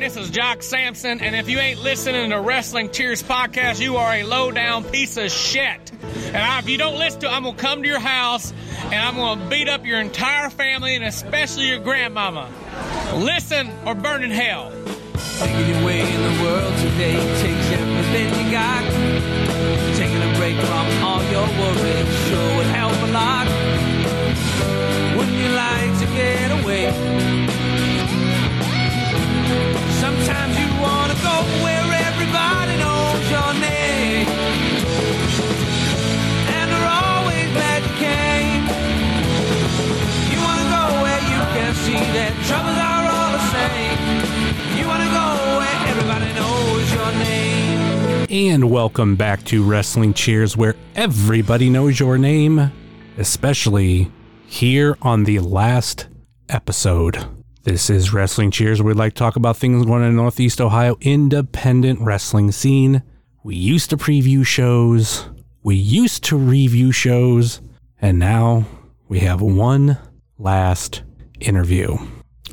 This is Jock Samson, and if you ain't listening to Wrestling Cheers podcast, you are a low down piece of shit. And I, if you don't listen to, I'm gonna come to your house and I'm gonna beat up your entire family and especially your grandmama. Listen or burn in hell. Taking in the world today takes everything you got. Taking a break from all your worries sure would help a lot. Wouldn't you like to get away? Sometimes you wanna go where everybody knows your name. And they're always glad you came. You wanna go where you can see that troubles are all the same. You wanna go where everybody knows your name. And welcome back to Wrestling Cheers, where everybody knows your name, especially here on the last episode. This is Wrestling Cheers, where we like to talk about things going on in Northeast Ohio independent wrestling scene. We used to preview shows, we used to review shows, and now we have one last interview.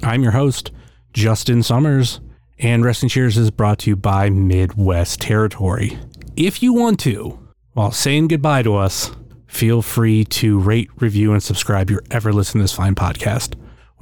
I'm your host, Justin Summers, and Wrestling Cheers is brought to you by Midwest Territory. If you want to, while saying goodbye to us, feel free to rate, review, and subscribe your ever listen to this fine podcast,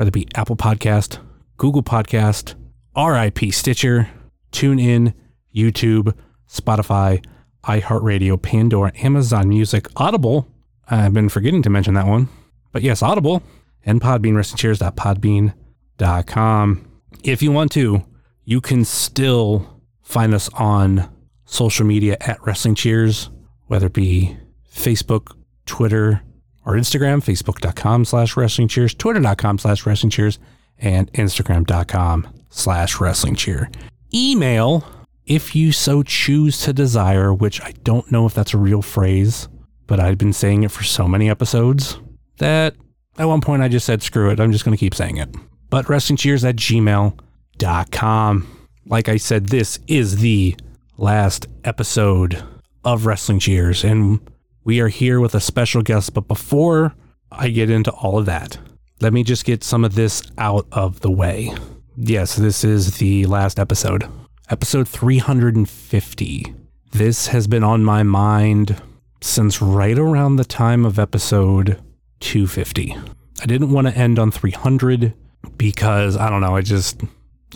whether it be Apple Podcast, Google Podcast, RIP Stitcher, TuneIn, YouTube, Spotify, iHeartRadio, Pandora, Amazon Music, Audible. I've been forgetting to mention that one. But yes, Audible and Podbean, wrestlingcheers.podbean.com. If you want to, you can still find us on social media at Wrestling Cheers, whether it be Facebook, Twitter, or Instagram, facebook.com slash wrestling cheers, twitter.com slash wrestling cheers, and instagram.com slash wrestling cheer. Email, if you so choose to desire, which I don't know if that's a real phrase, but I've been saying it for so many episodes that at one point I just said, screw it, I'm just going to keep saying it. But wrestling cheers at gmail.com. Like I said, this is the last episode of Wrestling Cheers, and we are here with a special guest. But before I get into all of that, let me just get some of this out of the way. Yes, this is the last episode, episode 350. This has been on my mind since right around the time of episode 250. I didn't want to end on 300 because I don't know, I just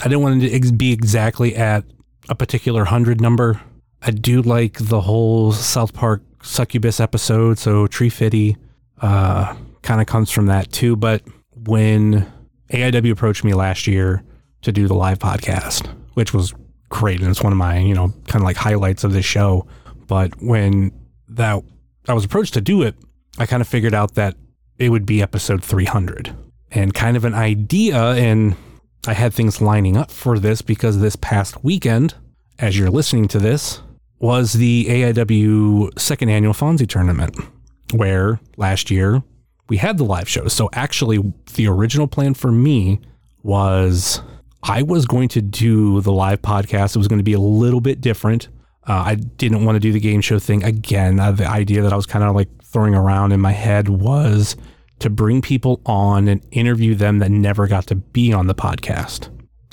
I didn't want to be exactly at a particular 100 number. I do like the whole South Park succubus episode, so Tree Fitty uh, kind of comes from that too. But when AIW approached me last year to do the live podcast, which was great, and it's one of my you know kind of like highlights of this show. But when that I was approached to do it, I kind of figured out that it would be episode 300 and kind of an idea and I had things lining up for this because this past weekend, as you're listening to this, was the AIW second annual Fonzie tournament, where last year we had the live shows. So actually, the original plan for me was I was going to do the live podcast. It was going to be a little bit different. Uh, I didn't want to do the game show thing again. Uh, the idea that I was kind of like throwing around in my head was to bring people on and interview them that never got to be on the podcast.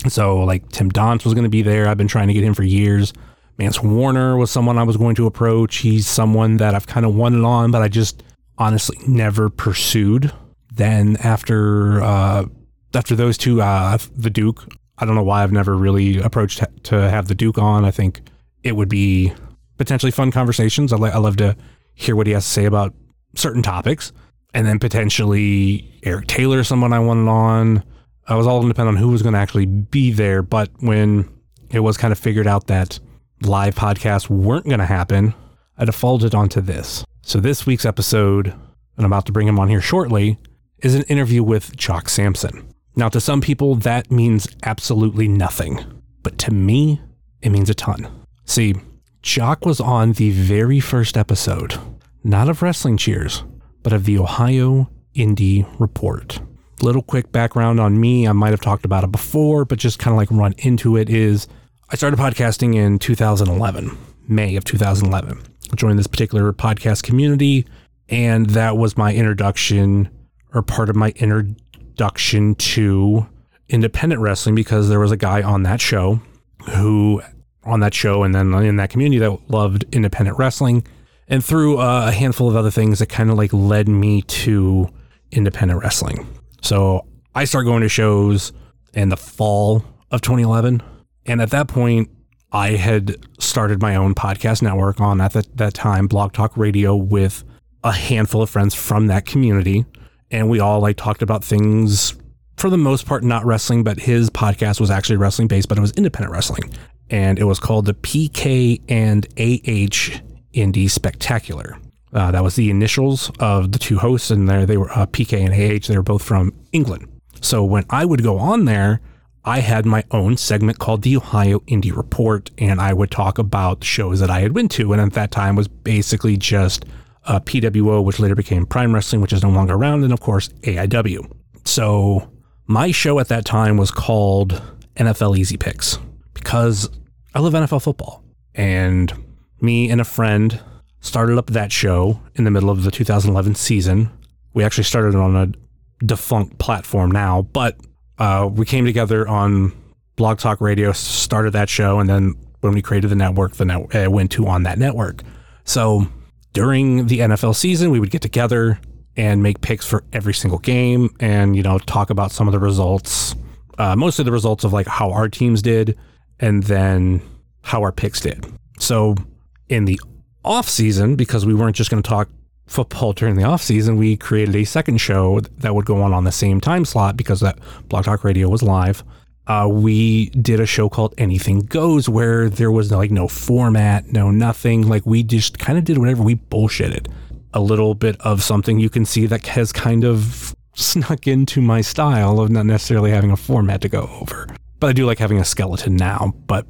So, like Tim Donst was going to be there. I've been trying to get him for years. Mance Warner was someone I was going to approach. He's someone that I've kind of wanted on, but I just honestly never pursued. Then after uh, after those two, uh, the Duke. I don't know why I've never really approached to have the Duke on. I think it would be potentially fun conversations. I, I love to hear what he has to say about certain topics and then potentially Eric Taylor, someone I wanted on. I was all dependent on who was going to actually be there. But when it was kind of figured out that live podcasts weren't going to happen, I defaulted onto this. So this week's episode, and I'm about to bring him on here shortly, is an interview with Jock Samson. Now, to some people, that means absolutely nothing. But to me, it means a ton. See, Jock was on the very first episode, not of Wrestling Cheers, but of the Ohio Indy Report. Little quick background on me. I might have talked about it before, but just kind of like run into it is I started podcasting in 2011, May of 2011. I joined this particular podcast community, and that was my introduction or part of my introduction to independent wrestling because there was a guy on that show who on that show and then in that community that loved independent wrestling and through uh, a handful of other things that kind of like led me to independent wrestling. So I started going to shows in the fall of 2011 and at that point I had started my own podcast network on at that time Blog Talk Radio with a handful of friends from that community and we all like talked about things for the most part not wrestling but his podcast was actually wrestling based but it was independent wrestling and it was called the PK and AH Indie Spectacular. Uh, that was the initials of the two hosts, and there they were uh, PK and AH. They were both from England. So when I would go on there, I had my own segment called the Ohio Indy Report, and I would talk about shows that I had been to, and at that time was basically just uh, PWO, which later became Prime Wrestling, which is no longer around, and of course AIW. So my show at that time was called NFL Easy Picks because I love NFL football. And me and a friend started up that show in the middle of the 2011 season. We actually started on a defunct platform now, but uh, we came together on Blog Talk Radio, started that show, and then when we created the network, the net, uh, went to on that network. So during the NFL season, we would get together and make picks for every single game, and you know talk about some of the results, uh, mostly the results of like how our teams did, and then how our picks did. So in the off season, because we weren't just going to talk football during the off season, we created a second show that would go on on the same time slot because that Blog Talk Radio was live. Uh, we did a show called Anything Goes where there was like no format, no nothing. Like we just kind of did whatever we bullshitted. A little bit of something you can see that has kind of snuck into my style of not necessarily having a format to go over. But I do like having a skeleton now. But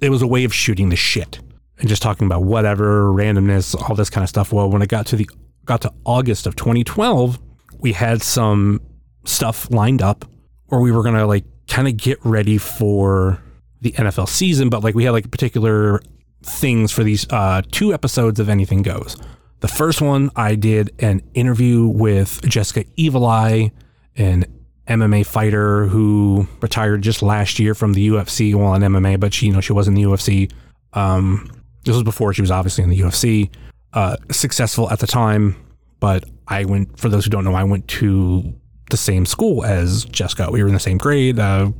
it was a way of shooting the shit and just talking about whatever randomness, all this kind of stuff. Well, when it got to the got to August of 2012, we had some stuff lined up where we were gonna like kind of get ready for the NFL season, but like we had like particular things for these uh, two episodes of Anything Goes. The first one, I did an interview with Jessica Evil Eye, an MMA fighter who retired just last year from the UFC, well, in MMA, but she, you know, she was in the UFC. Um, this was before she was obviously in the UFC. Uh, successful at the time, but I went. For those who don't know, I went to the same school as Jessica. We were in the same grade. Uh,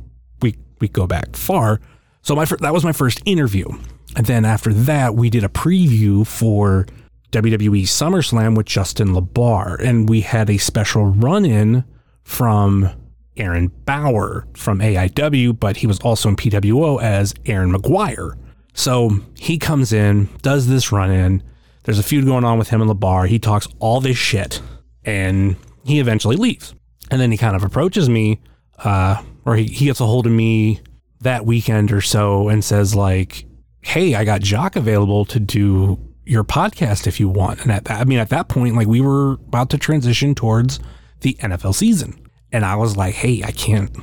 we we go back far. So my that was my first interview, and then after that, we did a preview for WWE SummerSlam with Justin LaBar, and we had a special run-in from Aaron Bauer from AIW, but he was also in PWO as Aaron McGuire. So he comes in, does this run in. There's a feud going on with him and LaBar. He talks all this shit, and he eventually leaves. And then he kind of approaches me, uh, or he, he gets a hold of me that weekend or so and says, like, hey, I got Jock available to do your podcast if you want. And at that, I mean, at that point, like we were about to transition towards the NFL season. And I was like, hey, I can't,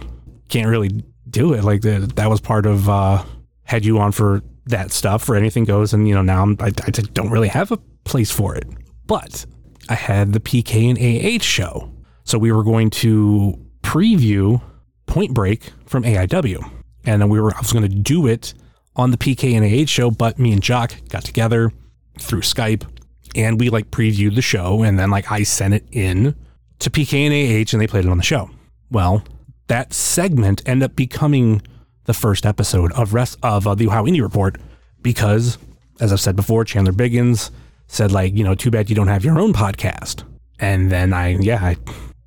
can't really do it. Like that, that was part of, uh, had you on for that stuff for anything goes. And, you know, now I, I don't really have a place for it, but I had the PK and AH show. So we were going to preview Point Break from AIW. And then we were, I was going to do it on the PK and AH show, but me and Jock got together through Skype and we like previewed the show. And then like I sent it in to PK and AH and they played it on the show. Well, that segment ended up becoming the first episode of rest of uh, the Ohio Indy Report because, as I've said before, Chandler Biggins said like, you know, too bad you don't have your own podcast. And then I, yeah, I,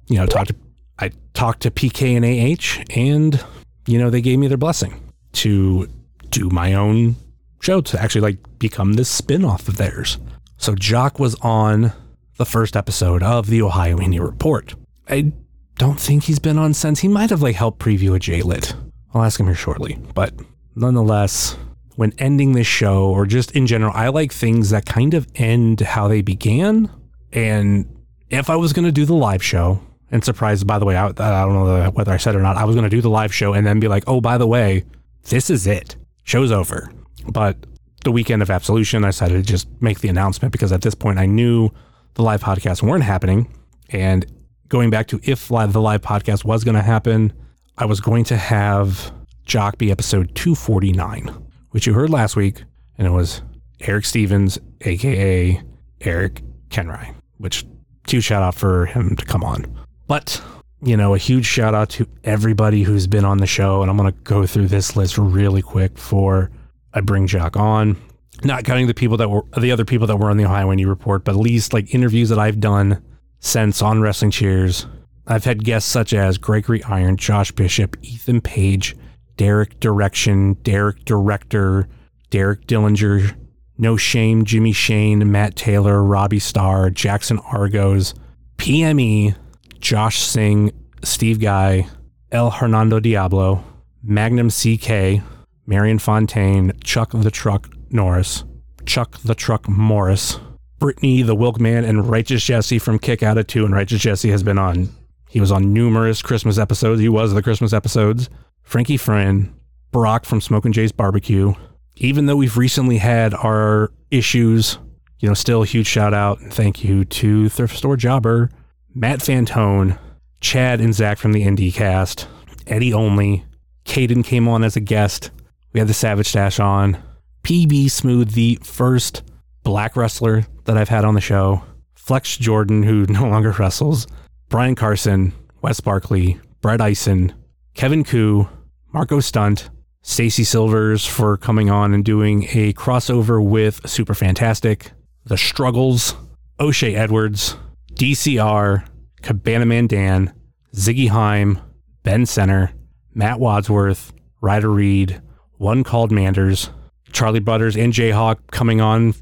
you know, talked to I talked to PK and AH, and you know, they gave me their blessing to do my own show to actually like become this spin-off of theirs. So Jock was on the first episode of the Ohio Indy Report. I don't think he's been on since. He might have like helped preview a J-Lit. I'll ask him here shortly. But nonetheless, when ending this show or just in general, I like things that kind of end how they began. And if I was going to do the live show, and surprised, by the way, I, I don't know whether I said or not, I was going to do the live show and then be like, oh, by the way, this is it. Show's over. But the weekend of Absolution, I decided to just make the announcement because at this point I knew the live podcasts weren't happening. And going back to if live, the live podcast was going to happen, I was going to have Jock be episode 249, which you heard last week, and it was Eric Stevens, aka Eric Kenry, which huge shout out for him to come on. But, you know, a huge shout out to everybody who's been on the show, and I'm going to go through this list really quick before I bring Jock on. Not counting the people that were the other people that were on the Ohio Indy Report, but at least like interviews that I've done since on Wrestling Cheers. I've had guests such as Gregory Iron, Josh Bishop, Ethan Page, Derek Direction, Derek Director, Derek Dillinger, No Shame, Jimmy Shane, Matt Taylor, Robbie Starr, Jackson Argos, PME, Josh Singh, Steve Guy, El Hernando Diablo, Magnum CK, Marion Fontaine, Chuck the Truck Norris, Chuck the Truck Morris, Brittany the Wilkman, and Righteous Jesse from Kick Out of Two. And Righteous Jesse has been on, he was on numerous Christmas episodes. He was the Christmas episodes. Frankie Friend, Brock from Smoking Jay's Barbecue. Even though we've recently had our issues, you know, still a huge shout out and thank you to Thrift Store Jobber, Matt Fantone, Chad and Zach from the Indie Cast, Eddie Only, Caden came on as a guest. We had the Savage Dash on. PB Smooth, the first black wrestler that I've had on the show. Flex Jordan, who no longer wrestles. Brian Carson, Wes Barkley, Brett Eisen, Kevin Ku, Marco Stunt, Stacy Silvers for coming on and doing a crossover with Super Fantastic, The Struggles, O'Shea Edwards, DCR, Cabana Man Dan, Ziggy Haim, Ben Center, Matt Wadsworth, Ryder Reed, One Called Manders, Charlie Butters, and Jayhawk coming on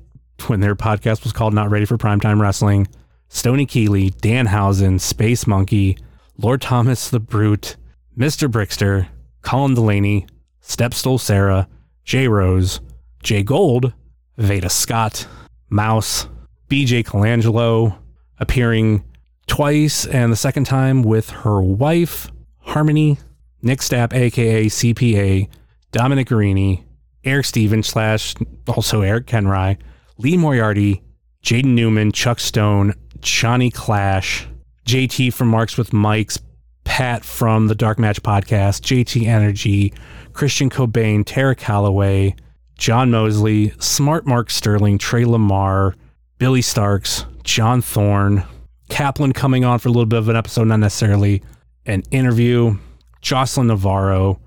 when their podcast was called Not Ready for Primetime Wrestling, Stony Keeley, Danhausen, Space Monkey, Lord Thomas the Brute, Mr. Brickster, Colin Delaney, Stepstool Sarah, J Rose, Jay Gold, Veda Scott, Mouse, BJ Colangelo, appearing twice and the second time with her wife, Harmony, Nick Stapp, aka CPA, Dominic Garrini, Eric Stevens slash also Eric Kenry, Lee Moriarty, Jaden Newman, Chuck Stone, Johnny Clash, JT from Marks with Mikes, Pat from the Dark Match podcast, JT Energy, Christian Cobain, Tara Calloway, John Mosley, Smart Mark Sterling, Trey Lamar, Billy Starks, John Thorne, Kaplan coming on for a little bit of an episode, not necessarily an interview, Jocelyn Navarro,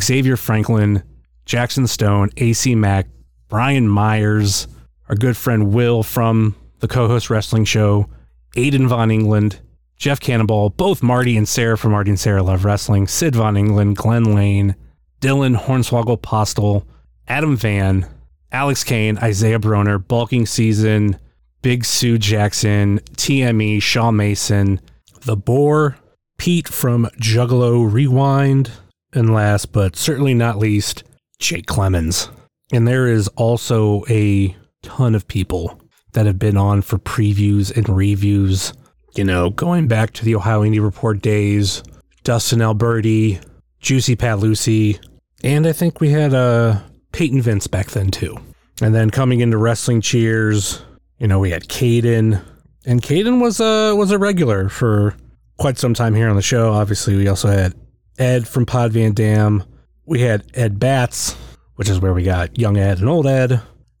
Xavier Franklin, Jackson Stone, AC Mack, Brian Myers, our good friend Will from the co host wrestling show, Aiden Von England, Jeff Cannonball, both Marty and Sarah from Marty and Sarah Love Wrestling, Sid Von England, Glenn Lane, Dylan Hornswoggle Postl, Adam Van, Alex Kane, Isaiah Broner, Bulking Season, Big Sue Jackson, TME, Shaw Mason, The Boar, Pete from Juggalo Rewind, and last but certainly not least, Jake Clemens. And there is also a ton of people that have been on for previews and reviews. You know, going back to the Ohio Indy Report days, Dustin Alberti, Juicy Pat Lucy, and I think we had uh, Peyton Vince back then too. And then coming into Wrestling Cheers, you know, we had Caden, and Caden was a was a regular for quite some time here on the show. Obviously, we also had Ed from Pod Van Dam. We had Ed Bats, which is where we got Young Ed and Old Ed.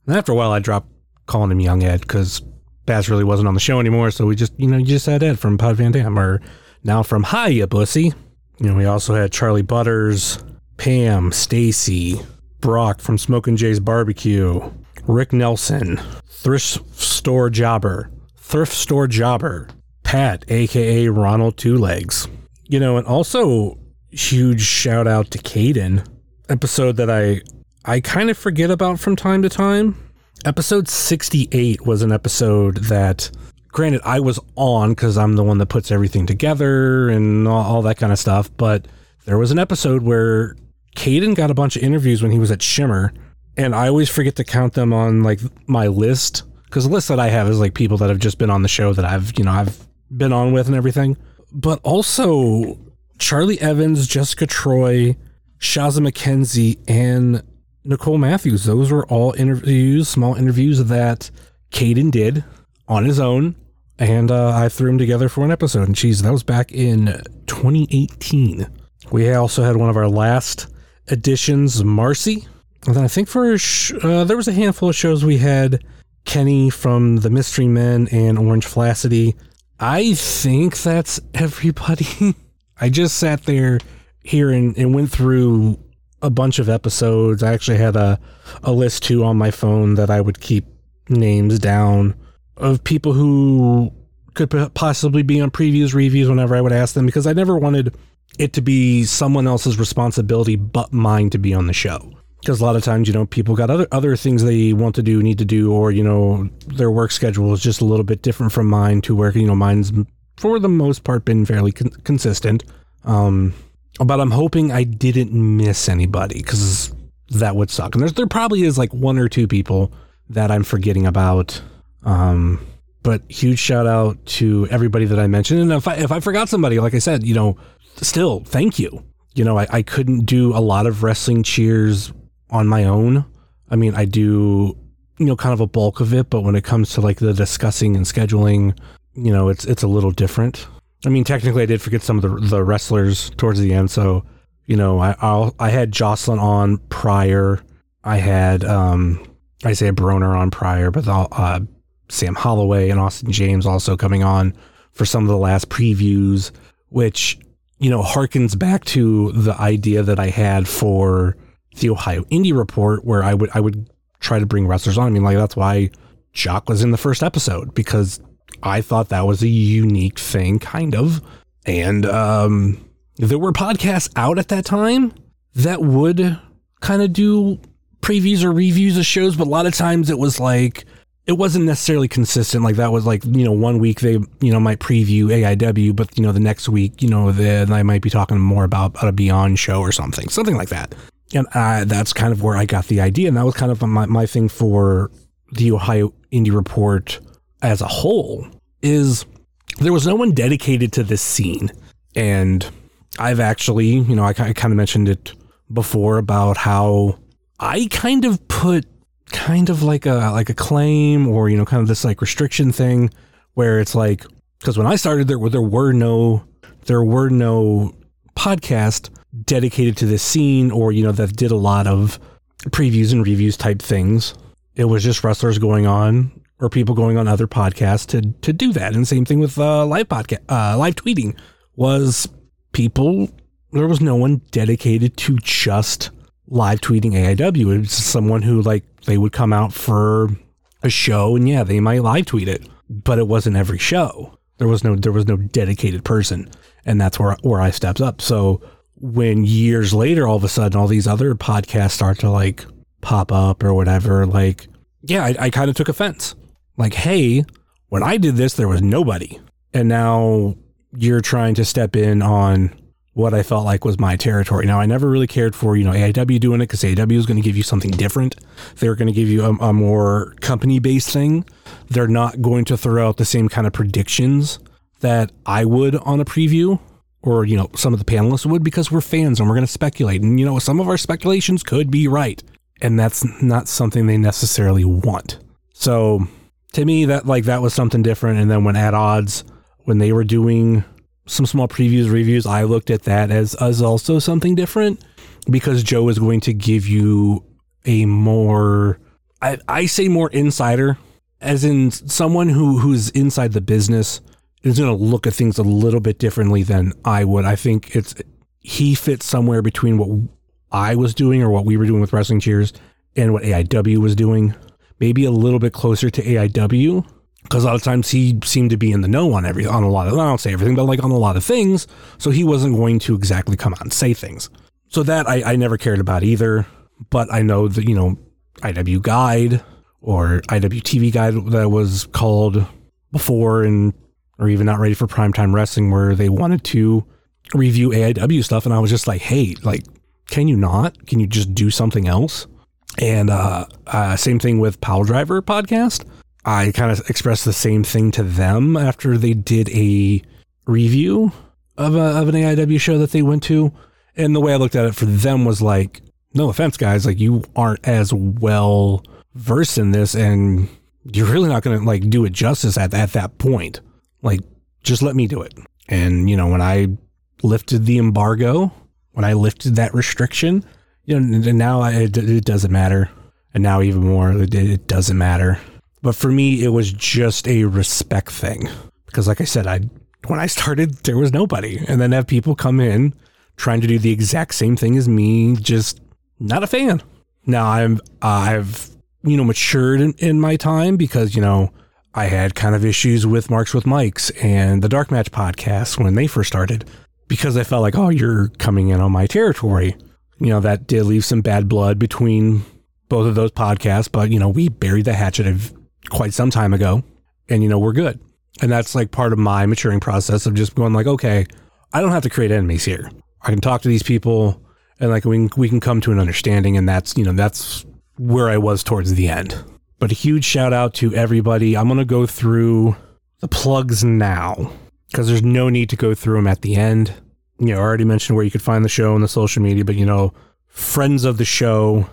And after a while, I dropped calling him Young Ed because Baz really wasn't on the show anymore. So we just, you know, you just had Ed from Pod Van Dam or now from Hiya Bussy. You know, we also had Charlie Butters, Pam, Stacy, Brock from Smoking Jay's Barbecue, Rick Nelson, Thrift Store Jobber, Thrift Store Jobber, Pat, aka Ronald Two Legs. You know, and also huge shout out to Caden, episode that I I kind of forget about from time to time. Episode 68 was an episode that, granted, I was on because I'm the one that puts everything together and all, all that kind of stuff. But there was an episode where Caden got a bunch of interviews when he was at Shimmer, and I always forget to count them on like my list because the list that I have is like people that have just been on the show that I've you know I've been on with and everything. But also Charli Evans, Jessica Troy, Shazza McKenzie, and Nicole Matthews. Those were all interviews, small interviews that Caden did on his own, and uh, I threw them together for an episode. And geez, that was back in 2018. We also had one of our last editions, Marcy. And then I think for sh- uh, there was a handful of shows we had Kenny from the Mystery Men and Orange Flaccidity. I think that's everybody. I just sat there here and, and went through a bunch of episodes. I actually had a, a list too on my phone that I would keep names down of people who could possibly be on previews, reviews whenever I would ask them because I never wanted it to be someone else's responsibility but mine to be on the show. Because a lot of times, you know, people got other other things they want to do, need to do, or you know, their work schedule is just a little bit different from mine. To where you know, mine's for the most part been fairly con- consistent. Um, but I'm hoping I didn't miss anybody because that would suck. And there's there probably is like one or two people that I'm forgetting about. Um, but huge shout out to everybody that I mentioned. And if I if I forgot somebody, like I said, you know, still thank you. You know, I, I couldn't do a lot of wrestling cheers on my own. I mean, I do, you know, kind of a bulk of it, but when it comes to like the discussing and scheduling, you know, it's it's a little different. I mean, technically, I did forget some of the the wrestlers towards the end. So, you know, I I'll, i had Jocelyn on prior. I had um, Isaiah Broner on prior, but uh, Sam Holloway and Austin James also coming on for some of the last previews, which you know harkens back to the idea that I had for the Ohio Indy Report, where I would I would try to bring wrestlers on. I mean, like that's why Jock was in the first episode because I thought that was a unique thing, kind of. And um, there were podcasts out at that time that would kind of do previews or reviews of shows, but a lot of times it was like it wasn't necessarily consistent. Like that was like you know one week they you know might preview AIW, but you know the next week you know then I might be talking more about, a Beyond show or something, something like that. And I, that's kind of where I got the idea, and that was kind of my my thing for the Ohio Indy Report as a whole is there was no one dedicated to this scene. And I've actually, you know, I, I kind of mentioned it before about how I kind of put kind of like a like a claim or you know kind of this like restriction thing where it's like because when I started there there were no there were no podcast dedicated to this scene or you know that did a lot of previews and reviews type things. It was just wrestlers going on or people going on other podcasts to to do that. And same thing with uh, live podcast, uh, live tweeting was people. There was no one dedicated to just live tweeting AIW. It was someone who like they would come out for a show and yeah, they might live tweet it, but it wasn't every show. There was no there was no dedicated person, and that's where where I stepped up. So when years later, all of a sudden, all these other podcasts start to like pop up or whatever, like yeah, I, I kind of took offense like, hey, when I did this, there was nobody. And now you're trying to step in on what I felt like was my territory. Now, I never really cared for, you know, AIW doing it because AIW is going to give you something different. They're going to give you a, a more company based thing. They're not going to throw out the same kind of predictions that I would on a preview or, you know, some of the panelists would because we're fans and we're going to speculate. And, you know, some of our speculations could be right. And that's not something they necessarily want. So to me that like that was something different. And then when at odds when they were doing some small previews reviews i looked at that as as also something different because joe is going to give you a more i i say more insider as in someone who who's inside the business is going to look at things a little bit differently than i would. I think it's he fits somewhere between what i was doing or what we were doing with wrestling cheers and what aiw was doing maybe a little bit closer to AIW because a lot of times he seemed to be in the know on every on a lot of I don't say everything, but like on a lot of things. So he wasn't going to exactly come out and say things. So that I, I never cared about either. But I know that you know IW Guide or IWTV Guide that was called before and or even not ready for primetime wrestling where they wanted to review AIW stuff and I was just like, hey, like, can you not? Can you just do something else? And uh, uh, same thing with Power Driver podcast. I kind of expressed the same thing to them after they did a review of, a, of an AIW show that they went to. And the way I looked at it for them was like, no offense, guys, like you aren't as well versed in this, and you're really not going to like do it justice at, at that point. Like, just let me do it. And, you know, when I lifted the embargo when I lifted that restriction, you know, now it, it doesn't matter. And now even more, it, it doesn't matter. But for me, it was just a respect thing because, like I said, I when I started, there was nobody, and then have people come in trying to do the exact same thing as me, just not a fan. Now I'm I've you know matured in, in my time because you know I had kind of issues with Marks with Mics and the Dark Match podcast when they first started because I felt like oh you're coming in on my territory. You know that did leave some bad blood between both of those podcasts, but you know we buried the hatchet of quite some time ago, and you know we're good. And that's like part of my maturing process of just going like okay, I don't have to create enemies here. I can talk to these people and like we can, we can come to an understanding and that's you know that's where I was towards the end. But a huge shout out to everybody. I'm going to go through the plugs now because there's no need to go through them at the end. You know, I already mentioned where you could find the show on the social media, but you know, friends of the show,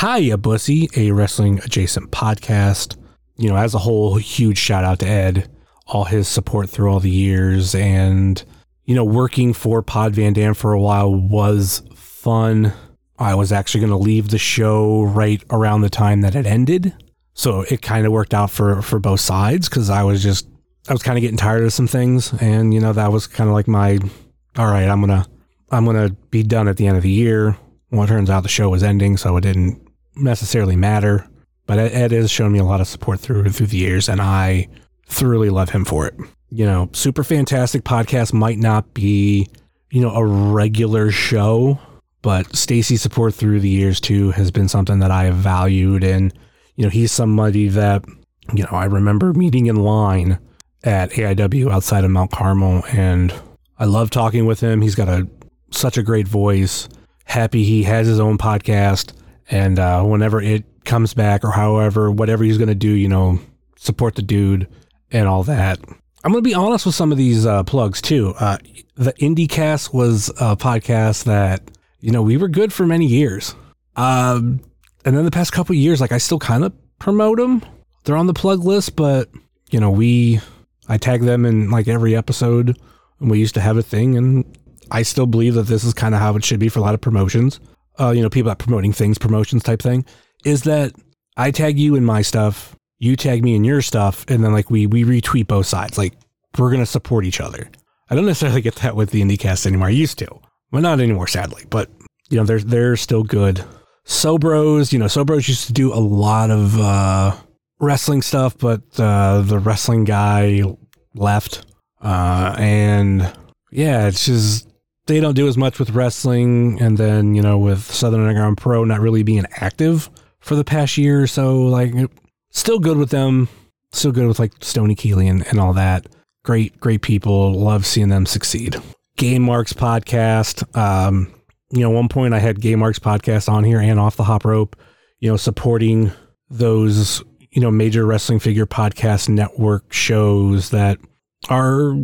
Hiya Bussy, a wrestling adjacent podcast. You know, as a whole, huge shout out to Ed, all his support through all the years. And, you know, working for Pod Van Dam for a while was fun. I was actually going to leave the show right around the time that it ended. So it kind of worked out for, for both sides because I was just, I was kind of getting tired of some things. And, you know, that was kind of like my, all right, I'm to, I'm to be done at the end of the year. Well, it turns out the show was ending, so it didn't necessarily matter. But Ed has shown me a lot of support through through the years, and I thoroughly love him for it. You know, super fantastic podcast might not be, you know, a regular show, but Stacy's support through the years too has been something that I have valued. And, you know, he's somebody that, you know, I remember meeting in line at AIW outside of Mount Carmel and I love talking with him. He's got a such a great voice. Happy he has his own podcast and uh, whenever it comes back or however whatever he's going to do, you know, support the dude and all that. I'm going to be honest with some of these uh, plugs too. Uh, the IndieCast was a podcast that you know, we were good for many years. Um, and then the past couple years, like I still kind of promote them. They're on the plug list, but you know, we I tag them in like every episode, and we used to have a thing, and I still believe that this is kind of how it should be for a lot of promotions. Uh, you know, people that promoting things, promotions type thing, is that I tag you in my stuff, you tag me in your stuff, and then like we we retweet both sides. Like we're gonna support each other. I don't necessarily get that with the IndieCast anymore. I used to. Well, not anymore, sadly, but you know they're they're still good. Sobros, you know, Sobros used to do a lot of uh, wrestling stuff, but uh, the wrestling guy left, uh, and yeah, it's just they don't do as much with wrestling, and then you know with Southern Underground Pro not really being active for the past year or so, like still good with them, still good with like Stony Keeley and, and all that. Great, great people. Love seeing them succeed. Game Marks podcast. Um, you know, one point I had Game Marks podcast on here and off the hop rope, you know, supporting those, you know, major wrestling figure podcast network shows that are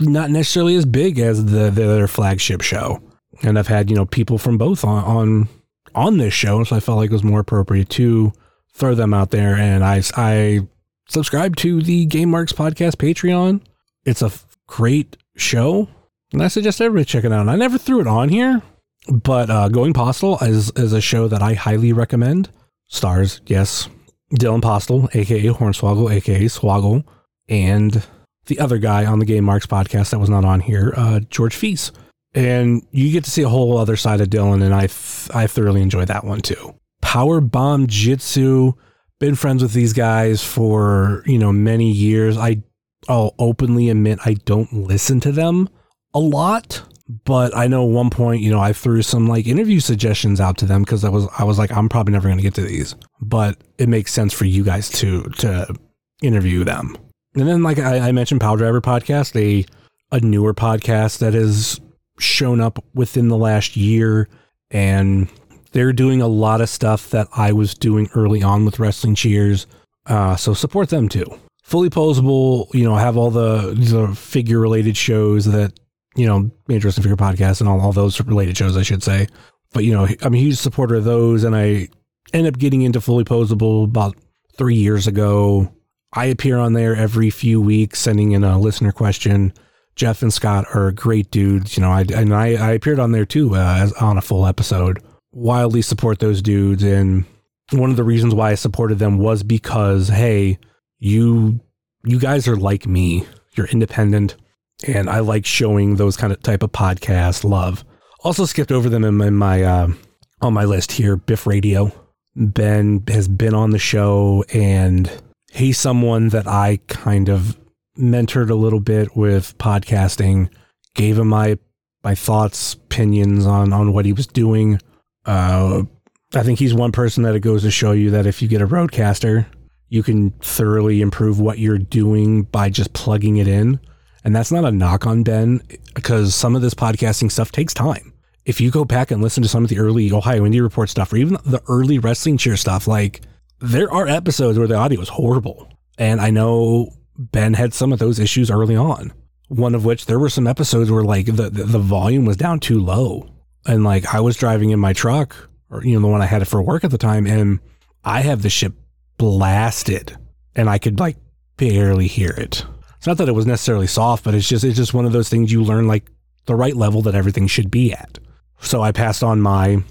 not necessarily as big as the their flagship show. And I've had, you know, people from both on on on this show, so I felt like it was more appropriate to throw them out there. And I I subscribe to the Game Marks podcast Patreon. It's a great show. And I suggest everybody check it out. And I never threw it on here, but uh, Going Postal is, is a show that I highly recommend. Stars, yes, Dylan Postl, aka Hornswoggle, aka Swoggle, and the other guy on the Game Marks podcast that was not on here, uh, George Fees. And you get to see a whole other side of Dylan, and I th- I thoroughly enjoyed that one too. Power Bomb Jitsu, been friends with these guys for you know many years. I I'll openly admit I don't listen to them a lot, but I know one point, you know, I threw some like interview suggestions out to them because I was I was like, I'm probably never going to get to these, but it makes sense for you guys to to interview them. And then, like I, I mentioned, Power Driver podcast, a a newer podcast that has shown up within the last year, and they're doing a lot of stuff that I was doing early on with Wrestling Cheers. Uh, so support them too. Fully posable, you know, have all the the figure related shows that you know, Major Wrestling Figure Podcast and all, all those related shows, I should say. But, you know, I'm a huge supporter of those, and I end up getting into Fully Posable about three years ago. I appear on there every few weeks, sending in a listener question Jeff and Scott are great dudes. You know, I and I, I appeared on there too uh, as, on a full episode. Wildly support those dudes, and one of the reasons why I supported them was because hey, you you guys are like me. You're independent, and I like showing those kind of type of podcast love. Also skipped over them in, in my uh, on my list here. Biff Radio. Ben has been on the show, and he's someone that I kind of mentored a little bit with podcasting. Gave him my my thoughts, opinions on on what he was doing. Uh, I think he's one person that it goes to show you that if you get a RodeCaster, you can thoroughly improve what you're doing by just plugging it in. And that's not a knock on Ben because some of this podcasting stuff takes time. If you go back and listen to some of the early Ohio Indy Report stuff or even the early Wrestling Cheer stuff, like there are episodes where the audio is horrible. And I know Ben had some of those issues early on. One of which there were some episodes where like the, the, the volume was down too low. And like I was driving in my truck or, you know, the one I had for work at the time and I have the ship blasted and I could like barely hear it. It's not that it was necessarily soft, but it's just it's just one of those things you learn like the right level that everything should be at. So I passed on my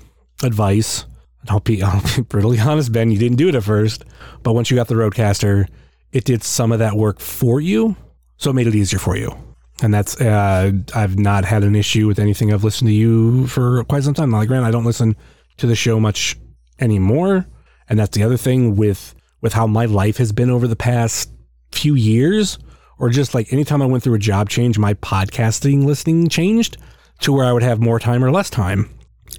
advice. I'll be, I'll be brutally honest, Ben, you didn't do it at first, but once you got the RodeCaster, it did some of that work for you, so it made it easier for you. And that's uh, I've not had an issue with anything I've listened to you for quite some time. Like, Grant, I don't listen to the show much anymore, and that's the other thing with with how my life has been over the past few years, or just like anytime I went through a job change, my podcasting listening changed to where I would have more time or less time.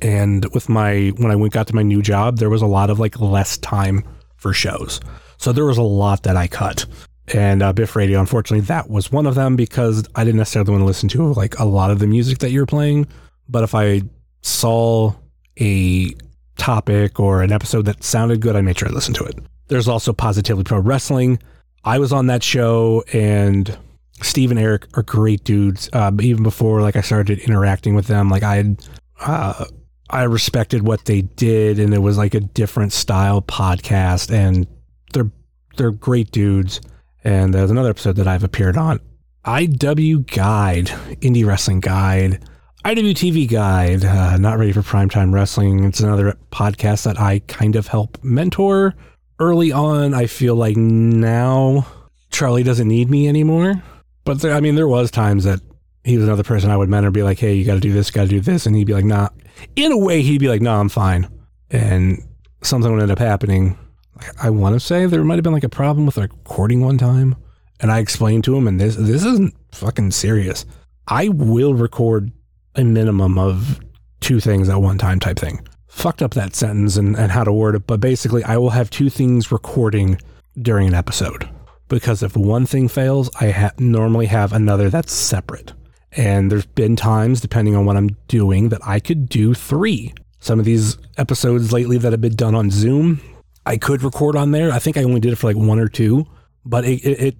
And with my when I went got to my new job, there was a lot of like less time for shows. So there was a lot that I cut. And uh, Biff Radio, unfortunately, that was one of them because I didn't necessarily want to listen to like a lot of the music that you're playing. But if I saw a topic or an episode that sounded good, I made sure I listened to it. There's also Positively Pro Wrestling. I was on that show, and Steve and Eric are great dudes. Uh, even before like I started interacting with them, like I had, uh, I respected what they did, and it was like a different style podcast, and they're they're great dudes. And there's another episode that I've appeared on. IW Guide, Indie Wrestling Guide, IWTV Guide, uh, Not Ready for Primetime Wrestling. It's another podcast that I kind of help mentor. Early on, I feel like now Charlie doesn't need me anymore. But there, I mean, there was times that he was another person I would mentor, be like, "Hey, you got to do this, got to do this," and he'd be like, "Nah." In a way, he'd be like, nah, I'm fine," and something would end up happening I want to say there might have been like a problem with recording one time, and I explained to him, and this this isn't fucking serious. I will record a minimum of two things at one time, type thing. Fucked up that sentence and, and how to word it, but basically, I will have two things recording during an episode because if one thing fails, I ha- normally have another that's separate. And there's been times, depending on what I'm doing, that I could do three. Some of these episodes lately that have been done on Zoom, I could record on there. I think I only did it for like one or two, but it it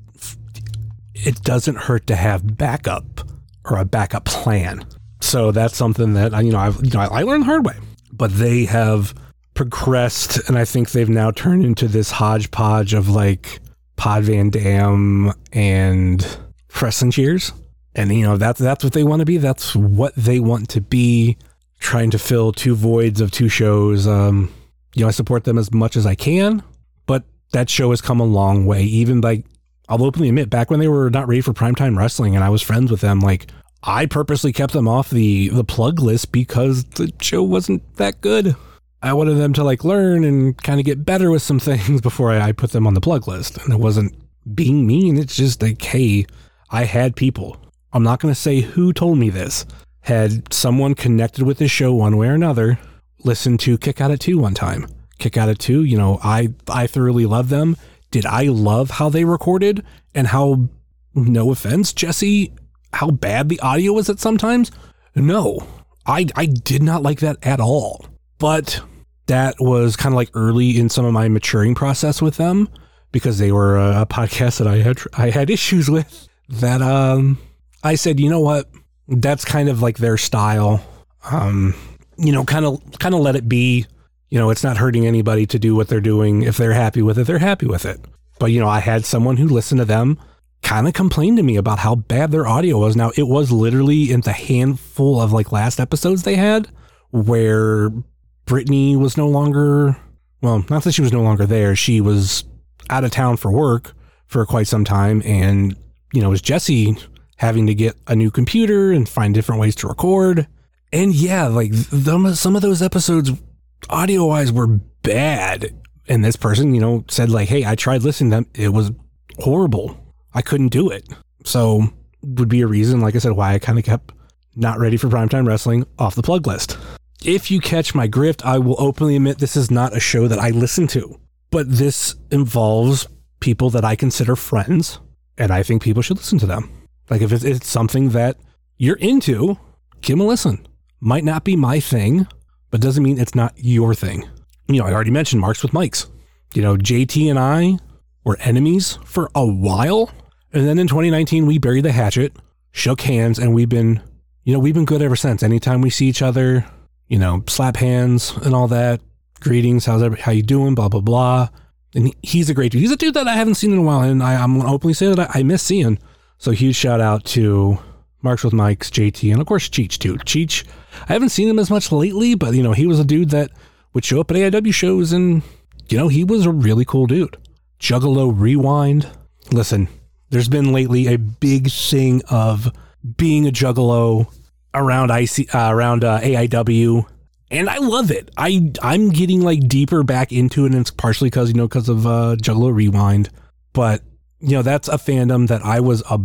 it, doesn't hurt to have backup or a backup plan. So that's something that I you know I've you know I learned the hard way. But they have progressed, and I think they've now turned into this hodgepodge of like Pod Van Dam and Press and Cheers. And you know that's that's what they want to be. That's what they want to be. Trying to fill two voids of two shows. Um, you know, I support them as much as I can, but that show has come a long way. Even like, I'll openly admit, back when they were not ready for primetime wrestling and I was friends with them, like, I purposely kept them off the, the plug list because the show wasn't that good. I wanted them to like learn and kind of get better with some things before I, I put them on the plug list. And it wasn't being mean. It's just like, hey, I had people. I'm not going to say who told me this. Had someone connected with this show one way or another listened to Kick Out at 2 one time. Kick Out at 2, you know, I I thoroughly love them. Did I love how they recorded and how no offense, Jesse, how bad the audio was at sometimes? No. I I did not like that at all. But that was kind of like early in some of my maturing process with them because they were a podcast that I had I had issues with that um I said, "You know what? That's kind of like their style." Um you know, kind of kind of let it be. You know, it's not hurting anybody to do what they're doing. If they're happy with it, they're happy with it. But you know, I had someone who listened to them, kind of complained to me about how bad their audio was. Now, it was literally in the handful of like last episodes they had where Brittany was no longer, well, not that she was no longer there. She was out of town for work for quite some time. And, you know, it was Jesse having to get a new computer and find different ways to record. And yeah, like the, some of those episodes, audio wise, were bad. And this person, you know, said, like, hey, I tried listening to them. It was horrible. I couldn't do it. So, would be a reason, like I said, why I kind of kept not ready for primetime wrestling off the plug list. If you catch my grift, I will openly admit this is not a show that I listen to, but this involves people that I consider friends, and I think people should listen to them. Like if it's, it's something that you're into, give them a listen. Might not be my thing, but doesn't mean it's not your thing. You know, I already mentioned Marks with Mikes. You know, JT and I were enemies for a while. And then in 2019, we buried the hatchet, shook hands, and we've been, you know, we've been good ever since. Anytime we see each other, you know, slap hands and all that. Greetings, how's every, how you doing? Blah blah blah. And he's a great dude. He's a dude that I haven't seen in a while, and I, am gonna openly say that I, I miss seeing. So huge shout out to Marks with Mike's, JT, and of course Cheech too. Cheech, I haven't seen him as much lately, but you know he was a dude that would show up at AIW shows, and you know he was a really cool dude. Juggalo Rewind. Listen, there's been lately a big thing of being a Juggalo around IC uh, around uh, AIW, and I love it. I I'm getting like deeper back into it, and it's partially because you know because of uh, Juggalo Rewind, but you know that's a fandom that I was a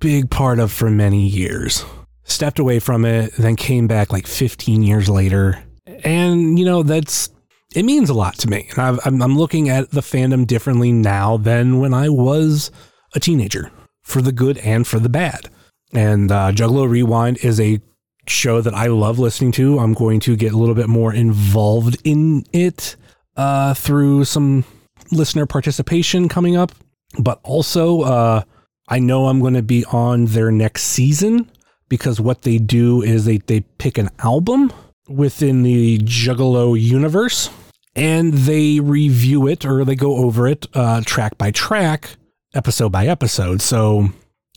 big part of for many years. Stepped away from it, then came back like 15 years later, and you know that's it means a lot to me. And I've, I'm I'm looking at the fandom differently now than when I was a teenager, for the good and for the bad. And uh, Juggalo Rewind is a show that I love listening to. I'm going to get a little bit more involved in it uh, through some listener participation coming up. But also, uh, I know I'm going to be on their next season because what they do is they, they pick an album within the Juggalo universe and they review it or they go over it uh, track by track, episode by episode. So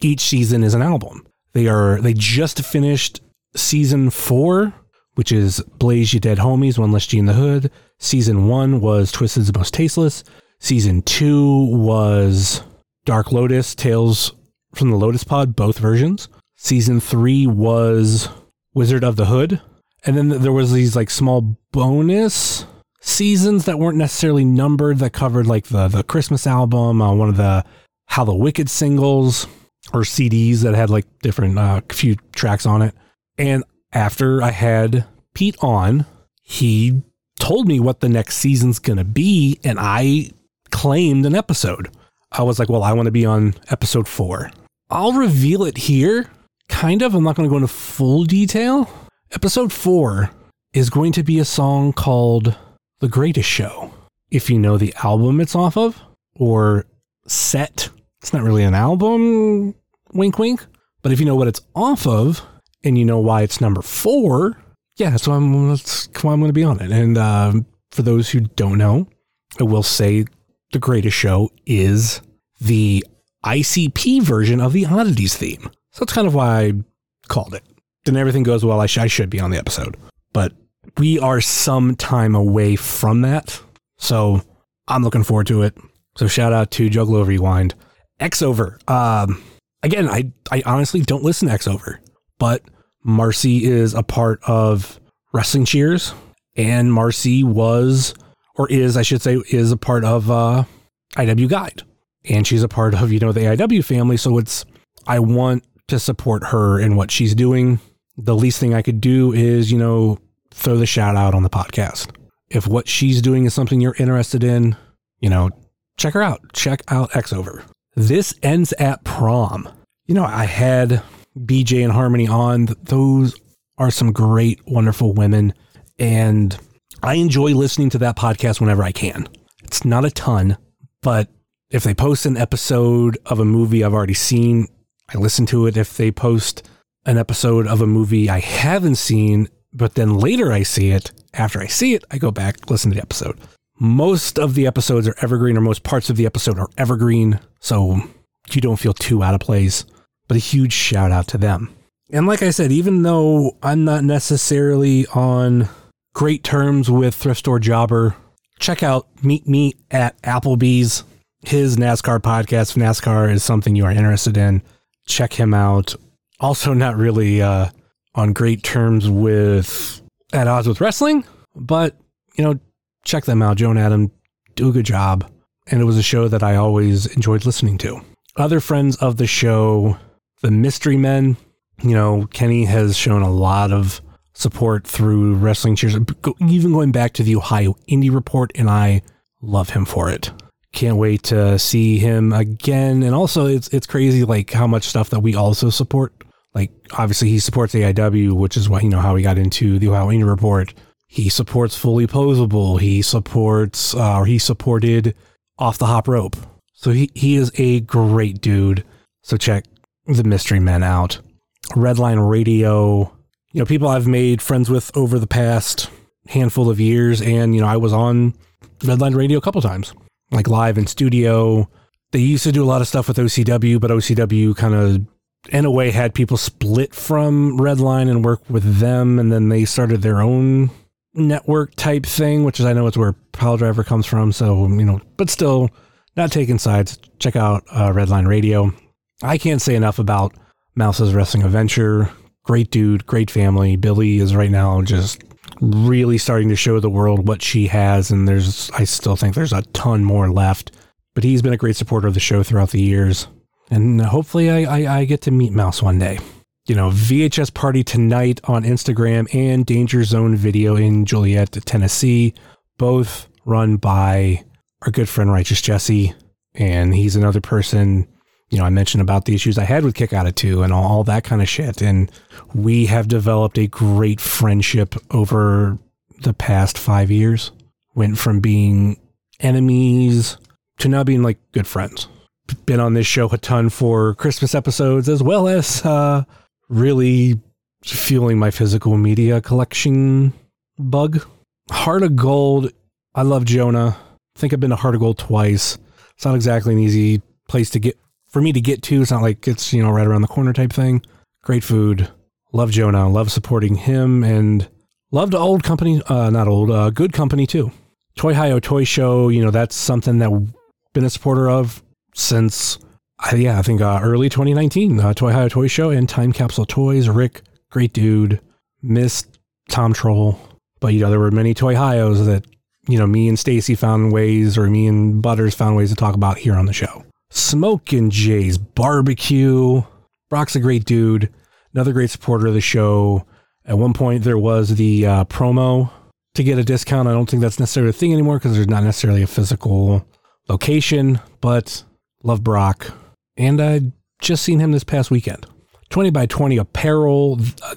each season is an album. They are they just finished season four, which is Blaze You Dead Homies, One Less G in the Hood. Season one was Twiztid's Most Tasteless. Season two was Dark Lotus, Tales from the Lotus Pod, both versions. Season three was Wizard of the Hood. And then there was these like small bonus seasons that weren't necessarily numbered that covered like the the Christmas album, uh, one of the Hallowicked singles or CDs that had like different uh, few tracks on it. And after I had Pete on, he told me what the next season's going to be, and I claimed an episode. I was like, well, I want to be on episode four. I'll reveal it here, kind of. I'm not going to go into full detail. Episode four is going to be a song called The Greatest Show. If you know the album it's off of, or set, it's not really an album, wink, wink. But if you know what it's off of, and you know why it's number four, yeah, why I'm, that's why I'm going to be on it. And uh, for those who don't know, I will say the greatest show is the ICP version of the Oddities theme. So that's kind of why I called it. Then everything goes well. I, sh- I should be on the episode, but we are some time away from that. So I'm looking forward to it. So shout out to Juggalo Rewind. X Over. Um, again, I, I honestly don't listen to X Over, but Marcy is a part of Wrestling Cheers, and Marcy was, or is, I should say, is a part of uh, IW Guide, and she's a part of you know the IW family. So it's I want to support her in what she's doing. The least thing I could do is you know throw the shout out on the podcast. If what she's doing is something you're interested in, you know, check her out. Check out X Over. This ends at prom. You know, I had BJ and Harmony on. Those are some great, wonderful women. And I enjoy listening to that podcast whenever I can. It's not a ton, but if they post an episode of a movie I've already seen, I listen to it. If they post an episode of a movie I haven't seen, but then later I see it, after I see it, I go back, listen to the episode. Most of the episodes are evergreen, or most parts of the episode are evergreen. So you don't feel too out of place. But a huge shout out to them. And like I said, even though I'm not necessarily on great terms with Thrift Store Jobber, check out Meet Me at Applebee's. His NASCAR podcast, NASCAR is something you are interested in, check him out. Also, not really uh, on great terms with At Odds with Wrestling, but you know, check them out. Joe and Adam do a good job. And it was a show that I always enjoyed listening to. Other friends of the show, the Mystery Men, you know, Kenny has shown a lot of support through Wrestling Cheers, even going back to the Ohio Indy Report, and I love him for it. Can't wait to see him again. And also, it's it's crazy like how much stuff that we also support. Like obviously, he supports AIW, which is what you know how he got into the Ohio Indy Report. He supports Fully Posable. He supports, uh, or he supported Off the Hop Rope. So he, he is a great dude. So check the Mystery Men out. Redline Radio, you know, people I've made friends with over the past handful of years. And, you know, I was on Redline Radio a couple times, like live in studio. They used to do a lot of stuff with OCW, but OCW kind of, in a way, had people split from Redline and work with them. And then they started their own network type thing, which is I know it's where Pile Driver comes from. So you know, but still, not taking sides. Check out uh, Redline Radio. I can't say enough about Mouse's Wrestling Adventure. Great dude, great family. Billy is right now just really starting to show the world what she has, and there's I still think there's a ton more left. But he's been a great supporter of the show throughout the years, and hopefully I, I, I get to meet Mouse one day you know, VHS Party Tonight on Instagram and Danger Zone Video in Joliet, Tennessee, both run by our good friend Righteous Jesse. And he's another person, you know, I mentioned about the issues I had with Kick Out of Two and all, all that kind of shit. And we have developed a great friendship over the past five years. Went from being enemies to now being like good friends. Been on this show a ton for Christmas episodes as well as uh, really fueling my physical media collection bug. Heart of Gold. I love Jonah. I think I've been to Heart of Gold twice. It's not exactly an easy place to get for me to get to. It's not like it's, you know, right around the corner type thing. Great food. Love Jonah. Love supporting him and loved old company, uh, not old, uh, good company too. Toy Hio Toy Show, you know, that's something that I've been a supporter of since uh, yeah, I think uh, early 2019, uh, Toy Hio Toy Show and Time Capsule Toys. Rick, great dude. Missed Tom Troll, but you know there were many Toy Hios that you know me and Stacy found ways, or me and Butters found ways to talk about here on the show. Smoke and Jay's Barbecue. Brock's a great dude. Another great supporter of the show. At one point, there was the uh, promo to get a discount. I don't think that's necessarily a thing anymore because there's not necessarily a physical location, but love Brock and I just seen him this past weekend. 20 by 20 apparel uh,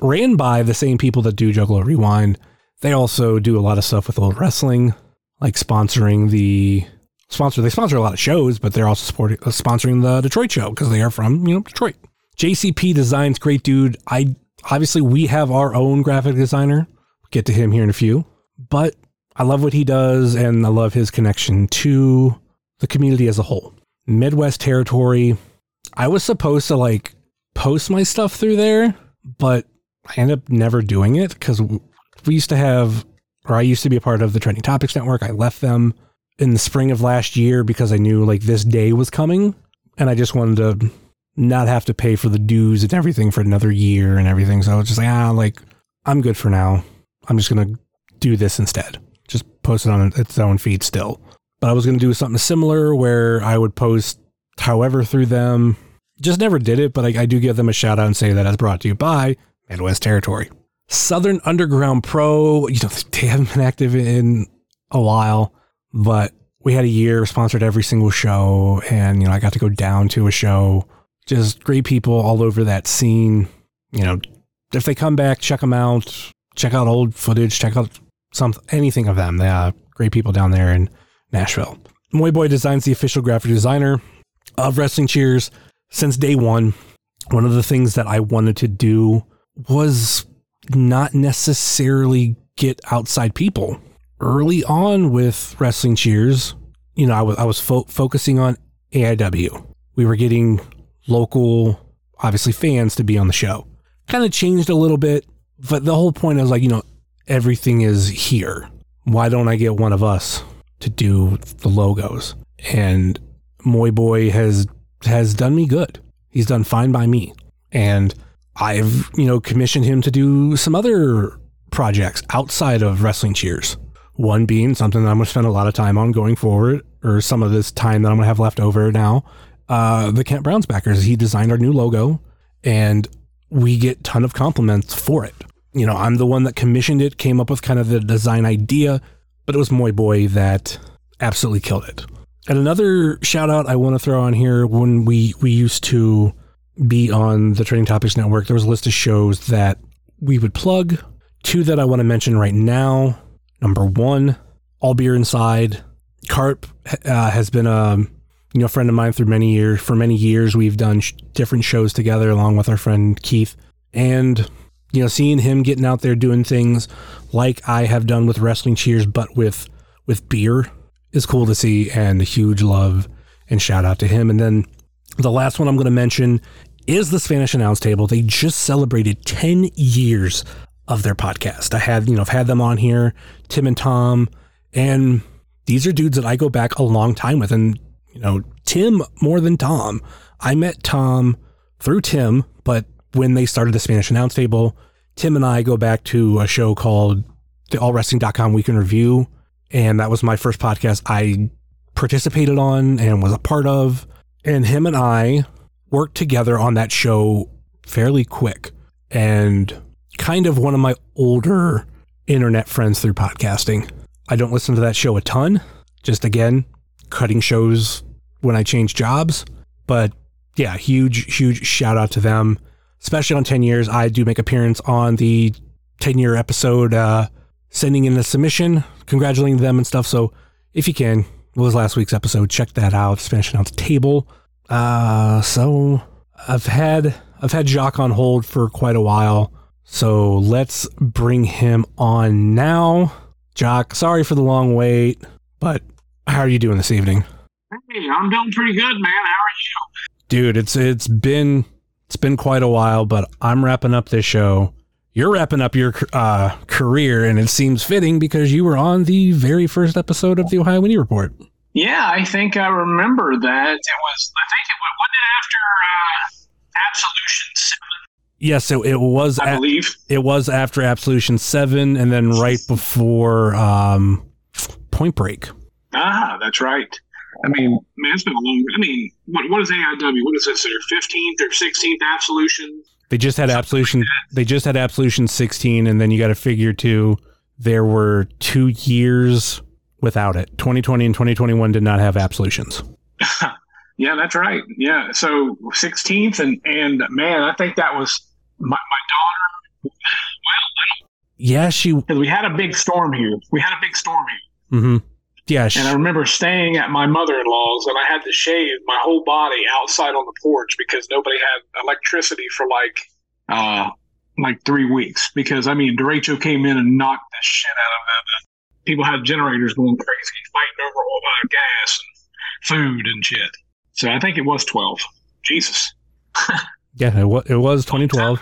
ran by the same people that do Juggalo Rewind. They also do a lot of stuff with old wrestling, like sponsoring the sponsor. They sponsor a lot of shows, but they're also supporting uh, sponsoring the Detroit show because they are from you know Detroit. JCP Designs, great dude. I obviously we have our own graphic designer. Get to him here in a few, but I love what he does and I love his connection to the community as a whole. Midwest territory. I was supposed to like post my stuff through there, but I ended up never doing it because we used to have, or I used to be a part of the Trending Topics Network. I left them in the spring of last year because I knew like this day was coming and I just wanted to not have to pay for the dues and everything for another year and everything. So I was just like, ah, like I'm good for now. I'm just going to do this instead. Just post it on its own feed still. But I was going to do something similar where I would post however through them. Just never did it, but I, I do give them a shout out and say that as brought to you by Midwest Territory. Southern Underground Pro, you know, they haven't been active in a while, but we had a year sponsored every single show. And, you know, I got to go down to a show. Just great people all over that scene. You know, if they come back, check them out. Check out old footage. Check out some anything of them. They are great people down there. in Nashville. Moy Boy Designs the official graphic designer of Wrestling Cheers since day one. One of the things that I wanted to do was not necessarily get outside people. Early on with Wrestling Cheers, you know, I was I was fo- focusing on AIW. we were getting local, obviously fans to be on the show. Kind of changed a little bit, but the whole point is like, you know, everything is here. Why don't I get one of us to do the logos? And Moy Boy has has done me good. He's done fine by me. And I've, you know, commissioned him to do some other projects outside of Wrestling Cheers. One being something that I'm going to spend a lot of time on going forward, or some of this time that I'm going to have left over now. Uh, the Kent Browns backers. He designed our new logo, and we get ton of compliments for it. You know, I'm the one that commissioned it, came up with kind of the design idea, but it was Moy Boy that absolutely killed it. And another shout out I want to throw on here when we we used to be on the Trending Topics Network, there was a list of shows that we would plug. Two that I want to mention right now. Number one, All Beer Inside. Carp uh, has been a you know friend of mine through many years. For many years, we've done sh- different shows together, along with our friend Keith. And you know, seeing him getting out there doing things like I have done with Wrestling Cheers, but with with beer is cool to see, and a huge love and shout out to him. And then the last one I'm going to mention is the Spanish Announce Table. They just celebrated 10 years of their podcast. I had, you know, I've had them on here, Tim and Tom, and these are dudes that I go back a long time with. And, you know, Tim more than Tom. I met Tom through Tim, but when they started the Spanish Announce Table, Tim and I go back to a show called the allwrestling.com week in review. And that was my first podcast I participated on and was a part of. And him and I worked together on that show fairly quick and kind of one of my older internet friends through podcasting. I don't listen to that show a ton, just again, cutting shows when I change jobs. But yeah, huge, huge shout out to them, especially on 10 years. I do make appearance on the 10 year episode, uh, sending in a submission, congratulating them and stuff. So if you can, it was last week's episode. Check that out. Spanish Announce Table. Uh, so I've had I've had Jacques on hold for quite a while. So let's bring him on now. Jock, sorry for the long wait, but how are you doing this evening? Hey, I'm doing pretty good, man. How are you? Dude, it's it's been it's been quite a while, but I'm wrapping up this show. You're wrapping up your uh, career, and it seems fitting because you were on the very first episode of the Ohio Indy Report. Yeah, I think I remember that. It was, I think it was, wasn't it after uh, Absolution 7? Yes, it, it was. I a- believe. it was after Absolution Seven, and then right before um, Point Break. Ah, that's right. I mean, man, it's been a long. I mean, what what is AIW? What is this? Their fifteenth or sixteenth Absolution? They just had Absolution. They just had Absolution 16, and then you got to figure too. There were two years without it. 2020 and 2021 did not have Absolutions. Yeah, that's right. Yeah, so sixteenth, and and man, I think that was my, my daughter. Well, Yeah, she. because we had a big storm here. We had a big storm here. Mm hmm. Yeah, she, And I remember staying at my mother in law's and I had to shave my whole body outside on the porch because nobody had electricity for like uh like three weeks. Because I mean Derecho came in and knocked the shit out of them. People had generators going crazy, fighting over all the gas and food and shit. So I think it was twelve. Jesus. yeah, it was, it was 2012.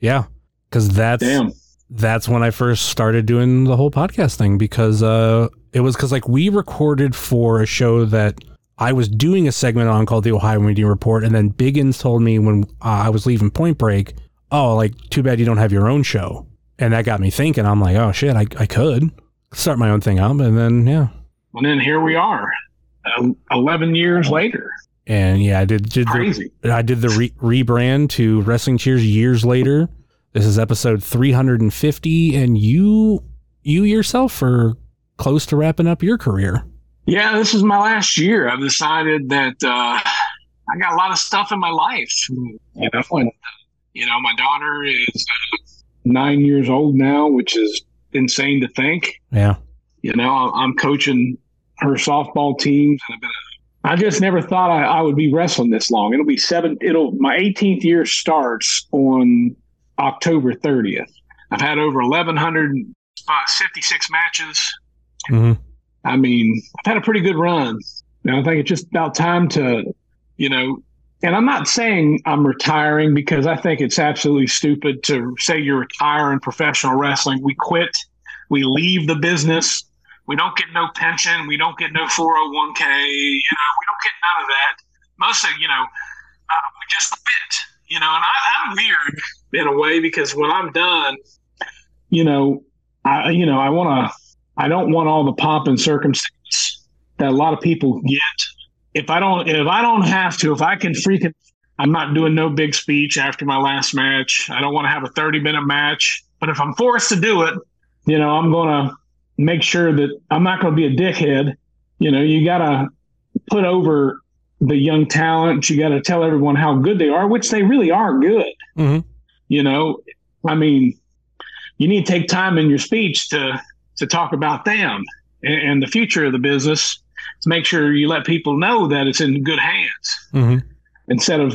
Yeah, because that's Damn. that's when I first started doing the whole podcast thing because uh, it was because like we recorded for a show that I was doing a segment on called the Ohio Media Report, and then Biggins told me when uh, I was leaving Point Break, oh, like too bad you don't have your own show, and that got me thinking. I'm like, oh shit, I I could start my own thing up, and then yeah, And then here we are. Uh, Eleven years later. And yeah, I did did the, I did the re- rebrand to Wrestling Cheers years later. This is episode 350, and you you yourself are close to wrapping up your career. Yeah, this is my last year. I've decided that uh, I got a lot of stuff in my life. You know, and, you know, my daughter is nine years old now, which is insane to think. Yeah, You know, I'm- I'm coaching her softball teams, and I've been. I just never thought I, I would be wrestling this long. It'll be seven. It'll my 18th year starts on October 30th. I've had over 1,156 matches. hmm I mean, I've had a pretty good run. And I think it's just about time to, you know, and I'm not saying I'm retiring because I think it's absolutely stupid to say you retire in professional wrestling. We quit, we leave the business. We don't get no pension. We don't get no 401k. You know, we don't get none of that. Mostly, you know, uh, we just quit. You know, and I, I'm weird in a way because when I'm done, you know, I you know I want to. I don't want all the pomp and circumstance that a lot of people get if I don't if I don't have to, if I can freaking I'm not doing no big speech after my last match. I don't want to have a 30 minute match. But if I'm forced to do it, you know, I'm gonna make sure that I'm not gonna be a dickhead. You know, you gotta put over the young talent. You gotta tell everyone how good they are, which they really are good. Mhm. You know, I mean, you need to take time in your speech to to talk about them and, and the future of the business to make sure you let people know that it's in good hands hmm instead of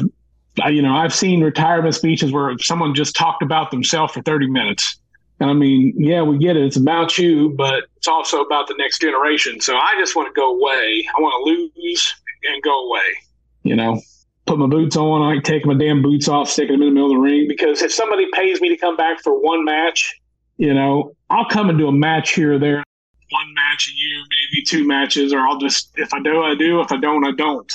you know i've seen retirement speeches where someone just talked about themselves for 30 minutes i mean yeah we get it. It's about you but it's also about the next generation. So i just want to go away. I want to lose and go away you know. Put my boots on. I take my damn boots off stick them in the middle of the ring. Because if somebody pays me to come back for one match you know i'll come and do a match here or there. One match a year maybe two matches or i'll just if i do i do. If i don't i don't.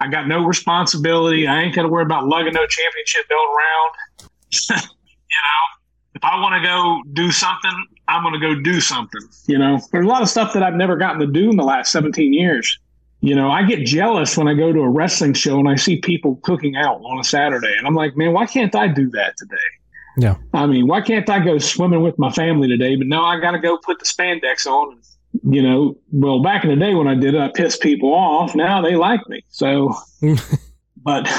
I got no responsibility. I ain't got to worry about lugging no championship belt around. you know, if I want to go do something, I'm going to go do something. You know, there's a lot of stuff that I've never gotten to do in the last 17 years. You know, I get jealous when I go to a wrestling show and I see people cooking out on a Saturday. And I'm like, man, why can't I do that today? Yeah. I mean, why can't I go swimming with my family today? But no, I got to go put the spandex on. You know, well, back in the day when I did it, I pissed people off. Now they like me. So, but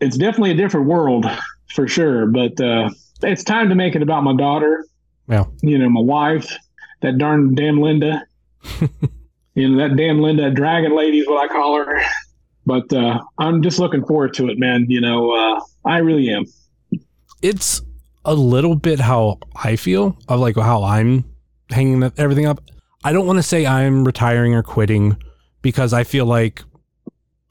it's definitely a different world for sure. But uh, it's time to make it about my daughter. Yeah. You know, my wife, that darn damn Linda. you know, that damn Linda dragon lady is what I call her. But uh, I'm just looking forward to it, man. You know, uh, I really am. it's a little bit how I feel of like how I'm hanging everything up. I don't want to say I'm retiring or quitting because I feel like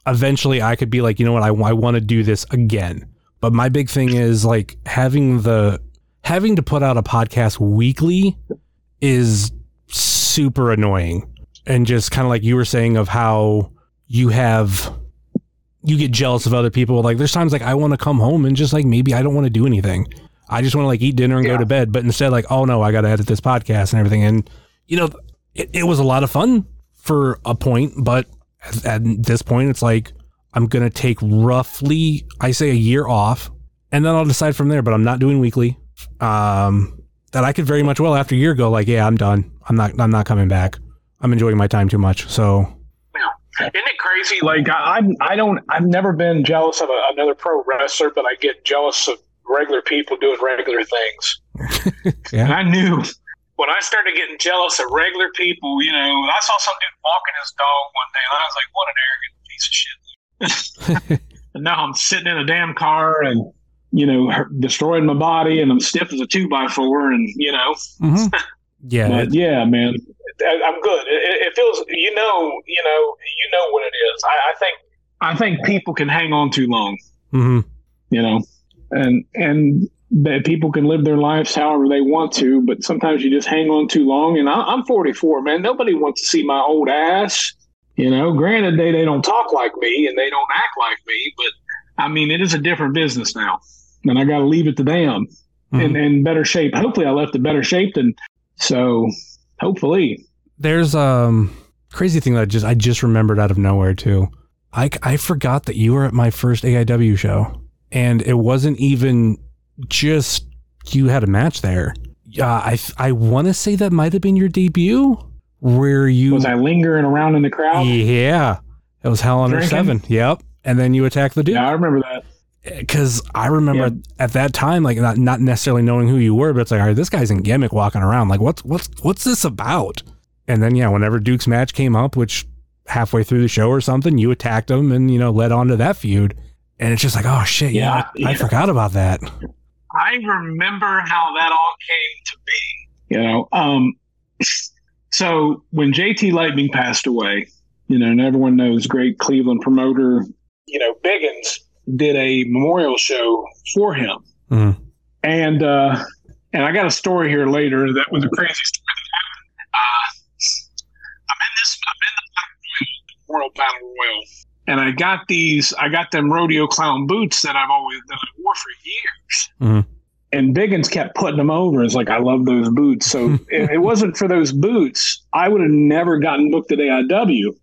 eventually I could be like, you know what, I, I want to do this again. But my big thing is like having the having to put out a podcast weekly is super annoying. And just kind of like you were saying of how you have you get jealous of other people. Like there's times like I want to come home and just like maybe I don't want to do anything. I just want to like eat dinner and go to bed. But instead, like, oh no, I got to edit this podcast and everything. And you know, it, it was a lot of fun for a point, but at, at this point, it's like I'm gonna take roughly, I say, a year off, and then I'll decide from there. But I'm not doing weekly. Um, that I could very much well after a year go like, yeah, I'm done. I'm not. I'm not coming back. I'm enjoying my time too much. So Isn't it crazy? Like I, I'm- I don't, I've never been jealous of a, another pro wrestler, but I get jealous of regular people doing regular things. Yeah. And I knew when I started getting jealous of regular people, you know, I saw some dude walking his dog one day, and I was like, "What an arrogant piece of shit." and now I'm sitting in a damn car and. You know, destroying my body, and I'm stiff as a two by four, and you know, yeah, but yeah, man, I- I'm good. It, it feels, you know, you know, you know what it is. I, I think, I think people can hang on too long, hmm you know, and and that people can live their lives however they want to, but sometimes you just hang on too long. And I, I'm 44, man. Nobody wants to see my old ass. You know, granted, they they don't talk like me and they don't act like me, but I mean, it is a different business now, and I got to leave it to them in, in better shape. Hopefully, I left it better shape than so. Hopefully, There's um crazy thing that I just I just remembered out of nowhere too. I I forgot that you were at my first AIW show, and it wasn't even just you had a match there. Yeah, I I want to say that might have been your debut, where you was I lingering around in the crowd? yeah, it was Hell Under Drinking? Seven. Yep, and then you attack the dude Yeah, I remember that. because I remember Yeah. at that time, like not not necessarily knowing who you were, but it's like, all right, this guy's in gimmick walking around. Like, what's what's what's this about? And then yeah, whenever Duke's match came up, which halfway through the show or something, you attacked him and you know led on to that feud. And it's just like, oh shit, yeah, Yeah, I, I forgot about that. I remember how that all came to be. You know, um, so when JT Lightning passed away, you know, and everyone knows great Cleveland promoter, you know, Biggins did a memorial show for him, Mhm. and uh, and I got a story here later that was a crazy story that happened. Uh, I'm in this. I'm in the Battle Royal, Memorial Battle Royal, and I got these. I got them rodeo clown boots that I've always that I wore for years. Mhm. And Biggins kept putting them over. It's like I love those boots. So if it wasn't for those boots, I would have never gotten booked at AIW.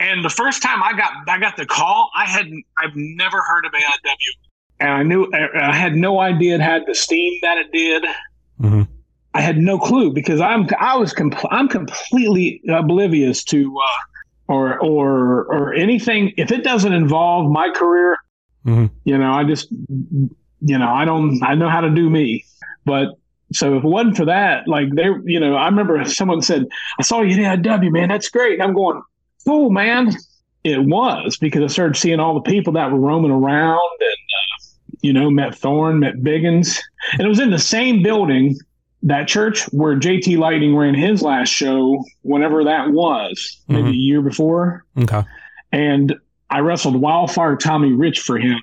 And the first time I got I got the call, I had I've never heard of AIW, and I knew I had no idea it had the steam that it did. Mhm. I had no clue because I'm I was compl- I'm completely oblivious to uh, or or or anything if it doesn't involve my career. Mhm. You know, I just you know I don't I know how to do me, but. So if it wasn't for that, like there, you know, I remember someone said, "I saw you at AIW, man. That's great." And I'm going, cool, man. It was because I started seeing all the people that were roaming around and, uh, you know, met Thorne, met Biggins. And it was in the same building, that church where JT Lightning ran his last show, whenever that was, maybe Mhm. a year before. Okay. And I wrestled Wildfire Tommy Rich for him.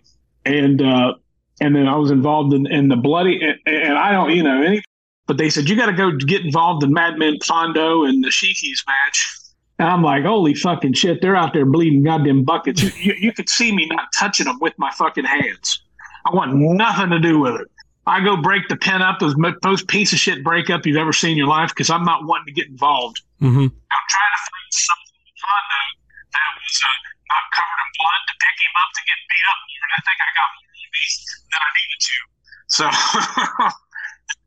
And, uh, and then I was involved in, in the bloody, and, and I don't, you know, any, but they said, you got to go get involved in Madman Fondo and the Sheikies match. And I'm like, holy fucking shit, they're out there bleeding goddamn buckets. You, you, you could see me not touching them with my fucking hands. I want nothing to do with it. I go break the pen up, those mo- most piece of shit breakup you've ever seen in your life, because I'm not wanting to get involved. hmm I'm trying to find something with Fondo that was uh, not covered in blood to pick him up to get beat up. And I think I got more of these than I needed to. So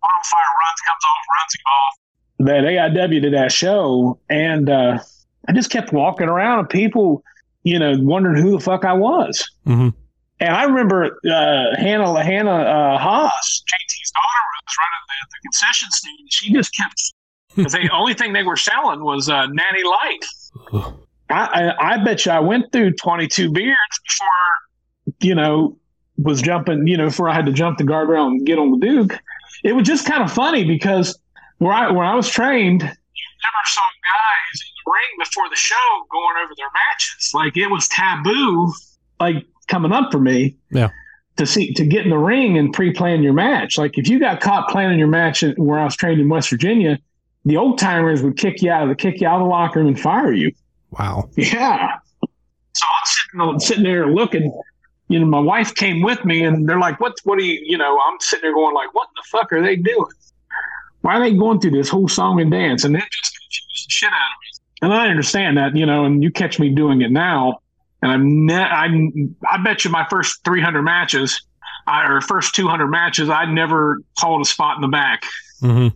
wildfire runs, comes off, runs him off. That AIW did that show, and uh, I just kept walking around, and people, you know, wondering who the fuck I was. hmm And I remember uh, Hannah Hannah uh, Haas, JT's daughter, was running the, the concession stand. She just kept because the only thing they were selling was uh, Natty Light. I, I I bet you I went through 22 beers before you know was jumping. You know, before I had to jump the guardrail and get on the Duke. It was just kind of funny because where I when I was trained, you never saw guys in the ring before the show going over their matches. Like it was taboo. Like coming up for me Yeah. to see to get in the ring and pre-plan your match. Like if you got caught planning your match at- where I was trained in West Virginia, the old timers would kick you out of the kick you out of the locker room and fire you. Wow. Yeah. So I'm sitting sitting there looking. You know, my wife came with me, and they're like, "What? What are you?" You know, I'm sitting there going, "Like, what the fuck are they doing? Why are they going through this whole song and dance?" And it just confused the shit out of me. And I understand that, you know, and you catch me doing it now, and I'm ne- I'm I bet you my first 300 matches, I, or first 200 matches, I never called a spot in the back. hmm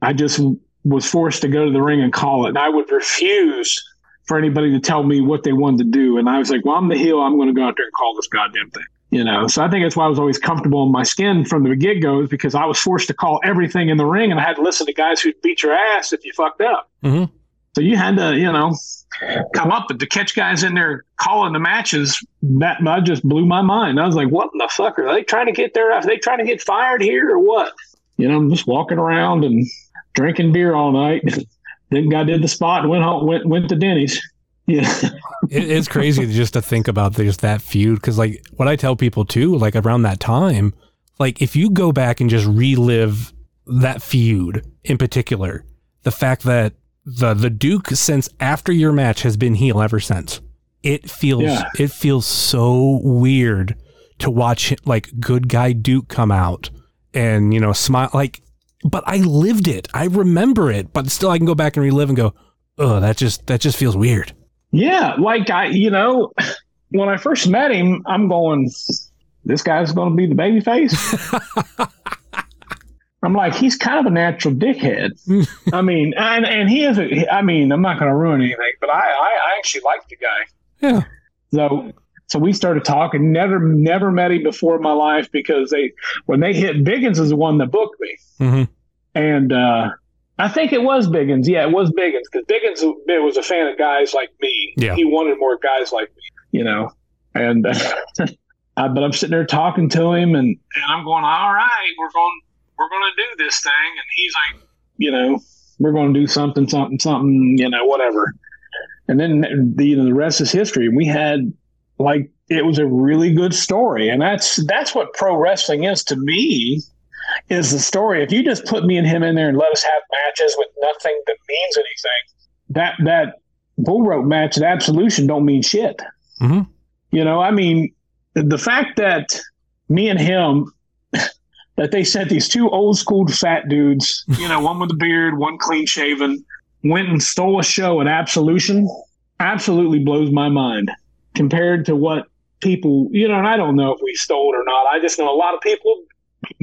I just was forced to go to the ring and call it. And I would refuse for anybody to tell me what they wanted to do. And I was like, well, I'm the heel. I'm going to go out there and call this goddamn thing. You know, so I think that's why I was always comfortable in my skin from the get go, is because I was forced to call everything in the ring and I had to listen to guys who'd beat your ass if you fucked up. Mhm. So you had to, you know, come up, but to catch guys in there calling the matches, that, that just blew my mind. I was like, what in the fuck are they trying to get there? Are they trying to get fired here or what? You know, I'm just walking around and drinking beer all night. then I did the spot and went home, went went to Denny's. Yeah, It, it's crazy just to think about just that feud because, like, what I tell people too, like around that time, like if you go back and just relive that feud in particular, the fact that the the Duke since after your match has been heel ever since, it feels Yeah. it feels so weird to watch like good guy Duke come out and you know smile like, but I lived it, I remember it, but still I can go back and relive and go, oh, that just that just feels weird. yeah. Like I, you know, when I first met him, I'm going, this guy's going to be the baby face. I'm like, he's kind of a natural dickhead. I mean, and and he is. A, I mean, I'm not going to ruin anything, but I, I I actually like the guy. Yeah. So so we started talking. Never never met him before in my life because they when they hit Biggins is the one that booked me. hmm And uh, I think it was Biggins. Yeah, it was Biggins because Biggins was a fan of guys like me. Yeah. He wanted more guys like me, you know. And uh, I, but I'm sitting there talking to him, and, and I'm going, all right, we're going, we're going to do this thing. And he's like, you know, we're going to do something, something, something, you know, whatever. And then the you know, the rest is history. We had like it was a really good story, and that's that's what pro wrestling is to me. Is the story? If you just put me and him in there and let us have matches with nothing that means anything, that that bull rope match at Absolution don't mean shit. Mhm. You know, I mean, the fact that me and him that they sent these two old school fat dudes, you know, one with a beard, one clean shaven, went and stole a show at Absolution, absolutely blows my mind compared to what people, you know, and I don't know if we stole it or not. I just know a lot of people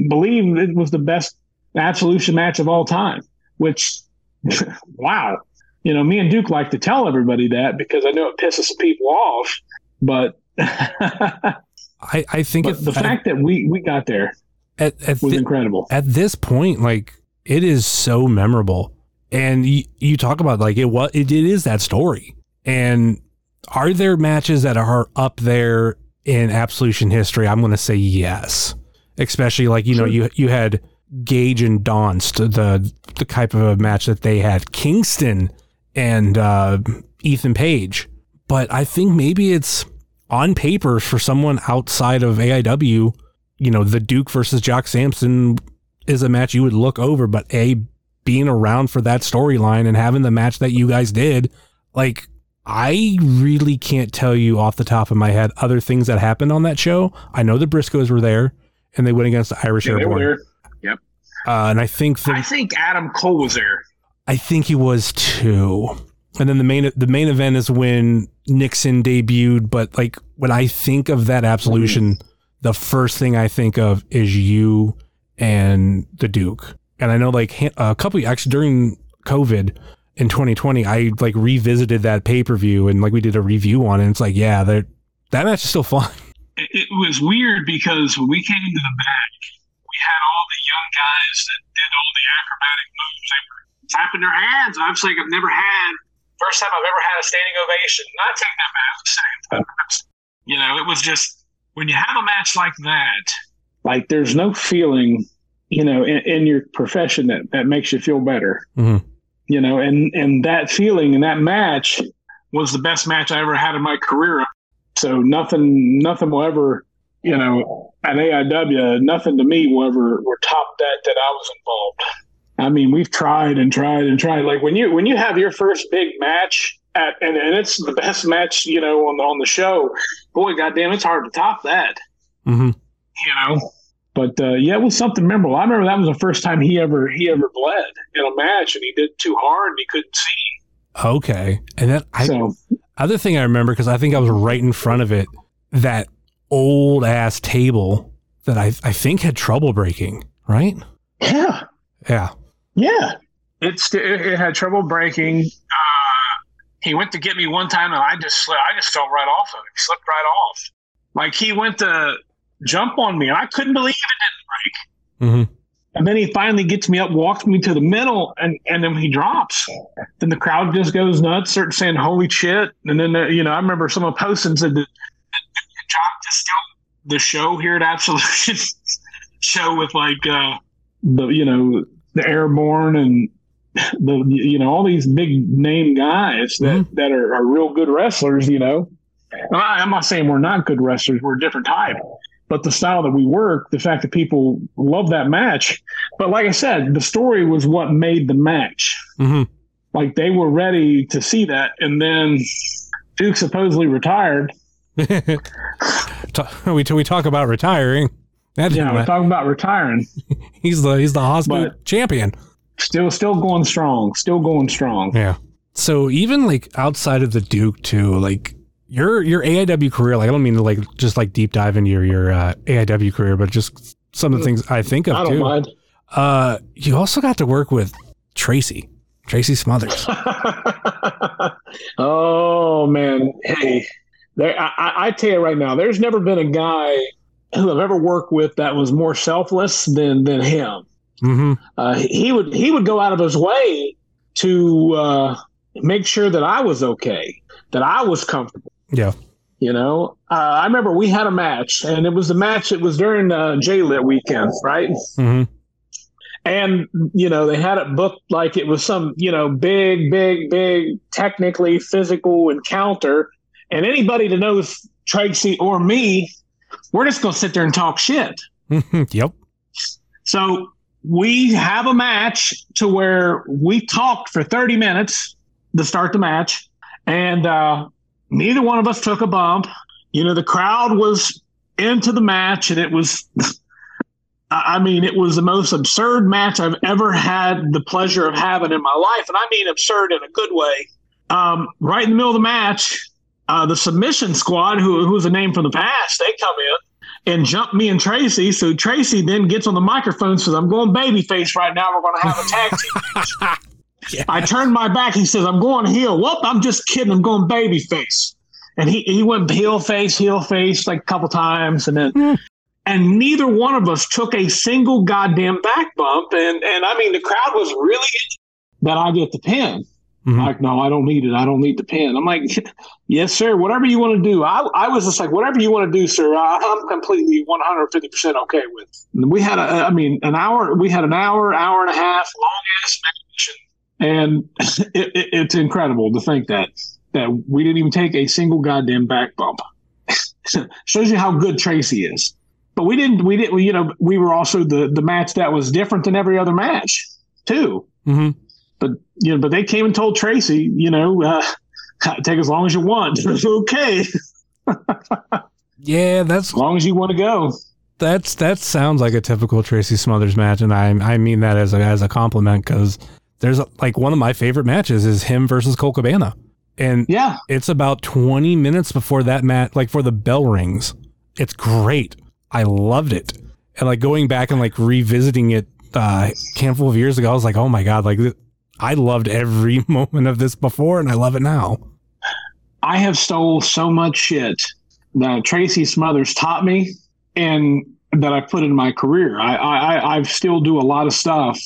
believe it was the best Absolution match of all time, which, wow. You know, me and Duke like to tell everybody that because I know it pisses some people off, but. I, I think it, the fact that we we got there at, at, was incredible. at this point, like it is so memorable. And you, you talk about like it what it, it is that story. And are there matches that are up there in Absolution history? I'm going to say yes. Especially like you know you you had Gage and Donst, the the type of a match that they had, Kingston and uh, Ethan Page. But I think maybe it's on paper for someone outside of AIW you know, the Duke versus Jock Samson is a match you would look over, but A, being around for that storyline and having the match that you guys did, like, I really can't tell you off the top of my head other things that happened on that show. I know the Briscoes were there and they went against the Irish Yeah, Airborne. there. Uh, and I think the, I think Adam Cole was there. I think he was too. And then the main the main event is when Nixon debuted. But like when I think of that absolution, the first thing I think of is you and the Duke. And I know like a couple actually during COVID in 2020, I like revisited that pay per view and like we did a review on it. And it's like yeah, that that match is still fun. It, it was weird because when we came to the back, we had all the young guys that did all the acrobatic moves. They were tapping their hands. I was like, I've never had first time I've ever had a standing ovation. Not taking that back time. You know, it was just when you have a match like that. Like there's no feeling, you know, in, in your profession that, that makes you feel better. Mhm. You know, and and that feeling and that match was the best match I ever had in my career. So nothing, nothing will ever, you know, at AIW, nothing to me will ever will top that that I was involved. I mean, we've tried and tried and tried. Like when you when you have your first big match at and, and it's the best match, you know, on the on the show. Boy, goddamn, it's hard to top that. hmm You know. But uh, yeah, it was something memorable. I remember that was the first time he ever he ever bled in a match, and he did too hard and he couldn't see. Okay. And then I so Other thing I remember because I think I was right in front of it, that old ass table that I I think had trouble breaking, right? yeah, Yeah. Yeah, it's it, it had trouble breaking. Uh, he went to get me one time, and I just slipped, I just fell right off of it. He slipped right off. Like he went to jump on me, and I couldn't believe it didn't break. hmm And then he finally gets me up, walks me to the middle, and and then he drops. Then the crowd just goes nuts, start saying "Holy shit!" And then uh, you know, I remember someone posting said that, that John the show here at Absolution show with like uh, the you know the Airborne and the you know all these big name guys that that are, are real good wrestlers. You know, I'm not saying we're not good wrestlers; we're a different type. But the style that we work, the fact that people love that match. But like I said, the story was what made the match. hmm Like they were ready to see that, and then Duke supposedly retired. We we talk about retiring. That Yeah, we're talking about retiring. he's the he's the hospital champion. Still, still going strong. Still going strong. Yeah. So even like outside of the Duke too, like your your AIW career, like I don't mean to like just like deep dive into your your uh, AIW career, but just some of the things I think of I don't too. mind. Uh, you also got to work with Tracy, Tracy Smothers. oh man, hey, there, I, I- tell you right now, there's never been a guy who I've ever worked with that was more selfless than than him. hmm Uh, he would he would go out of his way to uh, make sure that I was okay, that I was comfortable. Yeah. You know, uh, I remember we had a match, and it was the match. It was during uh, J-Lit weekend, right? hmm and you know they had it booked like it was some you know big big big technically physical encounter and anybody that knows Tracy or me, we're just going to sit there and talk shit. yep. So we have a match to where we talked for 30 minutes to start the match, and uh, neither one of us took a bump. You know, the crowd was into the match, and it was. I mean, it was the most absurd match I've ever had the pleasure of having in my life. And I mean absurd in a good way. Um, right in the middle of the match, uh, the submission squad, who, who's a name from the past, they come in and jump me and Tracy. So Tracy then gets on the microphone says, I'm going babyface right now. We're going to have a tag team. yeah. I turned my back. He says, I'm going heel. Whoop, I'm just kidding. I'm going baby face. And he, he went heel face, heel face like a couple times. And then mm and neither one of us took a single goddamn back bump. And and I mean, the crowd was really that I get the pin. Mm-hmm. Like, no, I don't need it. I don't need the pin. I'm like, yes, sir. Whatever you want to do. I, I was just like, whatever you want to do, sir. I, am completely 150 percent okay with. And we had, a, I mean, an hour. We had an hour, hour and a half, long ass match, and it, it, it's incredible to think that that we didn't even take a single goddamn back bump. Shows you how good Tracy is. But we didn't we didn't you know we were also the the match that was different than every other match too. Mm-hmm. but you know but they came and told tracy you know uh, take as long as you want. Okay. Yeah that's as long as you want to go. That's that sounds like a typical tracy smothers match and i i mean that as a as a compliment because there's a, like one of my favorite matches is him versus Colt Cabana. And yeah, it's about 20 minutes before that match, like for the bell rings. It's great. I loved it. And like going back and like revisiting it uh, a handful of years ago, I was like, oh my God, like I loved every moment of this before and I love it now. I have stole so much shit that Tracy Smothers taught me and that I put in my career. I, I, I still do a lot of stuff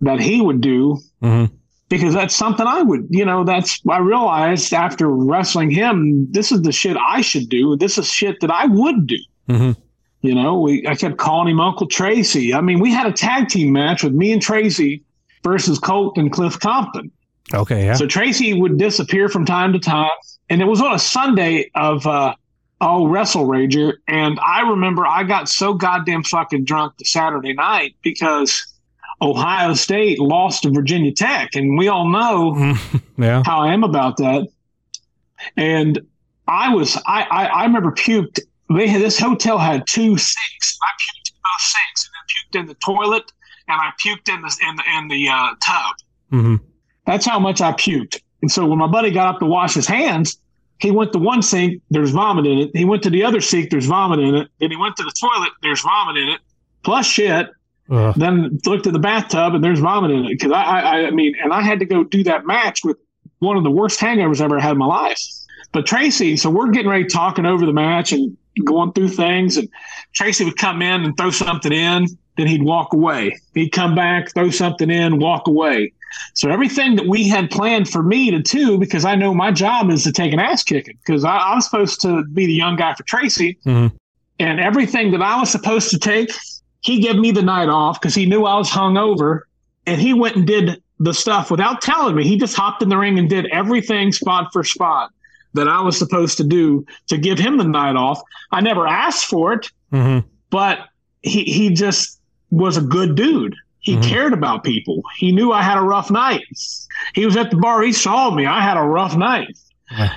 that he would do mm-hmm. because that's something I would, you know, that's, I realized after wrestling him, this is the shit I should do. This is shit that I would do. Mm-hmm. You know, we I kept calling him Uncle Tracy. I mean, we had a tag team match with me and Tracy versus Colt and Cliff Compton. Okay, yeah. So Tracy would disappear from time to time, and it was on a Sunday of uh, oh Wrestle Rager, and I remember I got so goddamn fucking drunk the Saturday night because Ohio State lost to Virginia Tech, and we all know yeah. how I am about that. And I was I I, I remember puked they had this hotel had two sinks. I puked in both sinks, and then puked in the toilet, and I puked in the in the in the uh, tub. Mm-hmm. That's how much I puked. And so when my buddy got up to wash his hands, he went to one sink, there's vomit in it. He went to the other sink, there's vomit in it. Then he went to the toilet, there's vomit in it, plus shit. Uh. Then looked at the bathtub and there's vomit in it. Because I, I, I mean, and I had to go do that match with one of the worst hangovers I ever had in my life. But Tracy, so we're getting ready talking over the match, and going through things. And Tracy would come in and throw something in, then he'd walk away. He'd come back, throw something in, walk away. So everything that we had planned for me to do, because I know my job is to take an ass kicking, because I, I, was supposed to be the young guy for Tracy. Mm-hmm. And everything that I was supposed to take, he gave me the night off because he knew I was hungover. And he went and did the stuff without telling me. He just hopped in the ring and did everything spot for spot that I was supposed to do to give him the night off. I never asked for it, mm-hmm. but he he just was a good dude. He mm-hmm. cared about people. He knew I had a rough night. He was at the bar. He saw me. I had a rough night. Yeah.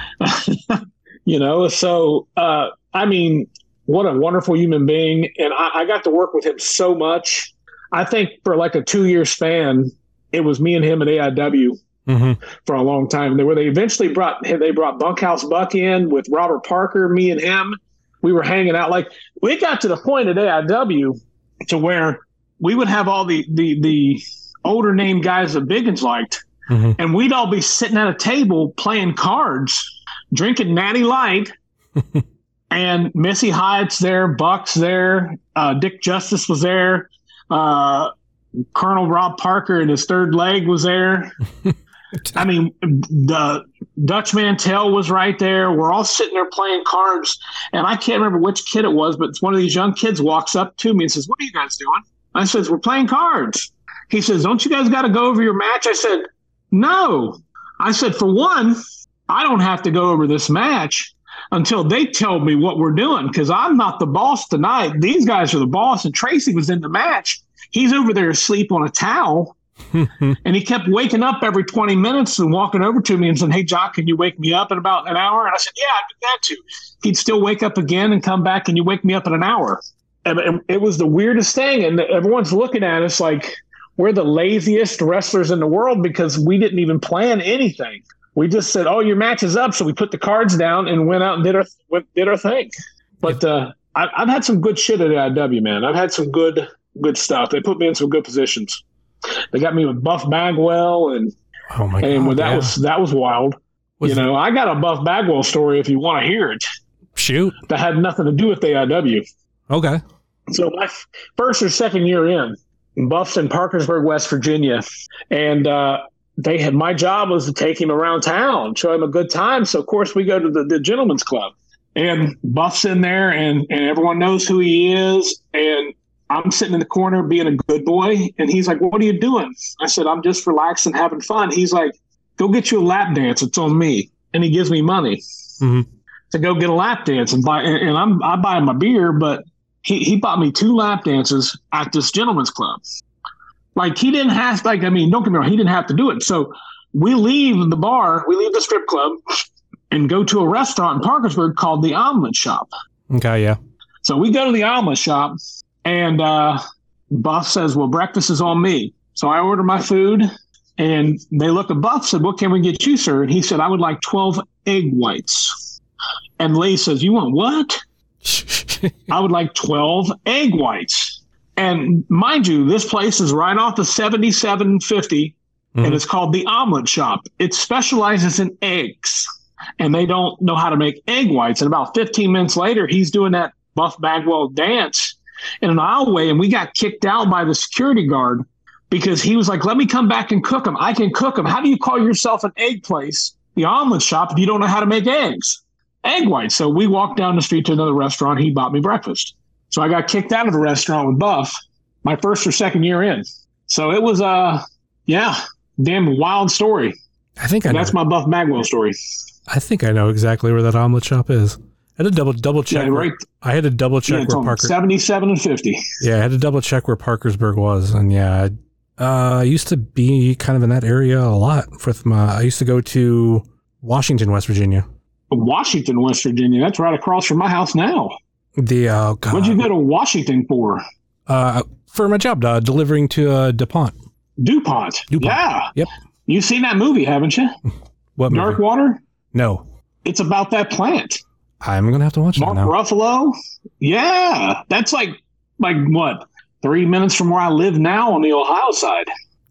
you know, so uh, I mean, what a wonderful human being, and I, I got to work with him so much. I think for like a two year span, it was me and him at AIW mm-hmm. for a long time. They were they eventually brought they brought Bunkhouse Buck in with Robert Parker, me and him. We were hanging out like we got to the point at AIW to where we would have all the the the older name guys that Biggins liked, mm-hmm. and we'd all be sitting at a table playing cards, drinking Natty Light. and Missy Hyatt's there, Buck's there, uh, Dick Justice was there, uh, Colonel Rob Parker and his third leg was there. I mean, the Dutch Mantell was right there. We're all sitting there playing cards, and I can't remember which kid it was, but it's one of these young kids walks up to me and says, "What are you guys doing?" I says, "We're playing cards." He says, "Don't you guys got to go over your match?" I said, "No." I said, "For one, I don't have to go over this match." Until they tell me what we're doing because I'm not the boss tonight. These guys are the boss, and Tracy was in the match. He's over there asleep on a towel. and he kept waking up every 20 minutes and walking over to me and saying, Hey, Jock, can you wake me up in about an hour? And I said, Yeah, I'd be glad to. He'd still wake up again and come back, and you wake me up in an hour. And, and it was the weirdest thing. And everyone's looking at us like we're the laziest wrestlers in the world because we didn't even plan anything. We just said, "Oh, your match is up," so we put the cards down and went out and did our went, did our thing. But uh, I, I've had some good shit at IW, man. I've had some good good stuff. They put me in some good positions. They got me with Buff Bagwell, and Oh my and god. that yeah. was that was wild. Was you know, I got a Buff Bagwell story if you want to hear it. shoot. That had nothing to do with the IW. Okay. So my first or second year in, Buff's in Parkersburg, West Virginia, and uh, they had my job was to take him around town, show him a good time. So of course we go to the, the gentleman's club, and Buff's in there, and and everyone knows who he is, and I'm sitting in the corner being a good boy, and he's like, "What are you doing?" I said, "I'm just relaxing, having fun." He's like, "Go get you a lap dance. It's on me," and he gives me money Mhm. to go get a lap dance, and buy, and, and I'm I buy him a beer, but he, he bought me two lap dances at this gentleman's club. Like he didn't have like I mean, don't get me wrong, he didn't have to do it. So we leave the bar, we leave the strip club, and go to a restaurant in Parkersburg called the Omelet Shop. Okay. Yeah. So we go to the omelet shop, and uh, Buff says, "Well, breakfast is on me." So I order my food, and they look at Buff said, "What can we get you, sir?" And he said, "I would like twelve egg whites." And Lee says, "You want what?" I would like 12 egg whites. And mind you, this place is right off the 7750 Mhm. and it's called the Omelet Shop. It specializes in eggs and they don't know how to make egg whites. And about 15 minutes later, he's doing that Buff Bagwell dance in an aisleway and we got kicked out by the security guard because he was like, let me come back and cook them. I can cook them. How do you call yourself an egg place, the omelet shop, if you don't know how to make eggs? egg whites. So we walked down the street to another restaurant. He bought me breakfast. So I got kicked out of the restaurant with Buff my first or second year in. So it was, uh, yeah, damn wild story. I think I And know. that's my Buff Bagwell story. I think I know exactly where that omelet shop is. I had to double double check. Yeah, where- right. I had to double check it's where Parker. 77 and 50. Yeah, I had to double check where Parkersburg was, and yeah, I, uh, I used to be kind of in that area a lot. With my, I used to go to Washington, West Virginia. Washington, West Virginia. That's right across from my house now. The uh, What'd you go to Washington for? uh, for my job, uh, delivering to uh, DuPont. DuPont. DuPont. Yeah. Yep. You've seen that movie, haven't you? What movie? Dark Water? No, It's about that plant. I'm gonna have to watch that Mark. Ruffalo. Yeah, that's like like what three minutes from where I live now on the Ohio side.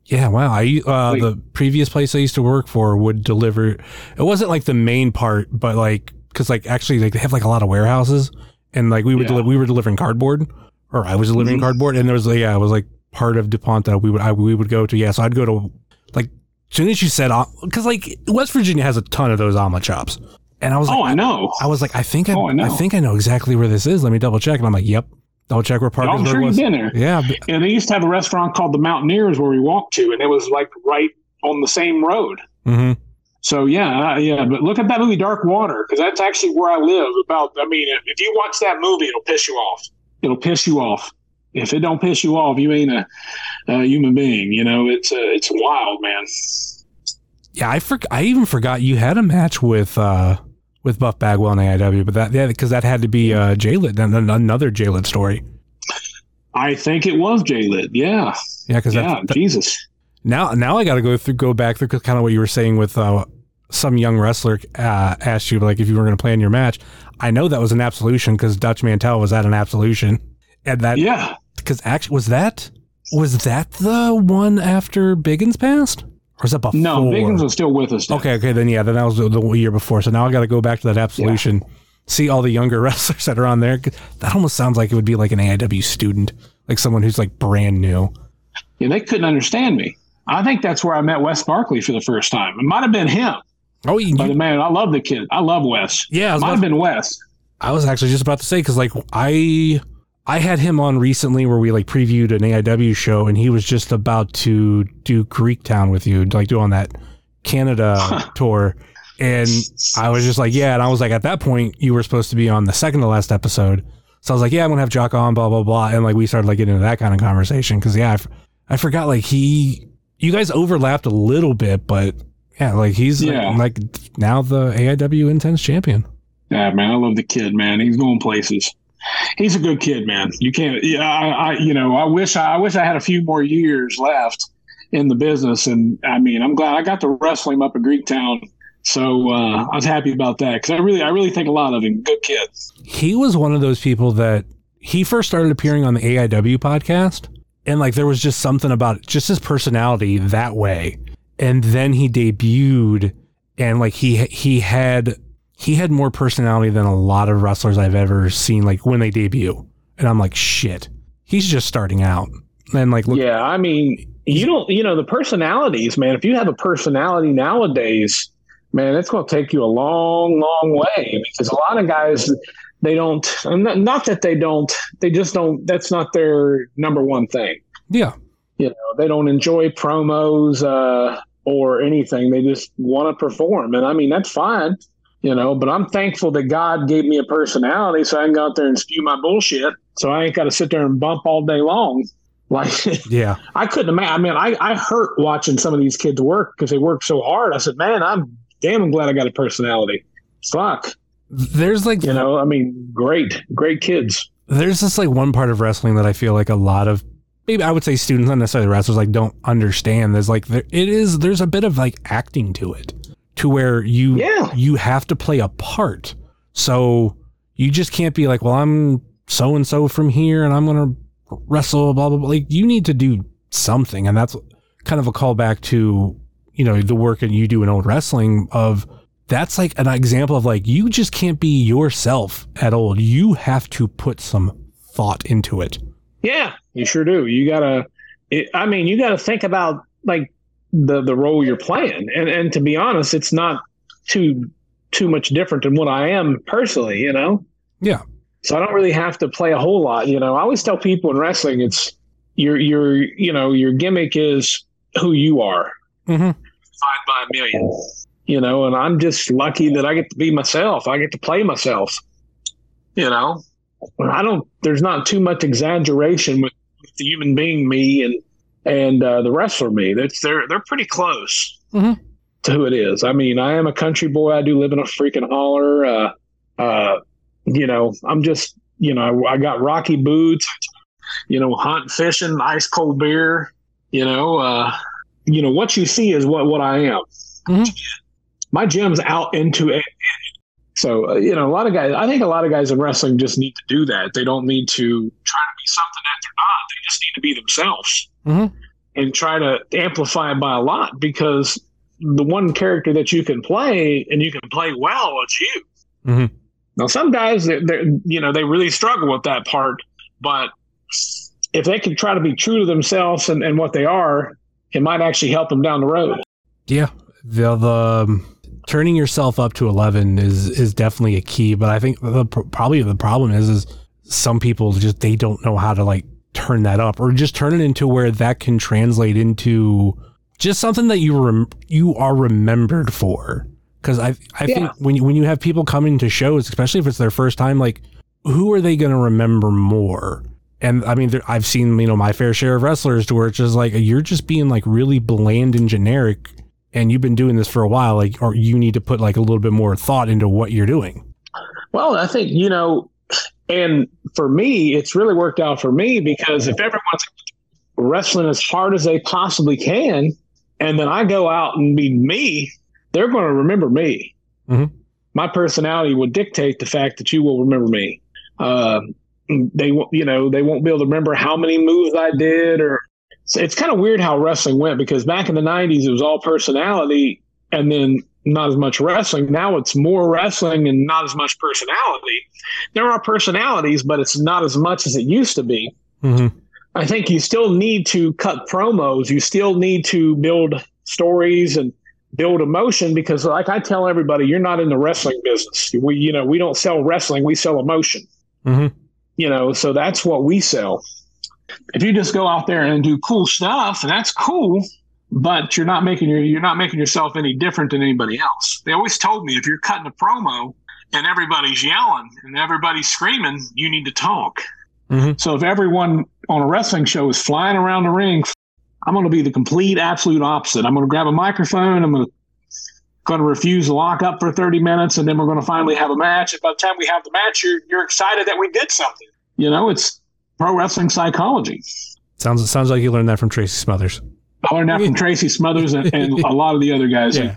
Yeah, wow. I uh, Like- the previous place I used to work for would deliver. It wasn't like the main part, but like because like actually like they have like a lot of warehouses, and like we would Yeah. deli- we were delivering cardboard, or I was delivering Mhm. cardboard, and there was like yeah, it was like part of DuPont that we would I, we would go to. Yeah, so I'd go to like as soon as you said because like West Virginia has a ton of those omelet shops, and I was like, Oh, I know. I was like, I think I, Oh, I know. I think I know exactly where this is. Let me double check, and I'm like, yep, double check where Oh, I'm sure you've been there. Yeah, And they used to have a restaurant called the Mountaineers where we walked to, and it was like right on the same road. mhm. So yeah, yeah. But look at that movie Dark Water because that's actually where I live. About, I mean, if- you watch that movie, it'll piss you off. It'll piss you off. If it don't piss you off, you ain't a, a human being. You know, it's uh, it's wild, man. Yeah, I for, I even forgot you had a match with uh with Buff Bagwell in AIW, but that yeah, because that had to be uh an- another Jaylit story. I think it was J Lit. Yeah, Yeah, because yeah. Jesus. now now I got to go through go back through kind of what you were saying with uh some young wrestler uh, asked you like if you were going to plan your match. I know that was an absolution because Dutch Mantel was at an absolution, and that Yeah. because actually was that was that the one after Biggins passed, or was that before? No, Biggins was still with us. then. Okay, okay, then yeah, then that was the, the year before. So now I got to go back to that absolution, see all the younger wrestlers that are on there. That almost sounds like it would be like an AIW student, like someone who's like brand new. Yeah, they couldn't understand me. I think that's where I met Wes Barkley for the first time. It might have been him. Oh, you, But man, I love the kid. I love Wes. yeah, might have been Wes. I was actually just about to say because like I I had him on recently where we like previewed an AIW show and he was just about to do Greek Town with you, like do on that Canada tour. And I was just like, yeah. And I was like, at that point, you were supposed to be on the second to last episode. So I was like, yeah, I'm gonna have Jock on, blah blah blah. And like we started like getting into that kind of conversation because yeah, I, f- I forgot like he, you guys overlapped a little bit, but yeah, like he's Yeah. like, now the AIW Intense champion. Yeah, man, I love the kid, man. He's going places. He's a good kid, man. You can't. Yeah, I, I you know, I wish I, I wish I had a few more years left in the business, and I mean, I'm glad I got to wrestle him up at Greektown. So uh, I was happy about that because I really, I really think a lot of him. Good kid. he was one of those people that he first started appearing on the AIW podcast and like there was just something about just his personality that way and then he debuted and like he he had he had more personality than a lot of wrestlers I've ever seen like when they debut and I'm like shit he's just starting out and like look Yeah, I mean, you don't, you know, the personalities, man. If you have a personality nowadays, man, it's going to take you a long, long way because a lot of guys, they don't, not, not that they don't, they just don't, that's not their number one thing. yeah You know, they don't enjoy promos uh, or anything. They just want to perform. And I mean, that's fine, you know, but I'm thankful that God gave me a personality so I can go out there and spew my bullshit. So I ain't got to sit there and bump all day long. Like, yeah I couldn't imagine. I mean, I, I hurt watching some of these kids work because they work so hard. I said, man, I'm damn i'm glad I got a personality. Fuck. there's like You know, I mean, great, great kids. there's this like one part of wrestling that I feel like a lot of maybe I would say students, not necessarily wrestlers, like don't understand. There's like there it is there's a bit of like acting to it. To where you Yeah. you have to play a part. So you just can't be like, well, I'm so and so from here and I'm gonna wrestle, blah blah blah. Like you need to do something. And that's kind of a callback to, you know, the work that you do in old wrestling of that's like an example of like you just can't be yourself at old. You have to put some thought into it. Yeah, you sure do. You gotta. It, I mean, you gotta think about like the the role you're playing, and and to be honest, it's not too too much different than what I am personally. You know. Yeah. So I don't really have to play a whole lot. You know, I always tell people in wrestling, it's your your you know your gimmick is who you are. Mm-hmm. Divided by a million. You know, and I'm just lucky that I get to be myself. I get to play myself. You know, I don't. There's not too much exaggeration with, with the human being me and and uh, the wrestler me. That's they're they're pretty close Mhm. to who it is. I mean, I am a country boy. I do live in a freaking holler. Uh, uh, you know, I'm just you know, I got rocky boots. You know, hunt, fishing, ice cold beer. You know, uh, you know what you see is what what I am. Mhm. My gym's out into it. So uh, you know, a lot of guys. I think a lot of guys in wrestling just need to do that. They don't need to try to be something that they're not. They just need to be themselves Mhm. and try to amplify it by a lot. Because the one character that you can play and you can play well, it's you. Mm-hmm. Now, some guys, they they're, you know, they really struggle with that part. But if they can try to be true to themselves and, and what they are, it might actually help them down the road. Yeah, the the um, turning yourself up to eleven is is definitely a key. But I think the probably the problem is is some people just they don't know how to like turn that up or just turn it into where that can translate into just something that you rem- you are remembered for. Because I I Yeah. think when you, when you have people coming to shows, especially if it's their first time, like who are they going to remember more? And I mean, there, I've seen you know my fair share of wrestlers to where it's just like you're just being like really bland and generic, and you've been doing this for a while, like or you need to put like a little bit more thought into what you're doing. Well, I think, you know, and for me, it's really worked out for me because if everyone's wrestling as hard as they possibly can, and then I go out and be me, they're going to remember me. Mhm. My personality would dictate the fact that you will remember me. Uh, they, won't- you know, they won't be able to remember how many moves I did, or so it's kind of weird how wrestling went because back in the '90s it was all personality, and then not as much wrestling. Now it's more wrestling and not as much personality. There are personalities, but it's not as much as it used to be. Mm-hmm. I think you still need to cut promos. You still need to build stories and build emotion because, like I tell everybody, you're not in the wrestling business. We, you know, we don't sell wrestling. We sell emotion. Mm-hmm. You know, so that's what we sell. If you just go out there and do cool stuff, and that's cool, but you're not making your you're not making yourself any different than anybody else. They always told me if you're cutting a promo and everybody's yelling and everybody's screaming, you need to talk. Mhm. So if everyone on a wrestling show is flying around the ring, I'm going to be the complete absolute opposite. I'm going to grab a microphone. I'm going to going to refuse to lock up for 30 minutes, and then we're going to finally have a match. And by the time we have the match, you're you're excited that we did something. You know, it's pro wrestling psychology. Sounds sounds like you learned that from Tracy Smothers. I learned that from Tracy Smothers and, and a lot of the other guys. Yeah.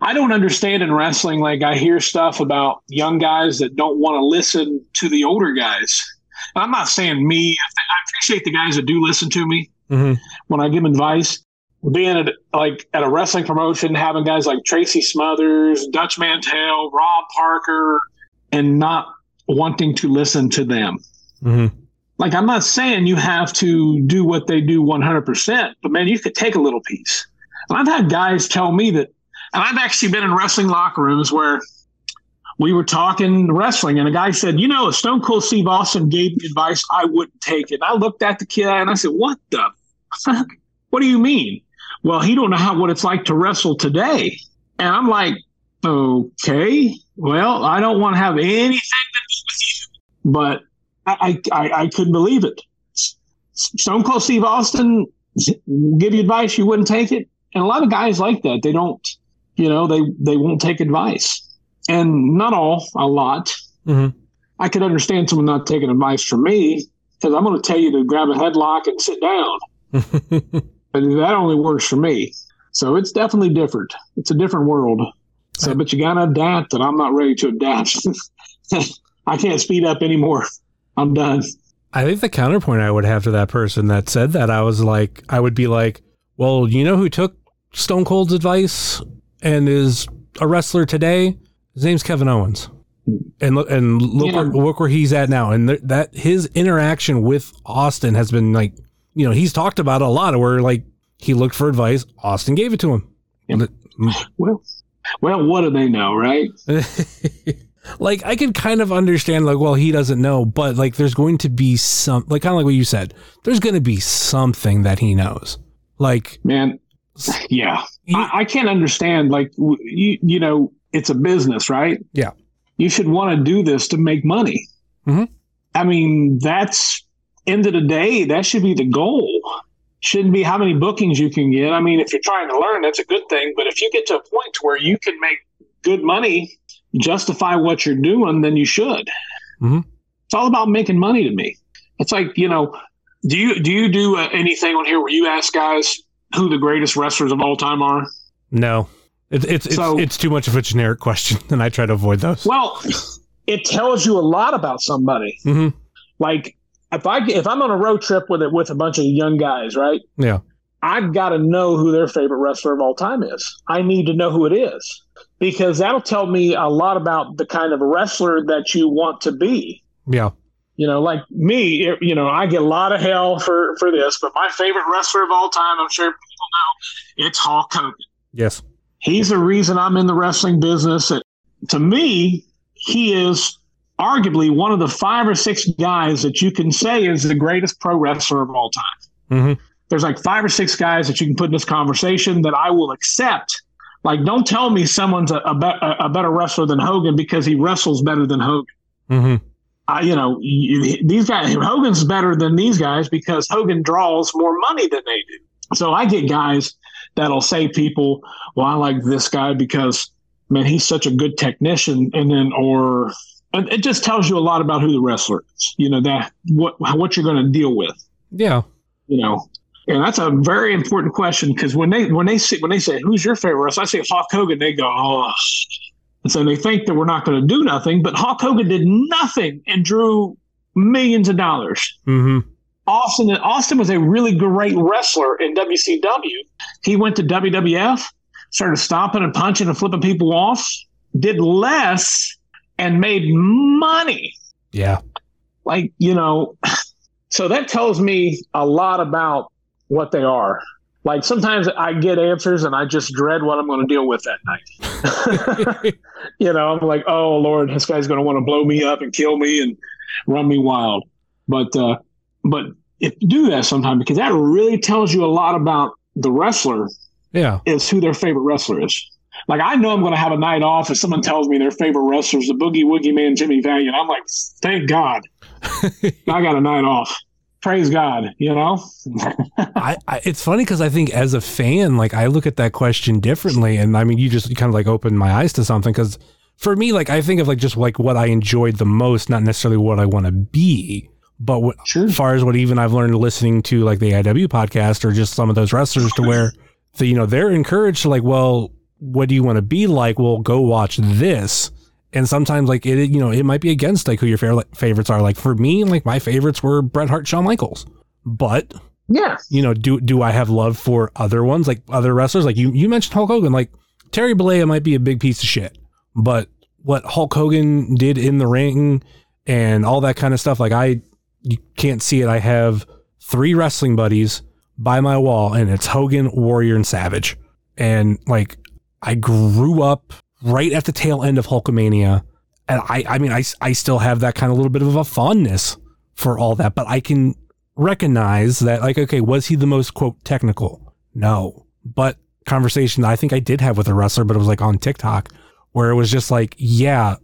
I don't understand in wrestling. Like I hear stuff about young guys that don't want to listen to the older guys. And I'm not saying me. I appreciate the guys that do listen to me Mhm. when I give advice. Being at like at a wrestling promotion, having guys like Tracy Smothers, Dutch Mantel, Rob Parker, and not wanting to listen to them hmm like I'm not saying you have to do what they do 100%, but man, you could take a little piece. And I've had guys tell me that, and I've actually been in wrestling locker rooms where we were talking wrestling, and a guy said, "You know, Stone Cold Steve Austin gave me advice, I wouldn't take it." I looked at the kid and I said, "What the fuck? What do you mean?" Well, he don't know how what it's like to wrestle today, and I'm like, "Okay, well, I don't want to have anything to do with you, but." I, I, I couldn't believe it. Stone Cold Steve Austin give you advice, you wouldn't take it. And a lot of guys like that. They don't, you know, they, they won't take advice. And not all, a lot. Mhm. I could understand someone not taking advice from me because I'm going to tell you to grab a headlock and sit down. But that only works for me. So it's definitely different. It's a different world. So, but you got to adapt, and I'm not ready to adapt. I can't speed up anymore. I'm done. I think the counterpoint I would have to that person that said that, I was like, I would be like, well, you know who took Stone Cold's advice and is a wrestler today? His name's Kevin Owens. Hmm. And look, and look, Yeah. where, look where he's at now. And th- that his interaction with Austin has been like, you know, he's talked about it a lot where like he looked for advice, Austin gave it to him. Mm. Well, well, what do they know, right? like I can kind of understand like well he doesn't know but like there's going to be some like kind of like what you said there's going to be something that he knows like Man, yeah. You- I, I can't understand. Like, you, you know, it's a business, right? Yeah. You should want to do this to make money. Mhm. I mean, that's end of the day. That should be the goal. Shouldn't be how many bookings you can get. I mean, if you're trying to learn, that's a good thing. But if you get to a point where you can make good money, justify what you're doing, then you should. Mhm. It's all about making money to me. It's like you know, do you do you do uh, anything on here where you ask guys who the greatest wrestlers of all time are? no it, it's it's So- it's too much of a generic question and I try to avoid those Well, it tells you a lot about somebody. hmm Like if I if I'm on a road trip with it with a bunch of young guys, right? yeah I've got to know who their favorite wrestler of all time is. I need to know who it is because that'll tell me a lot about the kind of wrestler that you want to be. yeah You know, like me, it- you know, I get a lot of hell for for this, but my favorite wrestler of all time, I'm sure people know, it's Hulk Hogan. yes He's the reason I'm in the wrestling business. And to me, he is arguably one of the five or six guys that you can say is the greatest pro wrestler of all time. hmm There's like five or six guys that you can put in this conversation that I will accept. Like, don't tell me someone's a, a, be- a better wrestler than Hogan because he wrestles better than Hogan. hmm I, you know, you, these guys, Hogan's better than these guys because Hogan draws more money than they do. So I get guys that'll say people, well, I like this guy because, man, he's such a good technician. And then, or, it just tells you a lot about who the wrestler is, you know, that what, what you're going to deal with, yeah you know. And that's a very important question because when they when they say when they say who's your favorite wrestler, I say Hulk Hogan. They go, oh, and so they think that we're not going to do nothing. But Hulk Hogan did nothing and drew millions of dollars. hmm Austin Austin was a really great wrestler in WCW. He went to WWF, started stomping and punching and flipping people off, did less and made money. yeah Like, you know, so that tells me a lot about what they are. Like sometimes I get answers and I just dread what I'm going to deal with that night. you know, I'm like, oh Lord, this guy's going to want to blow me up and kill me and run me wild. But uh, but if you do that sometimes because that really tells you a lot about the wrestler Yeah. is who their favorite wrestler is. Like I know I'm going to have a night off if someone tells me their favorite wrestler is the Boogie Woogie Man Jimmy Valiant. I'm like, thank God, I got a night off. Praise God, you know. I, I it's funny because I think as a fan, like I look at that question differently, and I mean, you just kind of like opened my eyes to something because for me, like I think of like just like what I enjoyed the most, not necessarily what I want to be, but what, Sure. as far as what even I've learned listening to like the IW podcast or just some of those wrestlers to where the you know they're encouraged to like, well, what do you want to be like? Well, go watch this. And sometimes like it, you know, it might be against like who your favorite favorites are. Like for me, like my favorites were Bret Hart, Shawn Michaels, but Yeah, you know, do do I have love for other ones like other wrestlers? Like you you mentioned Hulk Hogan, like Terry Bollea might be a big piece of shit, but what Hulk Hogan did in the ring and all that kind of stuff, like I you can't see it. I have three wrestling buddies by my wall, and it's Hogan, Warrior, and Savage, and like I grew up right at the tail end of Hulkamania, and I I mean I I still have that kind of little bit of a fondness for all that, but I can recognize that like okay was he the most quote technical? No. But conversation i think i did have with a wrestler but it was like on tiktok where it was just like yeah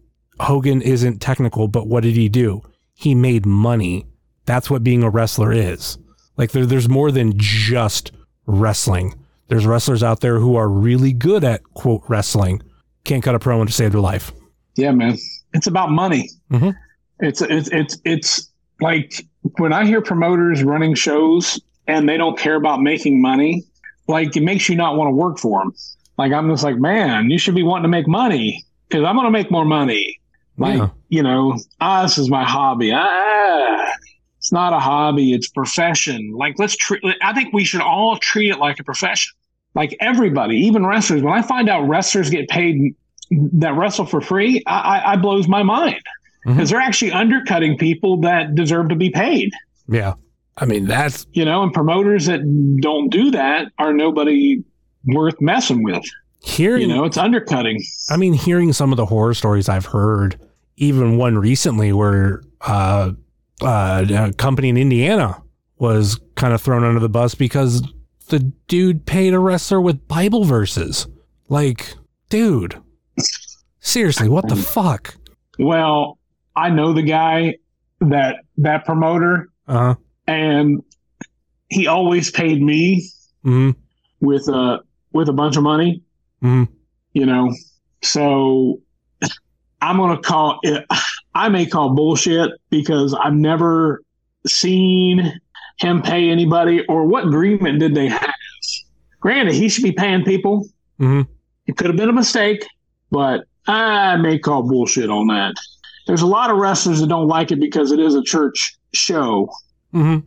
hogan isn't technical but what did he do? He made money. That's what being a wrestler is. Like there, there's more than just wrestling. There's wrestlers out there who are really good at quote wrestling can't cut a promo to save their life yeah, man. It's about money. Mhm. It's it's it's it's like when I hear promoters running shows and they don't care about making money, like it makes you not want to work for them. Like I'm just like, man, you should be wanting to make money because I'm going to make more money. Like Yeah. you know, ah, this is my hobby. Ah, it's not a hobby; it's profession. Like let's treat. I think we should all treat it like a profession. Like everybody, even wrestlers. When I find out wrestlers get paid that wrestle for free, I, I, I blows my mind because they're actually undercutting people that deserve to be paid. yeah i mean that's You know, and promoters that don't do that are nobody worth messing with. hearing You know, it's undercutting. I mean, hearing some of the horror stories I've heard, even one recently where uh, uh, a company in Indiana was kind of thrown under the bus because the dude paid a wrestler with Bible verses. Like, dude, seriously, what the fuck? Well, I know the guy that that promoter, Uh huh. and he always paid me hmm with a with a bunch of money. Mhm. You know, so I'm gonna call it. I may call bullshit because I've never seen him pay anybody, or what agreement did they have? Granted, he should be paying people. Mhm. It could have been a mistake, but I may call bullshit on that. There's a lot of wrestlers that don't like it because it is a church show hmm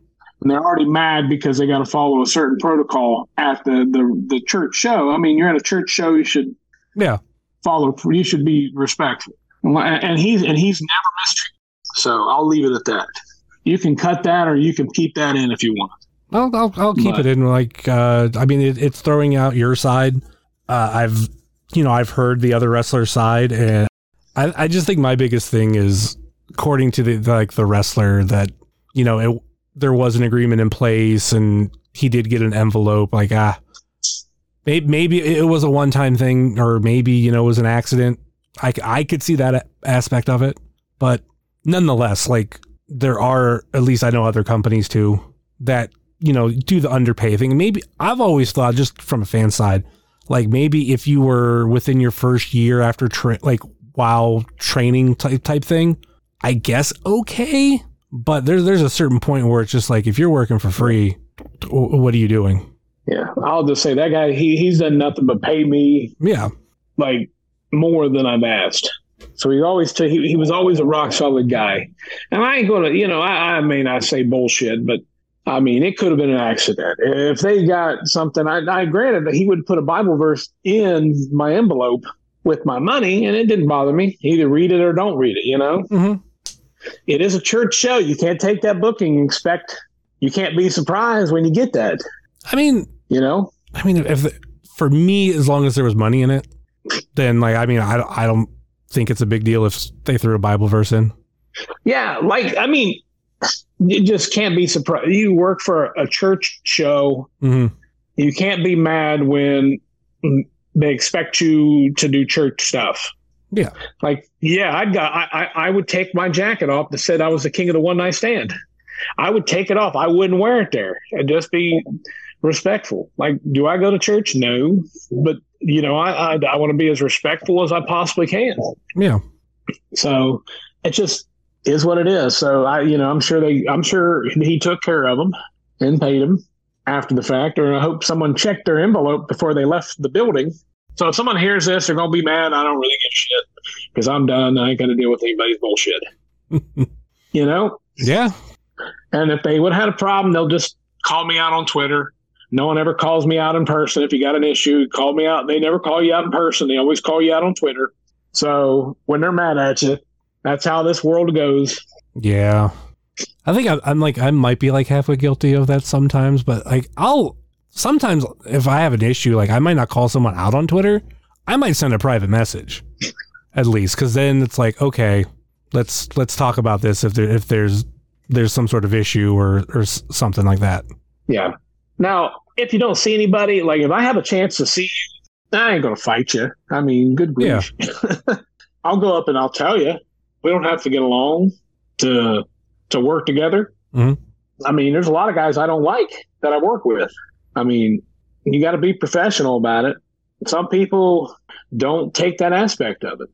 and they're already mad because they got to follow a certain protocol at the, the the church show. I mean, you're at a church show, you should Yeah. follow. You should be respectful. And and he's and he's never mistreated. So I'll leave it at that. You can cut that, or you can keep that in if you want. I'll, I'll, I'll keep But- it in. Like, uh, I mean, it, it's throwing out your side. Uh, I've, you know, I've heard the other wrestler side, and I, I just think my biggest thing is, according to the like the wrestler, that you know, it, there was an agreement in place, and he did get an envelope. Like, ah, maybe, maybe it was a one time thing, or maybe you know, it was an accident. I I could see that aspect of it, but nonetheless, like there are at least I know other companies too that you know do the underpay thing. Maybe I've always thought just from a fan side, like maybe if you were within your first year after tra- like while training type type thing, I guess okay. But there's there's a certain point where it's just like if you're working for free, what are you doing? Yeah, I'll just say that guy. He he's done nothing but pay me Yeah, like more than I've asked. So he always t- he, he was always a rock solid guy. And I ain't gonna, you know, I, I may not say bullshit, but I mean it could have been an accident. If they got something, I, I granted that he would put a Bible verse in my envelope with my money, and it didn't bother me. Either read it or don't read it. You know, hmm it is a church show. You can't take that booking and expect. You can't be surprised when you get that. I mean, You know, I mean, if for me, as long as there was money in it, then like I mean, I I don't think it's a big deal if they threw a Bible verse in. Yeah, like I mean, you just can't be surprised. You work for a church show, hmm you can't be mad when they expect you to do church stuff. Yeah. Like, yeah, I'd got, I, I, I would take my jacket off that said I was the king of the one night stand. I would take it off. I wouldn't wear it there and just be respectful. Like, do I go to church? No, but you know, I, I, I want to be as respectful as I possibly can. Yeah. So it just is what it is. So I, you know, I'm sure they, I'm sure he took care of them and paid them after the fact, or I hope someone checked their envelope before they left the building. So if someone hears this, they're going to be mad. I don't really give a shit because I'm done. I ain't going to deal with anybody's bullshit. you know? Yeah. And if they would have had a problem, they'll just call me out on Twitter. No one ever calls me out in person. If you got an issue, call me out. They never call you out in person. They always call you out on Twitter. So when they're mad at you, that's how this world goes. Yeah. I think I'm like, I might be like halfway guilty of that sometimes, but like, I'll sometimes if I have an issue, like I might not call someone out on Twitter. I might send a private message at least. Cause then it's like, okay, let's, let's talk about this if there, if there's, there's some sort of issue or, or something like that. Yeah. Now, if you don't see anybody, like if I have a chance to see you, I ain't gonna fight you. I mean, good grief. I'll go up and I'll tell you. We don't have to get along to to work together. Mhm. I mean, there's a lot of guys I don't like that I work with. I mean, you got to be professional about it. Some people don't take that aspect of it.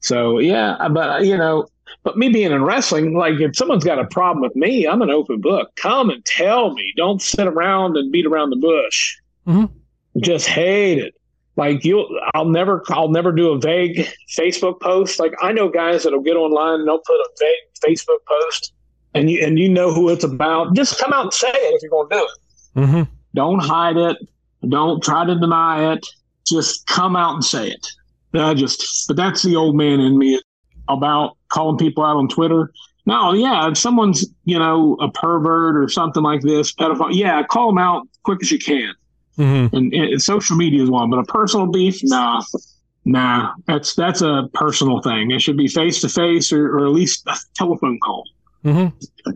So yeah, but you know, but me being in wrestling, like if someone's got a problem with me, I'm an open book. Come and tell me. Don't sit around and beat around the bush. Mhm. Just hate it. Like you, I'll never, I'll never do a vague Facebook post. Like I know guys that'll get online and they'll put a vague Facebook post, and you and you know who it's about. Just come out and say it if you're going to do it. Mm-hmm. Don't hide it. Don't try to deny it. Just come out and say it. I just, but that's the old man in me about calling people out on Twitter. No, yeah, if someone's, you know, a pervert or something like this, pedophile, yeah, call them out quick as you can. Mm-hmm. And, and social media is one, but a personal beef, nah, nah, that's that's a personal thing. It should be face to face or or at least a telephone call. Mm-hmm.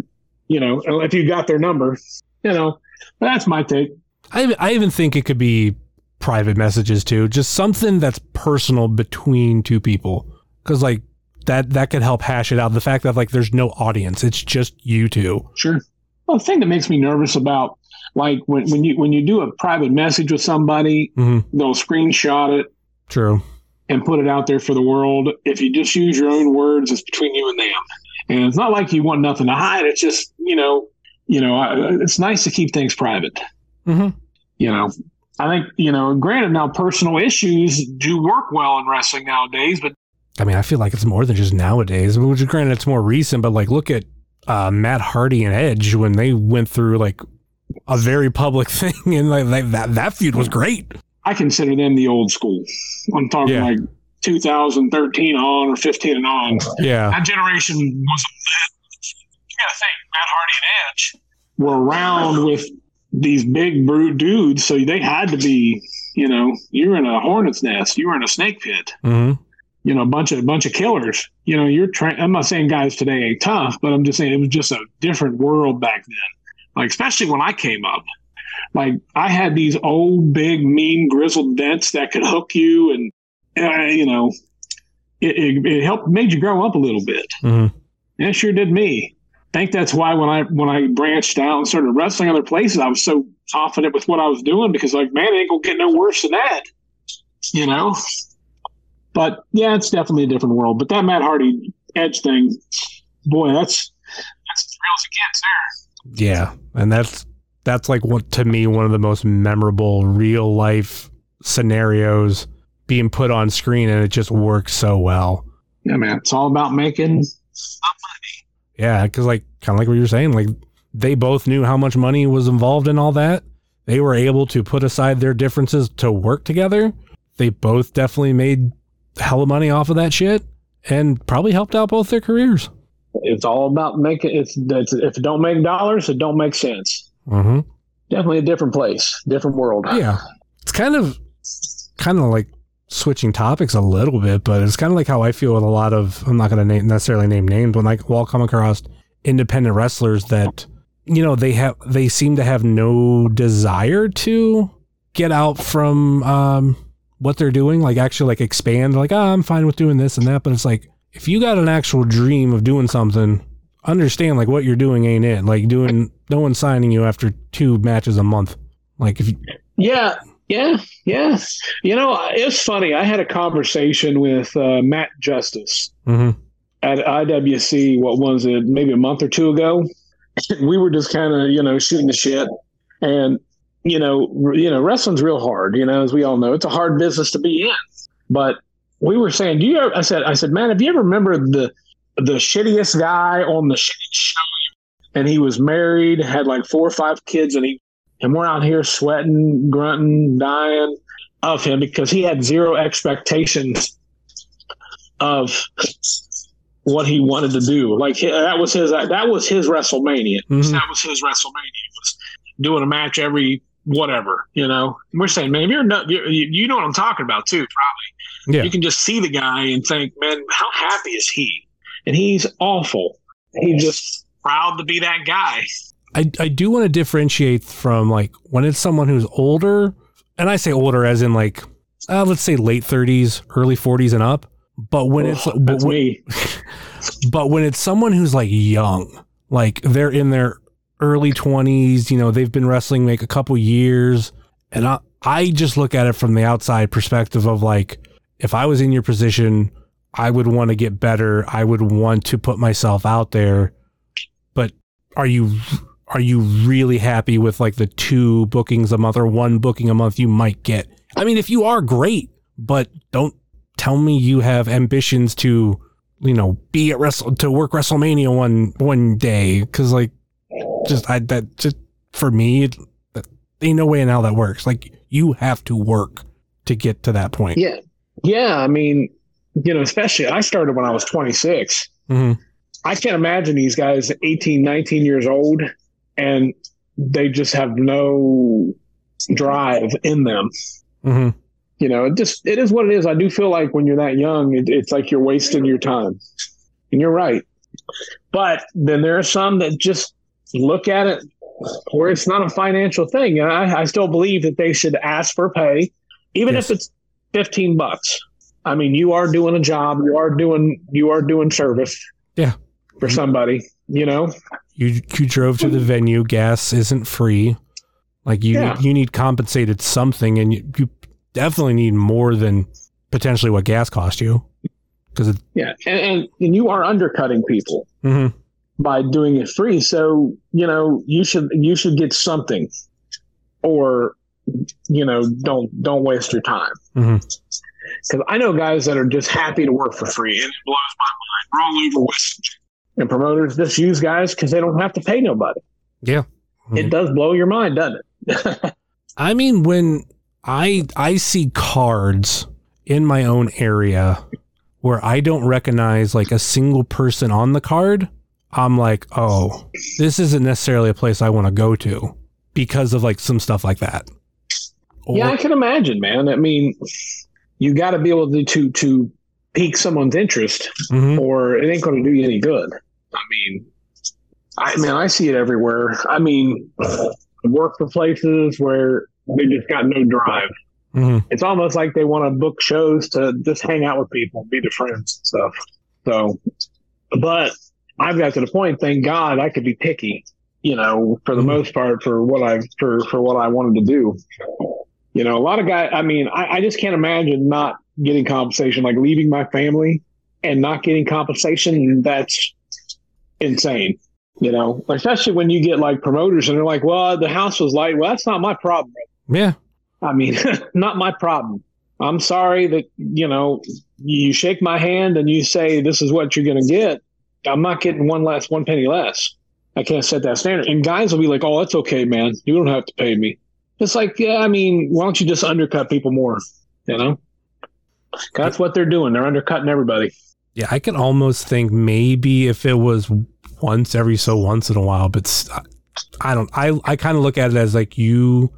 You know, if you got their number, you know, that's my take. I, I even think it could be private messages too, just something that's personal between two people. Cause like that, that could help hash it out. The fact that like there's no audience, it's just you two. Sure. Well, the thing that makes me nervous about like when, when you when you do a private message with somebody, Mm-hmm. they'll screenshot it True. and put it out there for the world. If you just use your own words, it's between you and them. And it's not like you want nothing to hide. It's just you know, you know, I- it's nice to keep things private. Mm-hmm. You know, I think you know. Granted, now personal issues do work well in wrestling nowadays, but I mean, I feel like it's more than just nowadays, which granted it's more recent, but like look at uh, Matt Hardy and Edge when they went through like a very public thing and like, like that, that feud was great. I consider them the old school. I'm talking Yeah. like 2013 on or 15 and on. Yeah. that generation was you gotta think Matt Hardy and Edge were around with these big brute dudes, so they had to be, you know, you were in a hornet's nest, you were in a snake pit, Mm-hmm. You know, a bunch of a bunch of killers. You know, you're tra- I'm not saying guys today ain't tough, but I'm just saying it was just a different world back then. Like especially when I came up. Like I had these old, big, mean, grizzled dents that could hook you, and uh, you know, it, it, it helped made you grow up a little bit. Mm-hmm. Yeah, it sure did me. I think that's why when I when I branched out and started wrestling other places, I was so confident with what I was doing because like, man, it ain't gonna get no worse than that. You know? But yeah, it's definitely a different world. But that Matt Hardy Edge thing, boy, that's that's as real as it gets there. Yeah, and that's that's like what to me one of the most memorable real life scenarios being put on screen, and it just works so well. Yeah, man. It's all about making money. Yeah, because like kind of like what you were saying, like they both knew how much money was involved in all that. They were able to put aside their differences to work together. They both definitely made hella money off of that shit, and probably helped out both their careers. it's all about making it's, it's if it don't make dollars, it don't make sense. Mm-hmm. Definitely a different place, different world. Yeah. It's kind of kind of like switching topics a little bit, but it's kind of like how I feel with a lot of I'm not going to name, necessarily name names, but like while come across independent wrestlers that you know, they have they seem to have no desire to get out from um what they're doing, like actually like expand, like, oh, I'm fine with doing this and that. But it's like if you got an actual dream of doing something, understand like what you're doing ain't it. Like doing no one's signing you after two matches a month. Like if you Yeah, yeah, yeah. You know, it's funny. I had a conversation with uh, Matt Justice Mhm. at IWC. What was it? Maybe a month or two ago. we were just kind of, you know, shooting the shit, and you know, you know, wrestling's real hard. You know, as we all know, it's a hard business to be in. But we were saying, do you? Ever, I said, I said, man, have you ever remembered the the shittiest guy on the show? And he was married, had like four or five kids, and he and we're out here sweating, grunting, dying of him because he had zero expectations of what he wanted to do. Like that was his that was his WrestleMania. Mhm. That was his WrestleMania was doing a match every whatever. You know, we're saying, man, if you're not, you, you know what I'm talking about too. Probably, Yeah. you can just see the guy and think, man, how happy is he? And he's awful. He's just proud to be that guy. I, I do want to differentiate from like when it's someone who's older, and I say older as in like, uh, let's say late 30s, early 40s and up. But when it's but That's when, me. but when it's someone who's like young, like they're in their early 20s, you know, they've been wrestling like a couple years, and I I just look at it from the outside perspective of like if I was in your position, I would want to get better. I would want to put myself out there. But are you are you really happy with like the two bookings a month or one booking a month you might get? I mean, if you are great, but don't tell me you have ambitions to, you know, be at Wrestle to work WrestleMania one one day because like just I that just for me that ain't no way in hell that works. Like you have to work to get to that point. Yeah. Yeah. I mean, you know, especially I started when I was 26. Mhm. I can't imagine these guys 18, 19 years old and they just have no drive in them. Mhm. You know, it just, it is what it is. I do feel like when you're that young, it, it's like you're wasting your time. And you're right. But then there are some that just look at it where it's not a financial thing. And I, I still believe that they should ask for pay, even Yes. if it's 15 bucks. I mean, you are doing a job, you are doing, you are doing service. Yeah. For somebody, you know? You you drove to the venue. Gas isn't free. Like you Yeah. you need compensated something, and you, you definitely need more than potentially what gas cost you. Because it, Yeah. And, and, and you are undercutting people. mhm. By doing it free. So, you know, you should you should get something or you know, don't don't waste your time. Mhm. Cuz I know guys that are just happy to work for free and it blows my mind. We're all over West and promoters just use guys cuz they don't have to pay nobody. yeah. It does blow your mind, doesn't it? I mean, when I I see cards in my own area where I don't recognize like a single person on the card, I'm like, oh, this isn't necessarily a place I want to go to because of like some stuff like that. Or, yeah, I can imagine, man. I mean, you got to be able to to to pique someone's interest Mhm. or it ain't going to do you any good. I mean, I mean, I see it everywhere. I mean, work for places where they just got no drive. Mhm. It's almost like they want to book shows to just hang out with people, be their friends and stuff. So, but I've got to the point. Thank God I could be picky. You know, for the Mhm. most part, for what I for for what I wanted to do. You know, a lot of guys. I mean, I, I just can't imagine not getting compensation, like leaving my family and not getting compensation. That's insane. You know, especially when you get like promoters and they're like, "Well, the house was light." Well, that's not my problem. Yeah. I mean, not my problem. I'm sorry that, you know, you shake my hand and you say this is what you're going to get. I'm not getting one less, one penny less. I can't set that standard. And guys will be like, oh, that's okay, man. You don't have to pay me. It's like, yeah, I mean, why don't you just undercut people more? You know? That's what they're doing. They're undercutting everybody. Yeah, I can almost think maybe if it was once every so once in a while, but I don't. I I kind of look at it as like you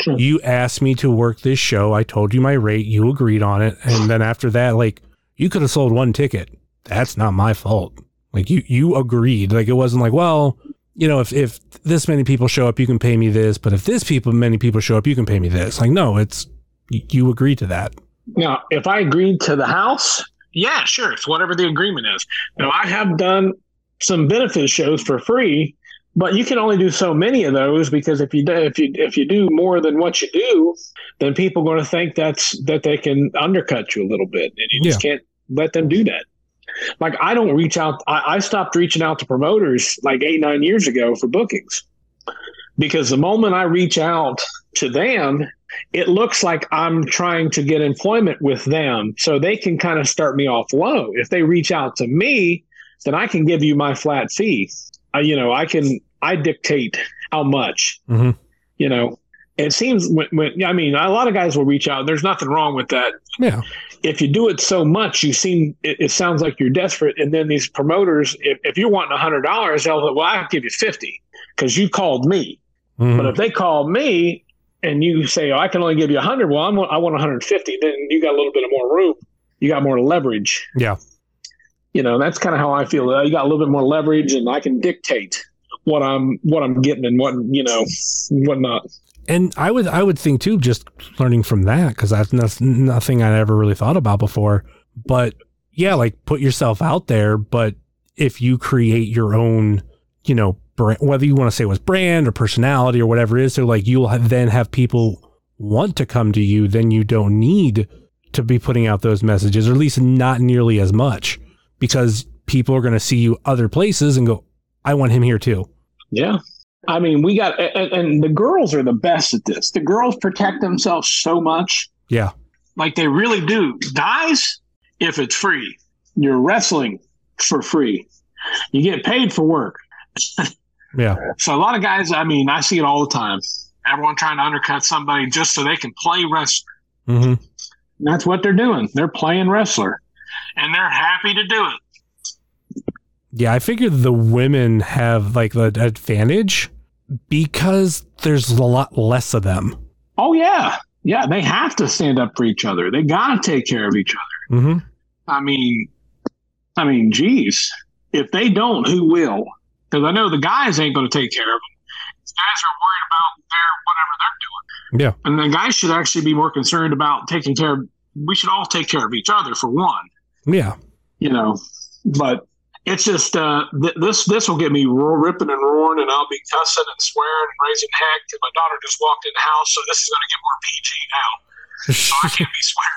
Sure. you asked me to work this show. I told you my rate. You agreed on it, and then after that, like you could have sold one ticket. That's not my fault. Like you you agreed. Like it wasn't like well you know, if if this many people show up, you can pay me this, but if this people many people show up, you can pay me this. Like, no, it's you agree to that. Now, if I agreed to the house, yeah, sure, it's whatever the agreement is. Now, I have done some benefit shows for free, but you can only do so many of those because if you do, if you if you do more than what you do, then people are going to think that's that they can undercut you a little bit, and you just can't let them do that. Like I don't reach out. I, I stopped reaching out to promoters like eight nine years ago for bookings because the moment I reach out to them, it looks like I'm trying to get employment with them so they can kind of start me off low. If they reach out to me, then I can give you my flat fee. I, you know, I can, I dictate how much, mm-hmm. you know, it seems when, when, I mean, a lot of guys will reach out. There's nothing wrong with that. Yeah. If you do it so much, you seem, it, it sounds like you're desperate. And then these promoters, if, if you're wanting a hundred dollars, they'll, well, I'll give you 50 because you called me. Mhm. But if they call me and you say, oh, I can only give you 100, well, I'm, I want 150, then you got a little bit of more room. You got more leverage. Yeah. You know, that's kind of how I feel. You got a little bit more leverage and I can dictate what I'm what I'm getting and what, you know, what not. And I would I would think too, just learning from that because that's not, nothing I ever really thought about before. But yeah, like put yourself out there. But if you create your own, you know, brand, whether you want to say it was brand or personality or whatever it is, so like you'll have, then have people want to come to you. Then you don't need to be putting out those messages, or at least not nearly as much, because people are going to see you other places and go, "I want him here too." Yeah. I mean, we got, and, and the girls are the best at this. The girls protect themselves so much. Yeah. Like they really do. Guys, if it's free, you're wrestling for free. You get paid for work. Yeah. So a lot of guys, I mean, I see it all the time. Everyone trying to undercut somebody just so they can play wrestler. hmm that's what they're doing. They're playing wrestler. And they're happy to do it. Yeah, I figured the women have like the advantage because there's a lot less of them. Oh yeah. Yeah, they have to stand up for each other. They got to take care of each other. hmm I mean, I mean, geez, if they don't, who will? Because I know the guys ain't going to take care of them. These guys are worried about their whatever they're doing. Yeah. And the guys should actually be more concerned about taking care of. We should all take care of each other for one, Yeah. you know. But it's just uh, th- this. This will get me ripping and roaring, and I'll be cussing and swearing and raising heck. And my daughter just walked in the house, so this is going to get more PG now. So I can't be swearing.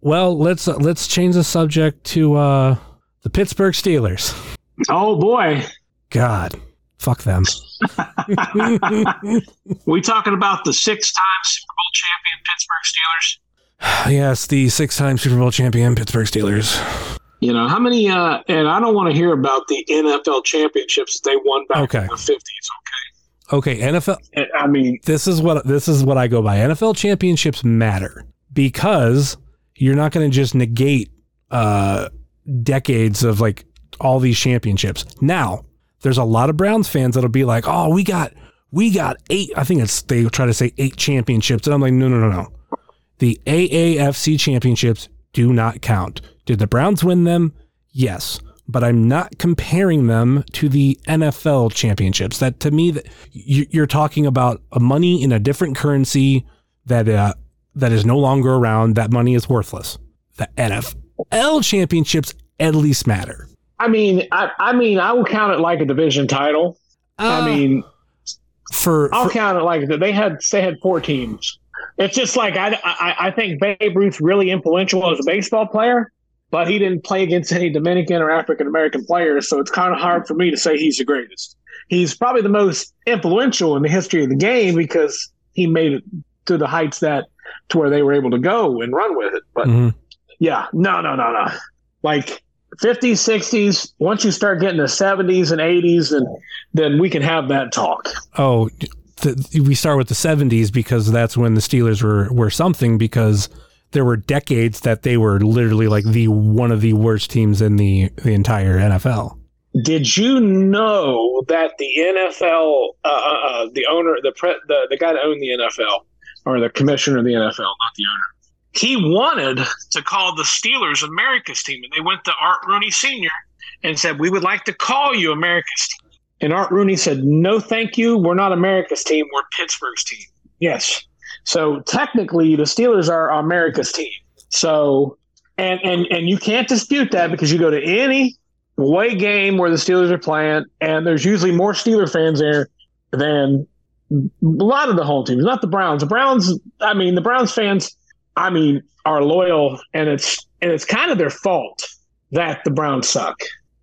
well, let's uh, let's change the subject to uh, the Pittsburgh Steelers. oh boy, God, fuck them. we talking about the six-time Super Bowl champion Pittsburgh Steelers? yes, the six-time Super Bowl champion Pittsburgh Steelers. You know how many? Uh, and I don't want to hear about the NFL championships they won back Okay. in the fifties. Okay, Okay. NFL. I mean, This is what this is what I go by. NFL championships matter because you're not going to just negate uh, decades of like all these championships. Now, there's a lot of Browns fans that'll be like, "Oh, we got we got eight. I think it's they try to say eight championships, and I'm like, no, no, no, no. The AAFC championships do not count. Did the Browns win them? Yes, but I'm not comparing them to the NFL championships. That to me, that you- you're talking about a money in a different currency that uh, that is no longer around. That money is worthless. The NFL championships at least matter. I mean, I, I mean, I will count it like a division title. I Uh, mean, for, I'll for count it like that. They had they had four teams. It's just like I, I I think Babe Ruth's really influential as a baseball player, but he didn't play against any Dominican or African American players, so it's kind of hard for me to say he's the greatest. He's probably the most influential in the history of the game because he made it to the heights that to where they were able to go and run with it. But Mhm. yeah, no, no, no, no. Like 50s, 60s, once you start getting the 70s and 80s, and then we can have that talk. oh, th- we start with the 70s because that's when the Steelers were were something because there were decades that they were literally like the one of the worst teams in the the entire NFL. Did you know that the NFL, uh, uh, uh, the owner, the, pre- the the guy that owned the NFL, or the commissioner of the NFL, not the owner, he wanted to call the Steelers America's team, and they went to Art Rooney Sr. and said, "We would like to call you America's team." And Art Rooney said, No, thank you. We're not America's team. We're Pittsburgh's team. Yes. So technically, the Steelers are America's team. So, and, and, and you can't dispute that because you go to any away game where the Steelers are playing, and there's usually more Steeler fans there than a lot of the home teams, not the Browns. The Browns, I mean, the Browns fans, I mean, are loyal, and it's and it's kind of their fault that the Browns suck.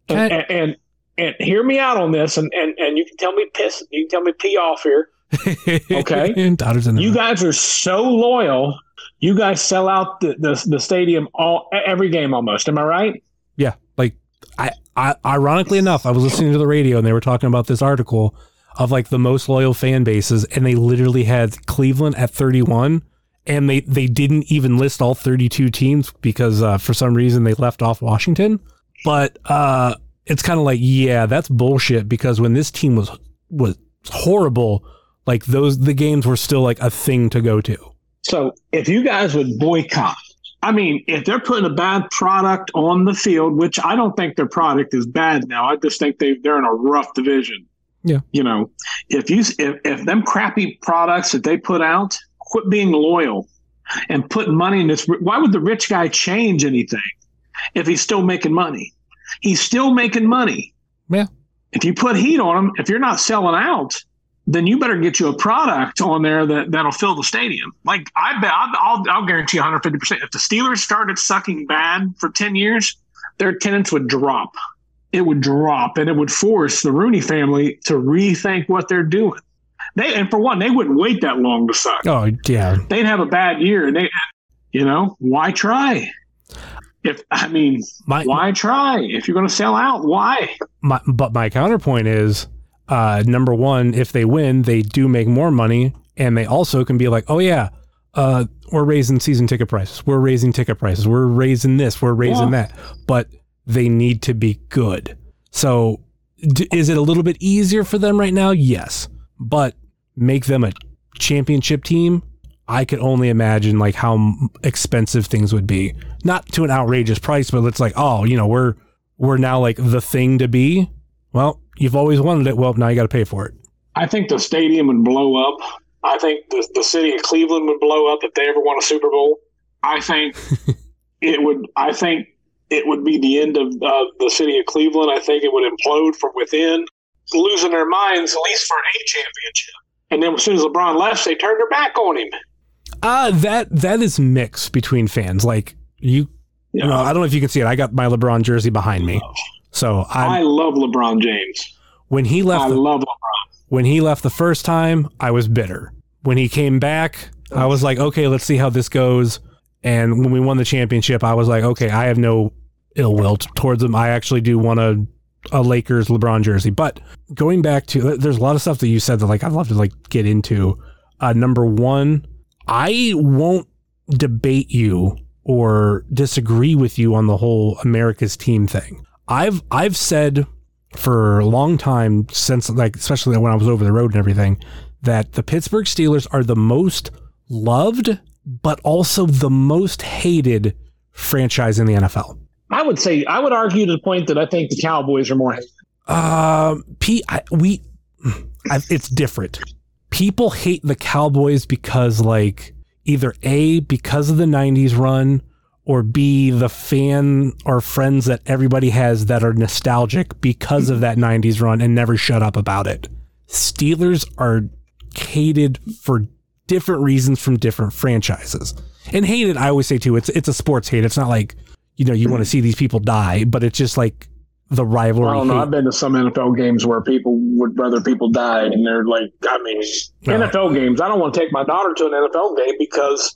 And, and, and and hear me out on this, and, and, and you can tell me piss, you can tell me pee off here. Okay, Daughters in the you guys are so loyal. You guys sell out the, the, the stadium all every game almost. Am I right? Yeah, like I, I, ironically enough, I was listening to the radio and they were talking about this article of like the most loyal fan bases, and they literally had Cleveland at 31, and they they didn't even list all 32 teams because uh, for some reason they left off Washington. But uh, it's kind of like, yeah, that's bullshit because when this team was was horrible, like those the games were still like a thing to go to. So if you guys would boycott, I mean, if they're putting a bad product on the field, which I don't think their product is bad now, I just think they they're in a rough division. Yeah. You know, if you if, if them crappy products that they put out, quit being loyal and put money in this. Why would the rich guy change anything if he's still making money? He's still making money. Yeah. If you put heat on him, if you're not selling out, then you better get you a product on there that that'll fill the stadium. Like I bet, I'll, I'll, guarantee 150. percent If the Steelers started sucking bad for 10 years, their attendance would drop. It would drop, and it would force the Rooney family to rethink what they're doing. They and for one, they wouldn't wait that long to suck. Oh yeah, They'd have a bad year, and they, you know, why try? If I mean, My- why try? If you're going to sell out, why? my, but my counterpoint is uh, number one, if they win, they do make more money, and they also can be like, oh yeah, uh, we're raising season ticket prices, we're raising ticket prices, we're raising this, we're raising Yeah. that, but they need to be good. So, d- is it a little bit easier for them right now? Yes, but make them a championship team. I could only imagine like how expensive things would be. Not to an outrageous price, but it's like, oh, you know, we're we're now like the thing to be. Well, you've always wanted it. Well, now you got to pay for it. I think the stadium would blow up. I think the, the city of Cleveland would blow up if they ever won a Super Bowl. I think it would. I think it would be the end of uh, the city of Cleveland. I think it would implode from within, losing their minds at least for a championship. And then as soon as LeBron left, they turned their back on him. Uh that that is mixed between fans. Like you, you know, I don't know if you can see it. I got my LeBron jersey behind me, so I I love LeBron James. when he I left the, love LeBron. when he left the first time, I was bitter. When he came back, I was like, okay, let's see how this goes. And when we won the championship, I was like, okay, I have no ill will towards him. I actually do want a a Lakers LeBron jersey. But going back to, there's a lot of stuff that you said that like I'd love to like get into. Uh, number one, I won't debate you or disagree with you on the whole America's team thing. I've I've said for a long time since like especially when I was over the road and everything that the Pittsburgh Steelers are the most loved but also the most hated franchise in the NFL. I would say I would argue to the point that I think the Cowboys are more. Um, P, I, we, I, it's different. People hate the Cowboys because, like, either A, because of the 90s run, or B, the fan or friends that everybody has that are nostalgic because of that 90s run and never shut up about it. Steelers are hated for different reasons from different franchises. And hated, I always say too, it's it's a sports hate. It's not like, you know, you want to see these people die, but it's just like the rivalry. I don't know. hate. I've been to some NFL games where people would rather people die, and they're like, I mean, No. NFL games. I don't want to take my daughter to an NFL game because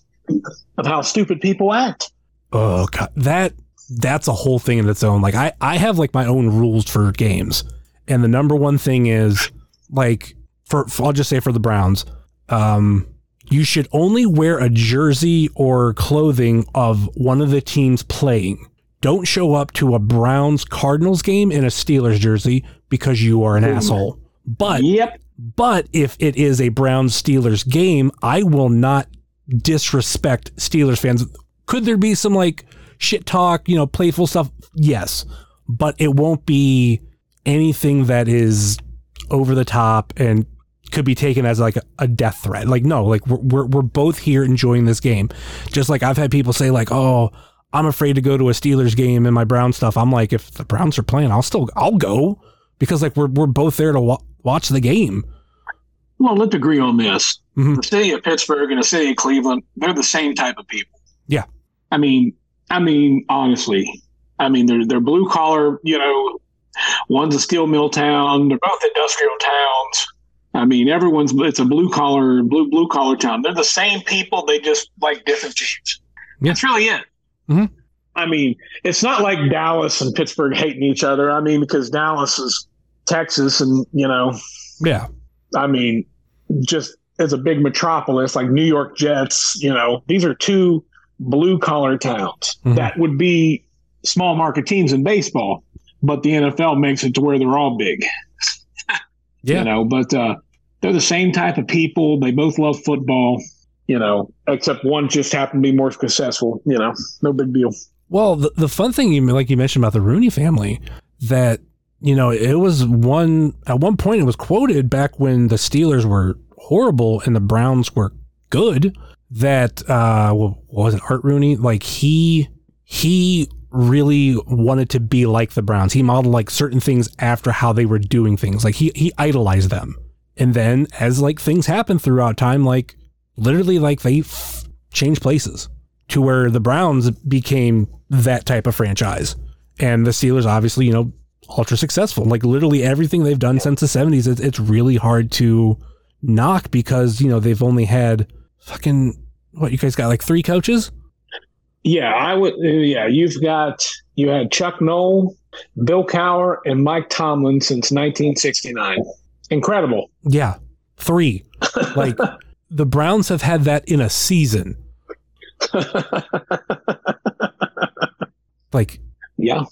of how stupid people act. Oh god, that that's a whole thing in its own. Like I I have like my own rules for games, and the number one thing is like for, for I'll just say for the Browns, um, you should only wear a jersey or clothing of one of the teams playing. Don't show up to a Browns Cardinals game in a Steelers jersey because you are an asshole. But Yep. but if it is a Browns Steelers game, I will not disrespect Steelers fans. Could there be some like shit talk, you know, playful stuff? Yes. But it won't be anything that is over the top and could be taken as like a, a death threat. Like no, like we're, we're we're both here enjoying this game. Just like I've had people say like, "Oh, I'm afraid to go to a Steelers game and my Brown stuff." I'm like, if the Browns are playing, I'll still I'll go because like we're we're both there to wa- watch the game. Well, let's agree on this. Mhm. The city of Pittsburgh and the city of Cleveland, they're the same type of people. Yeah. I mean, I mean, honestly, I mean, they're they're blue collar. You know, one's a steel mill town. They're both industrial towns. I mean, everyone's it's a blue collar blue blue collar town. They're the same people. They just like different teams. Yeah. That's really it. I mean, it's not like Dallas and Pittsburgh hating each other. I mean, because Dallas is Texas, and you know, Yeah. I mean, just as a big metropolis like New York Jets, you know, these are two blue collar towns Mhm. that would be small market teams in baseball, but the NFL makes it to where they're all big. Yeah. You know, but uh, they're the same type of people. They both love football. You know, except one just happened to be more successful. You know, no big deal. Well, the, the fun thing, you like you mentioned about the Rooney family, that you know it was one at one point it was quoted back when the Steelers were horrible and the Browns were good. That uh, was it Art Rooney? Like he he really wanted to be like the Browns. He modeled like certain things after how they were doing things. Like he he idolized them. And then as like things happen throughout time, like literally like they f- changed places to where the Browns became that type of franchise. And the Steelers, obviously, you know, ultra successful. Like literally everything they've done since the 70s, it's, it's really hard to knock because, you know, they've only had fucking, what, you guys got like three coaches? Yeah, I would. Yeah, you've got you had Chuck Noll, Bill Cowher, and Mike Tomlin since 1969. Incredible. Yeah, three. Like the Browns have had that in a season. Like, Yeah,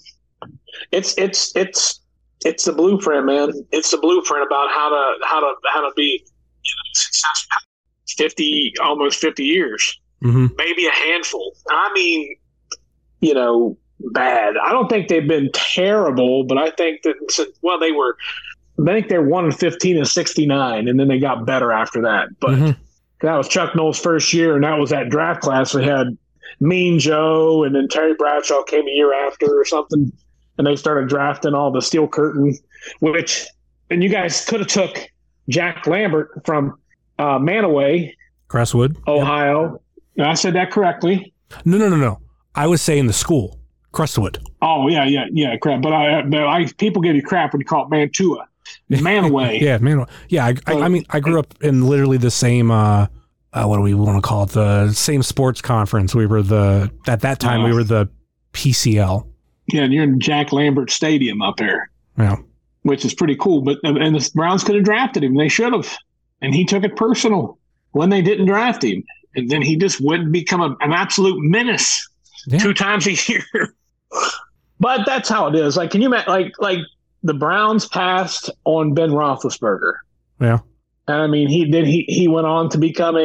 it's it's it's it's the blueprint, man. It's the blueprint about how to how to how to be you know, successful. Fifty, almost fifty years, mhm. maybe a handful. I mean, you know, bad. I don't think they've been terrible, but I think that well, they were. I think they're one and fifteen and sixty nine, and then they got better after that. But Mhm. That was Chuck Noll's first year, and that was that draft class. We had Mean Joe, and then Terry Bradshaw came a year after or something, and they started drafting all the Steel Curtain, which and you guys could have took Jack Lambert from uh, Manaway, Crestwood. Ohio. I said that correctly. No, no, no, no. I was saying the school, Crestwood. Oh yeah, yeah, yeah, crap. But I, but I people give you crap when you call it Mantua, Manaway. Yeah, man. Yeah, I, I, I mean, I grew up in literally the same. Uh, uh, what do we want to call it? The same sports conference. We were the at that time we Oh. were the PCL. Yeah, and you're in Jack Lambert Stadium up there. Yeah, which is pretty cool. But and the Browns could have drafted him. They should have, and he took it personal when they didn't draft him. And then he just would become a, an absolute menace Yeah. two times a year. but that's how it is. Like, can you imagine? Like, like the Browns passed on Ben Roethlisberger. yeah. And I mean, he did. He he went on to become a,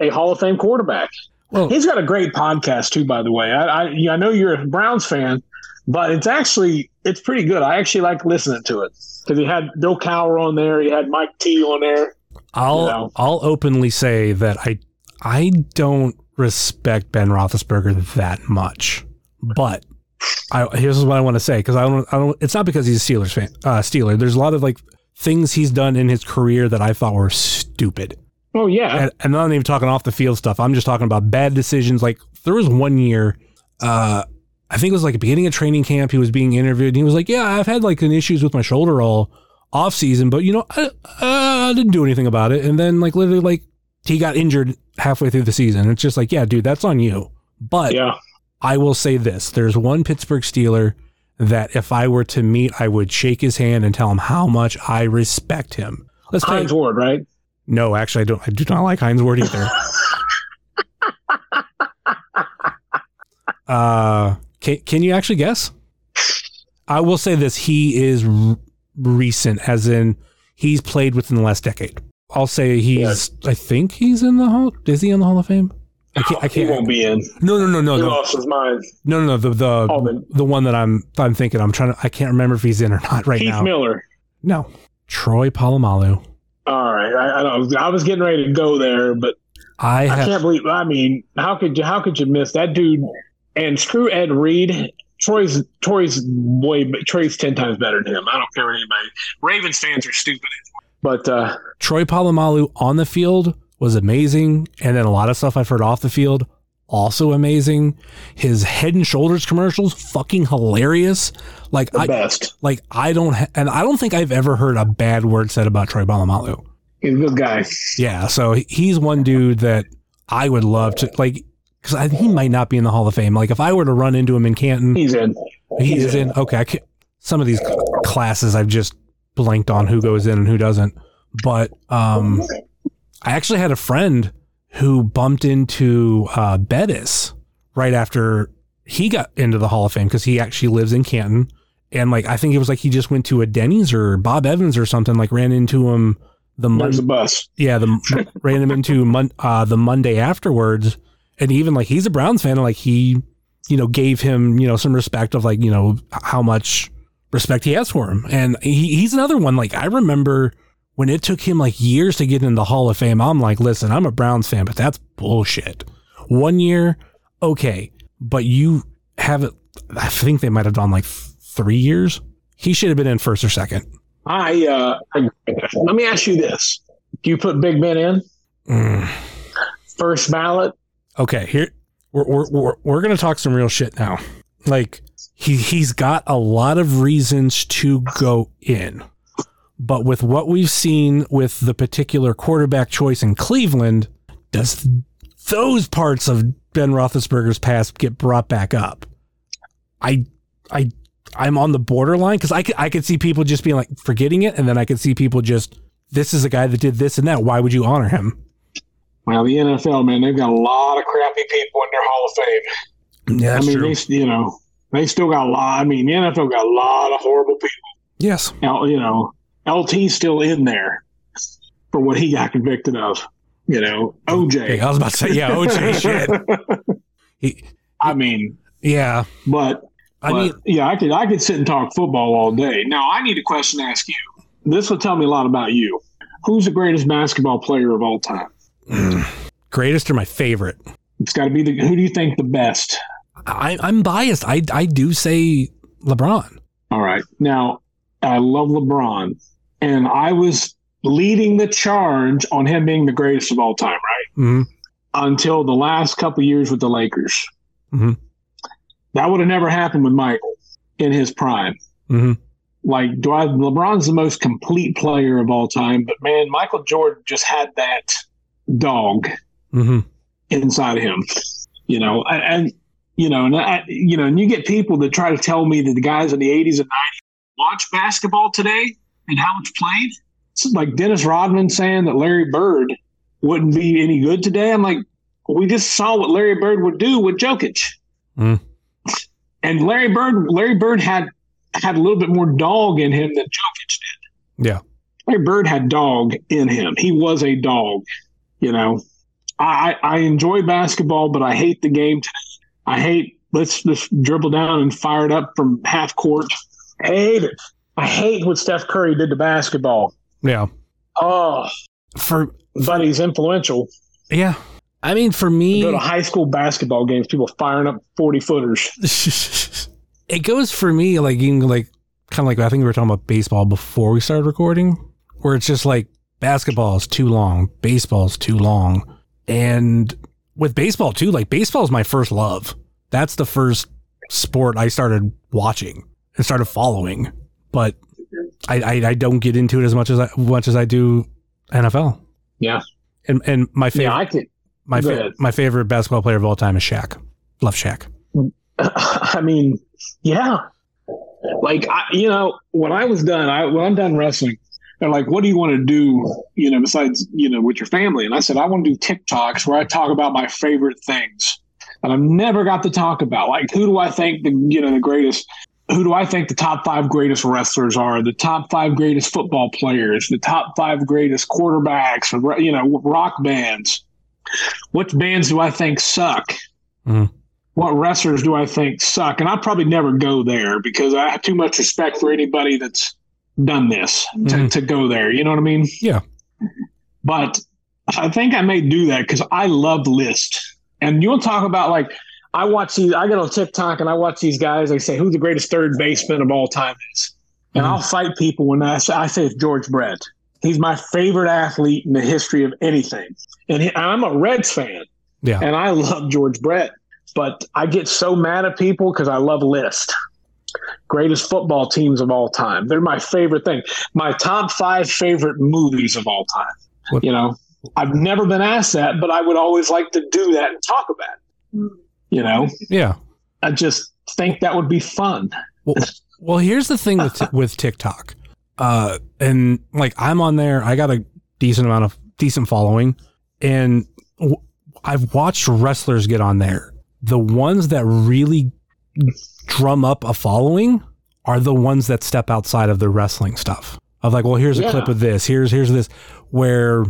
a, a Hall of Fame quarterback. Well, He's got a great podcast too, by the way. I I, I know you're a Browns fan, but it's actually it's pretty good. I actually like listening to it because he had Bill Cowher on there, he had Mike T on there. I'll you know. I'll openly say that I I don't respect Ben Roethlisberger that much, but I, here's what I want to say because I don't I don't. It's not because he's a Steelers fan. Uh, Steeler. There's a lot of like things he's done in his career that I thought were stupid. Oh yeah, and, and I'm not even talking off the field stuff. I'm just talking about bad decisions. Like there was one year, uh, I think it was like beginning of training camp. He was being interviewed, and he was like, "Yeah, I've had like an issues with my shoulder all off season, but you know, I, uh, I didn't do anything about it." And then like literally like he got injured halfway through the season. It's just like, yeah, dude, that's on you. But yeah. I will say this: there's one Pittsburgh Steeler that if I were to meet, I would shake his hand and tell him how much I respect him. Let's Hines take, Ward, right? no, actually, I don't. I do not like Hines Ward either. uh, can can you actually guess? I will say this: he is r- recent, as in he's played within the last decade. I'll say he's. I think he's in the hall. Is he in the Hall of Fame? I can't. I He can't. won't be in. No, no, no, no, He no, lost his mind. no, no, no. The the Oh, the one that I'm I'm thinking. I'm trying to. I can't remember if he's in or not right Keith now. Heath Miller. No, Troy Polamalu. All right, I, I, don't, I was getting ready to go there, but I I can't believe. I mean, how could you? How could you miss that dude? And screw Ed Reed. Troy's Troy's way Troy's ten times better than him. I don't care what anybody. Ravens fans are stupid. But uh, Troy Polamalu on the field was amazing, and then a lot of stuff I've heard off the field also amazing. His Head and Shoulders commercials fucking hilarious. Like the I best. like I don't ha- and I don't think I've ever heard a bad word said about Troy Polamalu. He's a good guy. Yeah, so he's one dude that I would love to like because he might not be in the Hall of Fame. Like if I were to run into him in Canton, He's in. he's in. Okay, I can, some of these classes I've just blanked on who goes in and who doesn't. But um, I actually had a friend who bumped into uh, Bettis right after he got into the Hall of Fame because he actually lives in Canton. And like I think it was like he just went to a Denny's or Bob Evans or something. Like ran into him the Mon- There's bus. yeah the ran him into mon- uh, the Monday afterwards, and even like he's a Browns fan, and like he you know gave him you know some respect of like you know how much respect he has for him, and he, he's another one. Like I remember when it took him like years to get in the Hall of Fame. I'm like, listen, I'm a Browns fan, but that's bullshit. One year, okay, but you have it. I think they might have done like three years. He should have been in first or second. I, uh, I let me ask you this: Do you put Big Ben in Mm. first ballot? okay here we're we're we're, we're gonna talk some real shit now like he he's got a lot of reasons to go in but with what we've seen with the particular quarterback choice in Cleveland does those parts of Ben Roethlisberger's past get brought back up I I I'm on the borderline because I could, I could see people just being like forgetting it and then I could see people just this is a guy that did this and that why would you honor him Well, the NFL, man, they've got a lot of crappy people in their Hall of Fame. yeah I mean, they, you know, they still got a lot. I mean, the NFL got a lot of horrible people. yes L- You know, LT's still in there for what he got convicted of. You know, OJ. Hey, I was about to say, yeah, OJ shit. He, I mean, yeah, but I But, mean, yeah, I could I could sit and talk football all day. Now I need a question to ask you. This will tell me a lot about you. Who's the greatest basketball player of all time? Mm. greatest or my favorite. It's got to be the. Who do you think the best? I, I'm biased. I I do say LeBron. All right. Now I love LeBron, and I was leading the charge on him being the greatest of all time, right? hmm Until the last couple years with the Lakers. Mhm. That would have never happened with Michael in his prime. hmm like do I LeBron's the most complete player of all time, but man, Michael Jordan just had that dog hmm inside of him. You know, and, and you know, and I, you know, and you get people that try to tell me that the guys in the 80s and 90s watch basketball today and how it's played. It's like Dennis Rodman saying that Larry Bird wouldn't be any good today. I'm like, we just saw what Larry Bird would do with Jokic. Mm. And Larry Bird, Larry Bird had had a little bit more dog in him than Jokic did. Yeah. Larry Bird had dog in him. He was a dog. You know, I I enjoy basketball, but I hate the game today. I hate let's let's dribble down and fire it up from half court. I hate it. I hate what Steph Curry did to basketball. Yeah. Oh, For but he's influential. yeah, I mean, for me, Go to high school basketball games, people firing up forty footers. it goes for me like even like kind of like I think we were talking about baseball before we started recording, where it's just like basketball is too long, baseball is too long, and with baseball too, like baseball is my first love. That's the first sport I started watching and started following, but I I, I don't get into it as much as I much as I do NFL. Yeah. and and my favorite Yeah, I could. my fa- my favorite basketball player of all time is Shaq. Love Shaq. I mean, yeah. Like I, you know, when I was done, I when I'm done wrestling, they're like, "What do you want to do?" You know, besides you know, with your family. And I said, "I want to do TikToks where I talk about my favorite things that I've never got to talk about. Like, who do I think the you know the greatest? Who do I think the top five greatest wrestlers are? The top five greatest football players? The top five greatest quarterbacks? Or you know, rock bands? Which bands do I think suck? Mhm. what wrestlers do I think suck? And I'll probably never go there because I have too much respect for anybody that's done this to, Mhm. to go there. You know what I mean? Yeah. But I think I may do that because I love list. And you'll talk about like I watch these. I get on TikTok and I watch these guys. They say who the greatest third baseman of all time is, and Mhm. I'll fight people when I say, I say it's George Brett. He's my favorite athlete in the history of anything, and he, I'm a Reds fan, Yeah. and I love George Brett. But I get so mad at people because I love list. Greatest football teams of all time. They're my favorite thing. My top five favorite movies of all time. What- You know, I've never been asked that, but I would always like to do that and talk about it. You know, Yeah. I just think that would be fun. Well, well, here's the thing with with TikTok, uh, and like I'm on there. I got a decent amount of decent following, and w- I've watched wrestlers get on there. The ones that really drum up a following are the ones that step outside of the wrestling stuff. Of like, well, here's a Yeah. clip of this. Here's here's this. Where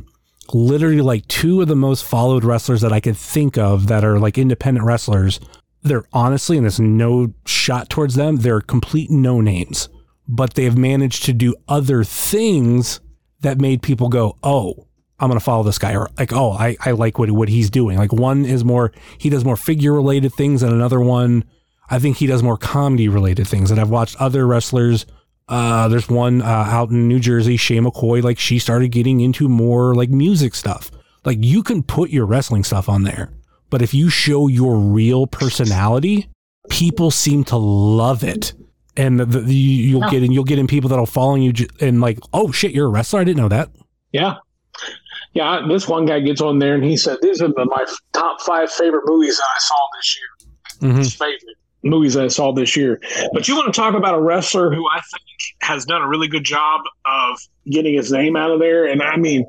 literally like two of the most followed wrestlers that I could think of that are like independent wrestlers they're honestly, and there's no shot towards them, they're complete no names, but they've managed to do other things that made people go, oh, I'm going to follow this guy. Or like, oh, I, I like what, what he's doing. Like one is more, he does more figure related things and another one, I think he does more comedy related things. And I've watched other wrestlers. Uh, there's one uh, out in New Jersey, Shay McCoy, like she started getting into more like music stuff. Like you can put your wrestling stuff on there. But if you show your real personality, people seem to love it. And the, the, you, you'll Yeah. get in, you'll get in people that'll follow you and like, oh shit, you're a wrestler. I didn't know that. Yeah. Yeah. This one guy gets on there and he said, These are the, my top five favorite movies that I saw this year. Mm-hmm. His favorite movies that I saw this year. But you want to talk about a wrestler who I think has done a really good job of getting his name out of there. And I mean,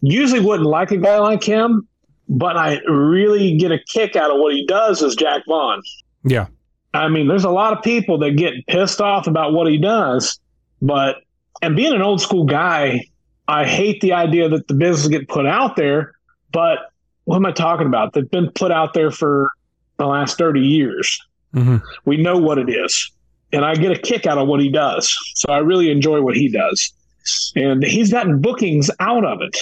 usually wouldn't like a guy like him, but I really get a kick out of what he does is Jack Vaughn. Yeah. I mean, there's a lot of people that get pissed off about what he does, but and being an old school guy, I hate the idea that the business get put out there. But what am I talking about? They've been put out there for the last 30 years. Mm-hmm. We know what it is. And I get a kick out of what he does. So I really enjoy what he does. And he's gotten bookings out of it.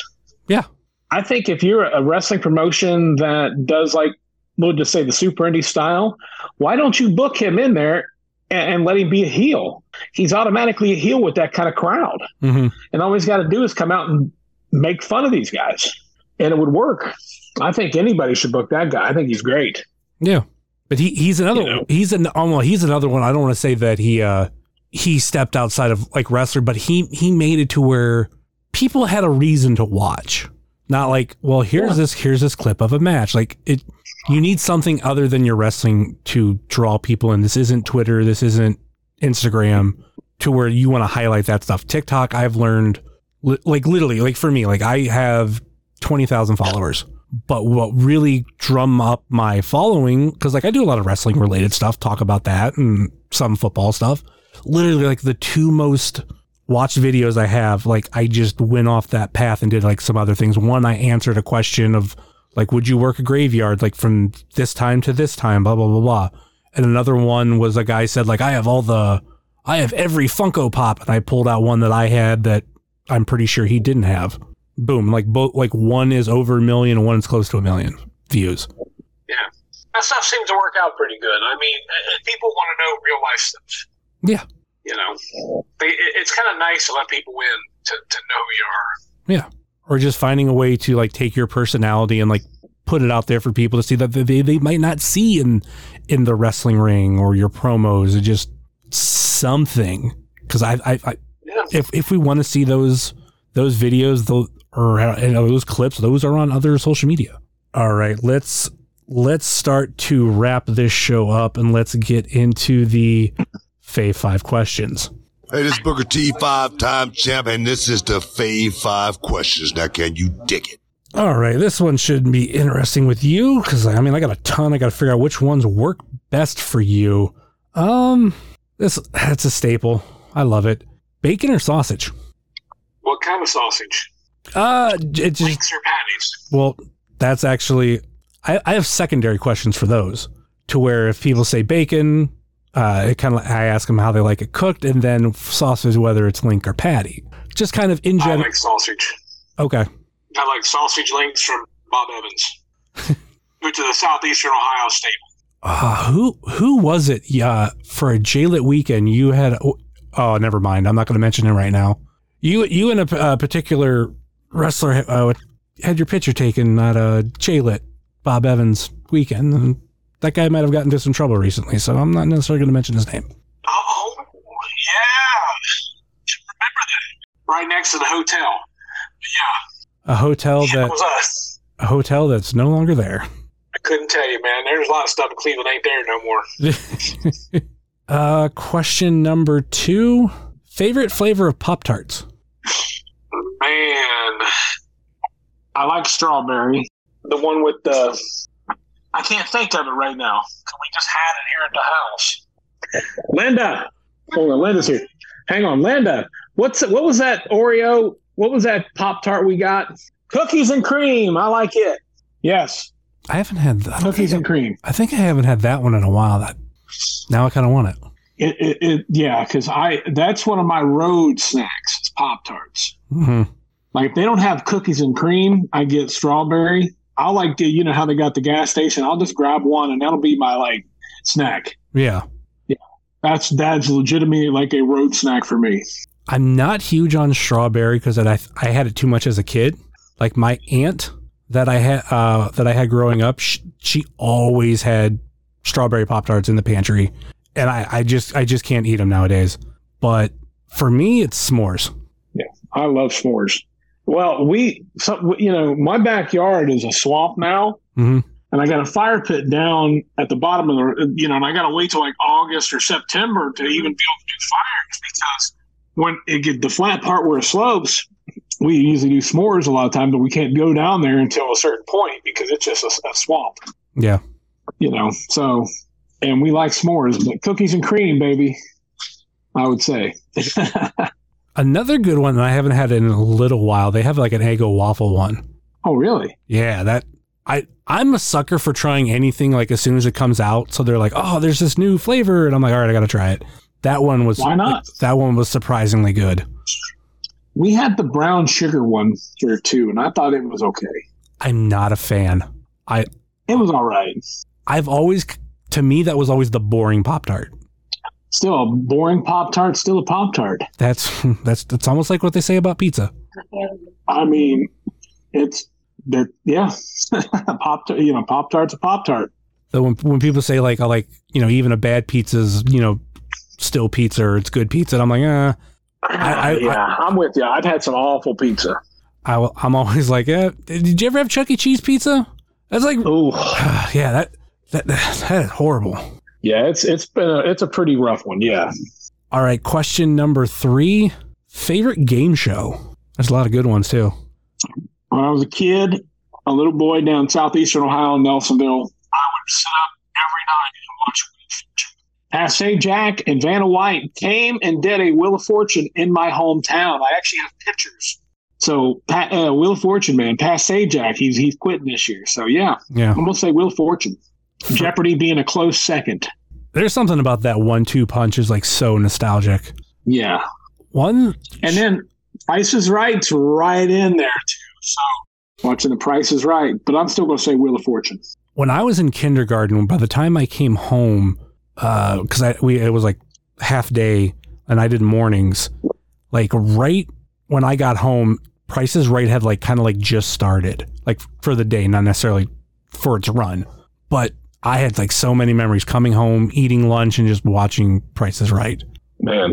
Yeah. I think if you're a wrestling promotion that does like, we'll just say the super indie style, why don't you book him in there and, and let him be a heel? He's automatically a heel with that kind of crowd. Mm-hmm. And all he's got to do is come out and make fun of these guys. And it would work. I think anybody should book that guy. I think he's great. Yeah. But he, he's another, You know. he's an, oh, well, he's another one. I don't want to say that he, uh, he stepped outside of like wrestler, but he, he made it to where people had a reason to watch. Not like, well, here's Yeah. this, here's this clip of a match. Like it, you need something other than your wrestling to draw people in. This isn't Twitter. This isn't Instagram to where you want to highlight that stuff. TikTok, I've learned li- like literally, like for me, like I have 20,000 followers, but what really drum up my following, cause like I do a lot of wrestling related stuff, talk about that and some football stuff. Literally like the two most watched videos I have, like I just went off that path and did like some other things. One, I answered a question of like, would you work a graveyard like from this time to this time, blah, blah, blah, blah. And another one was a guy said like, I have all the, I have every Funko Pop. And I pulled out one that I had that I'm pretty sure he didn't have. Boom. Like both, like one is over a million and one is close to a million views. Yeah. That stuff seems to work out pretty good. I mean, uh, people want to know real life stuff. Yeah. You know, it's kind of nice to let people in to, to know who you are. Yeah. Or just finding a way to like take your personality and like put it out there for people to see that they, they might not see in, in the wrestling ring or your promos or just something. Cause I, I, I Yeah. if, if we want to see those, those videos, those, or you know, those clips, those are on other social media. All right, let's let's start to wrap this show up and let's get into the Fave Five questions. Hey, this is Booker T, five time champ, and this is the Fave Five Questions. Now, can you dig it? All right, this one should be interesting with you because I mean I got a ton. I got to figure out which ones work best for you. Um, this that's a staple. I love it. Bacon or sausage? What kind of sausage? Uh, it just Links or patties? Well, that's actually I, I have secondary questions for those. To where if people say bacon, Uh, it kind of I ask them how they like it cooked, and then sausage whether it's link or patty. Just kind of in I general. like sausage. Okay. I like sausage links from Bob Evans, which is a southeastern Ohio staple. Uh, who who was it? Yeah, for a J-Lit weekend, you had. Oh, never mind. I'm not going to mention him right now. You you and a, a particular wrestler uh, had your picture taken at a J-Lit Bob Evans weekend. And that guy might have gotten into some trouble recently, so I'm not necessarily going to mention his name. Oh, yeah. Remember that? Right next to the hotel. Yeah. A hotel Yeah, that was us. a hotel that's no longer there. I couldn't tell you, man. There's a lot of stuff in Cleveland ain't there no more. uh, question number two: favorite flavor of Pop Tarts? Man, I like strawberry. The one with the. I can't think of it right now. We just had it here at the house. Linda, hold on. Linda's here. Hang on, Linda. What's what was that Oreo? What was that Pop Tart we got? Cookies and cream. I like it. Yes, I haven't had that. cookies and cream. I think I haven't had that one in a while. That now I kind of want it. It, it, it yeah, because I that's one of my road snacks. It's Pop Tarts. hmm Like if they don't have cookies and cream, I get strawberry. I like the you know how they got the gas station. I'll just grab one and that'll be my like snack. Yeah, That's that's legitimately like a road snack for me. I'm not huge on strawberry because I I had it too much as a kid. Like my aunt that I had uh, that I had growing up, she, she always had strawberry pop tarts in the pantry, and I, I just I just can't eat them nowadays. But for me, it's s'mores. Yeah, I love s'mores. Well, we some, you know my backyard is a swamp now, hmm and I got a fire pit down at the bottom of the you know, and I got to wait till like August or September to even be able to do fires because when it get the flat part where it slopes, we usually do s'mores a lot of time, but we can't go down there until a certain point because it's just a, a swamp, Yeah, you know. So, and we like s'mores, but cookies and cream, baby. I would say. another good one that I haven't had in a little while. They have like an Eggo waffle one. oh, really? Yeah, that I I'm a sucker for trying anything like as soon as it comes out. So they're like, oh, there's this new flavor, and I'm like, all right, I got to try it. That one was Why not? That one was surprisingly good. We had the brown sugar one here too, and I thought it was okay. I'm not a fan. I It was all right. I've always, to me, that was always the boring Pop Tart. Still a boring Pop Tart, still a Pop Tart. That's that's that's almost like what they say about pizza. I mean, it's they're yeah, Pop. You know, Pop Tart's a Pop Tart. So when when people say like, like you know, even a bad pizza's you know still pizza or it's good pizza, and I'm like, uh, I- I- yeah, I, am with you. I've had some awful pizza. I, am always like, eh, did you ever have Chuck E. Cheese pizza? That's like, Oh, yeah, that that that is horrible. yeah. It's it's been a, it's a pretty rough one. Yeah. All right, question number three: favorite game show. There's a lot of good ones too. When I was a kid, a little boy down southeastern Ohio, in Nelsonville, I would sit up every night and watch Wheel of Fortune. Pat Sajak and Vanna White came and did a Wheel of Fortune in my hometown. I actually have pictures. So, uh, Wheel of Fortune, man, Pat Sajak, he's he's quitting this year. So, yeah, Yeah, I'm gonna say Wheel of Fortune. Jeopardy being a close second. there's something about that one-two punch is like so nostalgic. Yeah, One, and then Price is Right's right in there too. So, watching the Price is Right, but I'm still gonna say Wheel of Fortune. when I was in kindergarten, by the time I came home, uh, because I we it was like half day and I did mornings, like right when I got home, Prices Right had like kind of like just started, like for the day, not necessarily for its run, but I had like so many memories coming home, eating lunch, and just watching Prices Right. Man,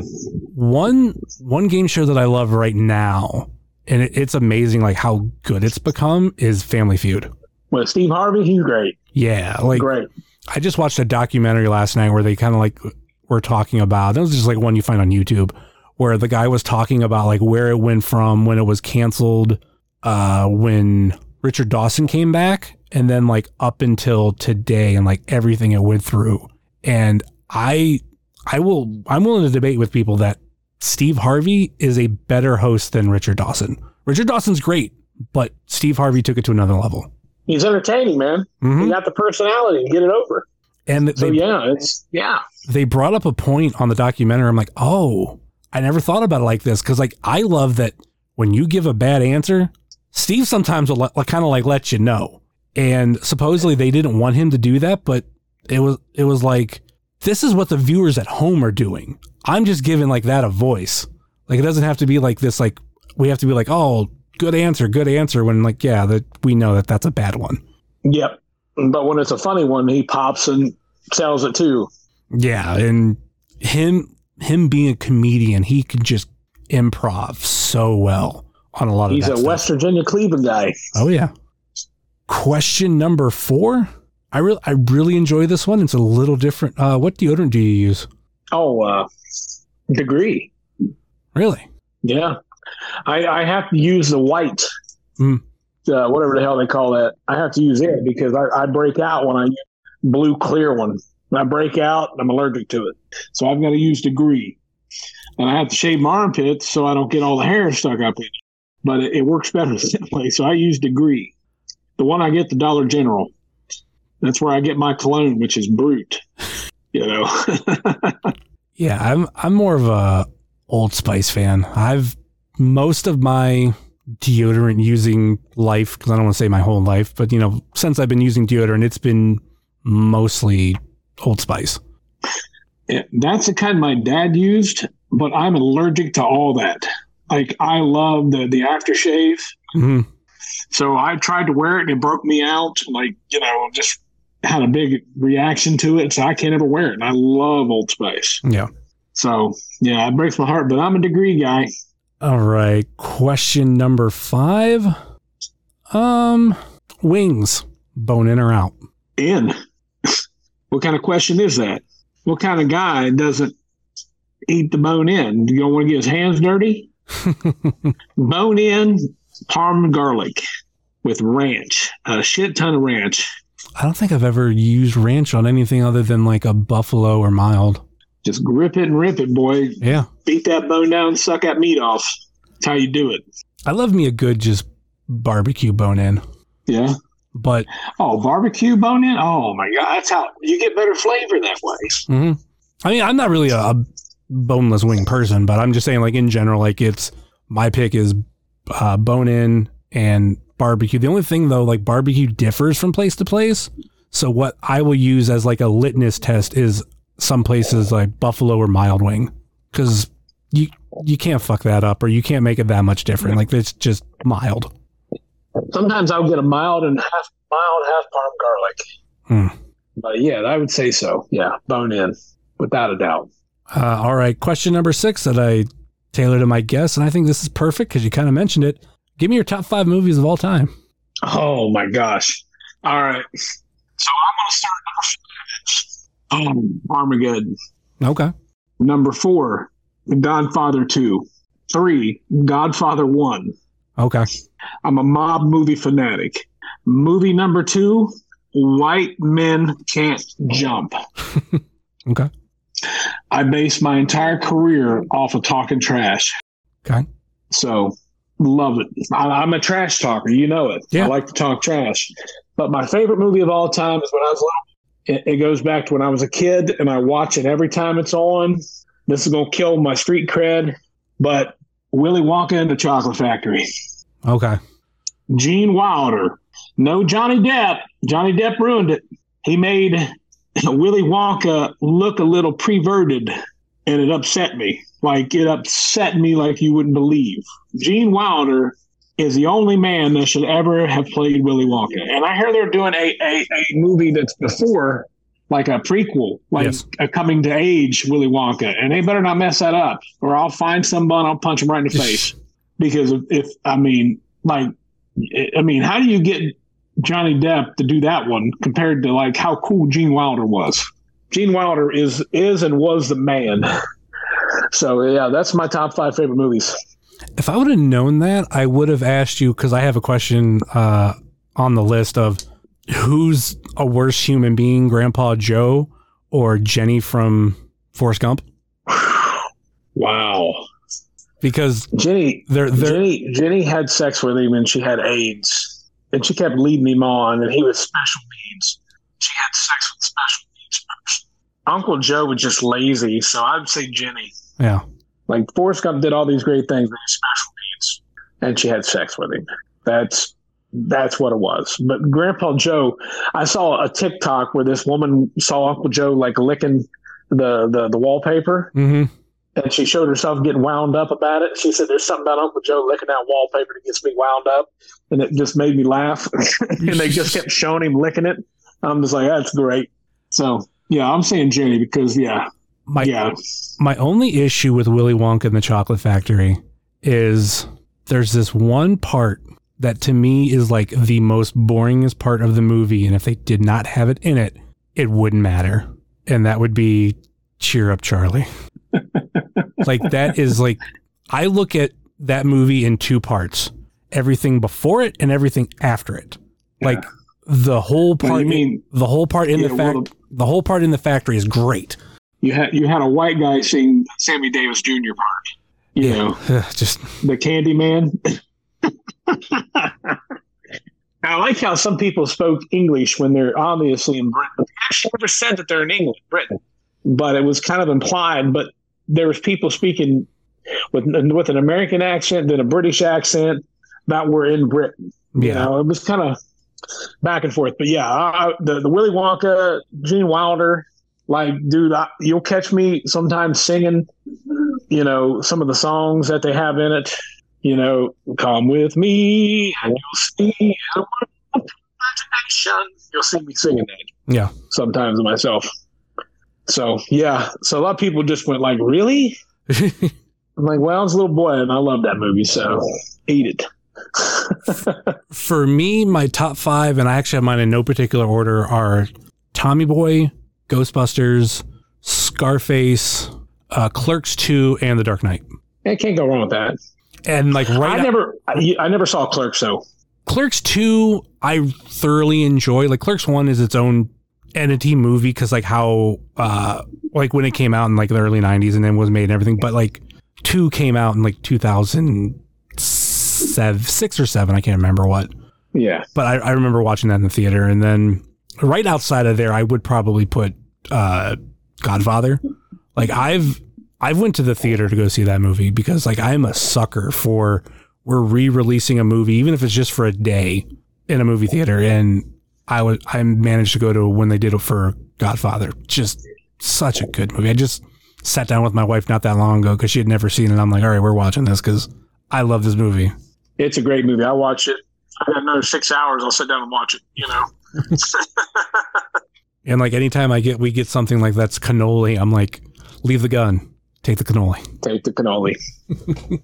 One one game show that I love right now, and it, it's amazing like how good it's become, is Family Feud. well, Steve Harvey, he's great. Yeah, like great. I just watched a documentary last night where they kind of like were talking about. It was just like one you find on YouTube, where the guy was talking about like where it went from when it was canceled, uh, when Richard Dawson came back, and then like up until today, and like everything it went through. And I, I will, I'm willing to debate with people that Steve Harvey is a better host than Richard Dawson. Richard Dawson's great, but Steve Harvey took it to another level. He's entertaining, man. Mhm. He got the personality to get it over. And So they, yeah, it's yeah. they brought up a point on the documentary. I'm like, oh, I never thought about it like this. Cause like, I love that when you give a bad answer, Steve sometimes will like, kind of like let you know. And supposedly they didn't want him to do that, but it was, it was like, this is what the viewers at home are doing. I'm just giving like that a voice. Like, it doesn't have to be like this, like, we have to be like, oh, good answer, good answer. When like, yeah, that we know that that's a bad one. Yep. But when it's a funny one, he pops and sells it too. Yeah, and him him being a comedian, he can just improv so well on a lot of He's a stuff. West Virginia Cleveland guy. Oh yeah. Question number four. I really I really enjoy this one. It's a little different. Uh, what deodorant do you use? Oh, uh, degree. Really? Yeah. I, I have to use the white, Mm. uh, whatever the hell they call that. I have to use it because I, I break out when I use blue clear one. When I break out, I'm allergic to it. So I've got to use degree. And I have to shave my armpits so I don't get all the hair stuck up in it. But it, it works better that way. So I use degree. The one I get, the Dollar General. That's where I get my cologne, which is Brut. You know, Yeah, I'm I'm more of a Old Spice fan. I've most of my deodorant using life because I don't want to say my whole life, but you know, since I've been using deodorant, it's been mostly Old Spice. Yeah, that's the kind my dad used, but I'm allergic to all that. Like I love the the aftershave. hmm So I tried to wear it and it broke me out. Like, you know, just had a big reaction to it. So I can't ever wear it. And I love Old Spice. Yeah. So yeah, it breaks my heart, but I'm a degree guy. All right. Question number five. Um, wings, bone in or out? In. what kind of question is that? What kind of guy doesn't eat the bone in? You don't want to get his hands dirty? bone in, parm garlic with ranch, a shit ton of ranch. I don't think I've ever used ranch on anything other than like a buffalo or mild. Just grip it and rip it, boy. Yeah. Beat that bone down, suck that meat off. That's how you do it. I love me a good just barbecue bone in, Yeah. but Oh, barbecue bone in? Oh my god, that's how you get better flavor that way. mhm. I mean, I'm not really a, a boneless wing person, but I'm just saying, like in general, like it's my pick is uh, bone in and barbecue. The only thing though, like barbecue differs from place to place. So what I will use as like a litmus test is some places like buffalo or mild wing, because you you can't fuck that up or you can't make it that much different. Like it's just mild. Sometimes I'll get a mild and half mild, half parm garlic. Hmm. But yeah, I would say so. Yeah, bone in, without a doubt. Uh, all right, question number six that I tailored to my guess, and I think this is perfect because you kind of mentioned it. Give me your top five movies of all time. Oh my gosh. All right. So I'm gonna start number five. Um, Armageddon. Okay. Number four, The Godfather Two. Three, Godfather One. Okay. I'm a mob movie fanatic. Movie number two, White Men Can't Jump. Okay. I base my entire career off of talking trash. Okay. So love it. I, I'm a trash talker. You know it. Yeah. I like to talk trash. But my favorite movie of all time is when I was little. It, it goes back to when I was a kid and I watch it every time it's on. This is going to kill my street cred. But Willy Wonka and the Chocolate Factory. Okay. Gene Wilder. No Johnny Depp. Johnny Depp ruined it. He made Willy Wonka look a little perverted, and it upset me. Like it upset me like you wouldn't believe. Gene Wilder is the only man that should ever have played Willy Wonka. And I hear they're doing a, a, a movie that's before, like a prequel, like Yes. a coming to age Willy Wonka. And they better not mess that up, or I'll find someone, I'll punch him right in the face. Because if, if I mean, like, I mean, how do you get Johnny Depp to do that one compared to like how cool Gene Wilder was? Gene Wilder is is and was the man. So yeah, that's my top five favorite movies. If I would have known that, I would have asked you because I have a question uh, on the list of who's a worse human being, Grandpa Joe or Jenny from Forrest Gump? Wow. Because Jenny, they're they're Jenny, Jenny had sex with him and she had AIDS, and she kept leading him on, and he was special needs. She had sex with special needs person. Uncle Joe was just lazy, so I'd say Jenny. Yeah. Like Forrest Gump did all these great things, he's special needs, and she had sex with him. That's that's what it was. But Grandpa Joe, I saw a TikTok where this woman saw Uncle Joe like licking the the, the wallpaper, Mm-hmm. And she showed herself getting wound up about it. She said, "There's something about Uncle Joe licking that wallpaper that gets me wound up," and it just made me laugh. and they just kept showing him licking it. I'm just like, "That's great." So yeah, I'm saying Jenny because yeah, My yeah, my only issue with Willy Wonka and the Chocolate Factory is there's this one part that to me is like the most boringest part of the movie, and if they did not have it in it, it wouldn't matter, and that would be Cheer Up Charlie. like that is like I look at that movie in two parts: everything before it and everything after it. Like the whole part, you mean the whole part in Yeah, the well, the whole part in the factory is great. you had you had a white guy sing Sammy Davis Jr. part. You know, just the Candy Man. I like how some people spoke English when they're obviously in Britain. They actually never said that they're in England, Britain, but it was kind of implied. But there was people speaking with with an American accent, then a British accent that were in Britain. You know, it was kind of back and forth. But yeah, I, I, the the Willy Wonka, Gene Wilder, like, dude, I, you'll catch me sometimes singing, you know, some of the songs that they have in it. You know, come with me and you'll see imagination. You'll see me singing that Yeah. sometimes myself. So yeah, so a lot of people just went like, "Really?" I'm like, "Well, I was a little boy and I love that movie, so eat it." For me, my top five, and I actually have mine in no particular order, are Tommy Boy, Ghostbusters, Scarface, uh, Clerks 2, and The Dark Knight. I can't go wrong with that. And like right I never, I, I never saw Clerks though. Clerks 2, I thoroughly enjoy. Like Clerks 1 is its own entity movie because like how uh like when it came out in like the early 90s and then was made and everything but like 2 came out in like 2007 6 or 7 I can't remember what. Yeah, but I, I remember watching that in the theater and then right outside of there I would probably put uh Godfather. Like I've I've went to the theater to go see that movie because like I'm a sucker for we're re-releasing a movie even if it's just for a day in a movie theater and I would I managed to go to when they did it for Godfather just such a good movie I just sat down with my wife not that long ago because she had never seen it I'm like all right we're watching this because I love this movie it's a great movie. I watch it. I got another six hours. I'll sit down and watch it. You know. And like anytime I get we get something like that's cannoli, I'm like, leave the gun, take the cannoli. Take the cannoli.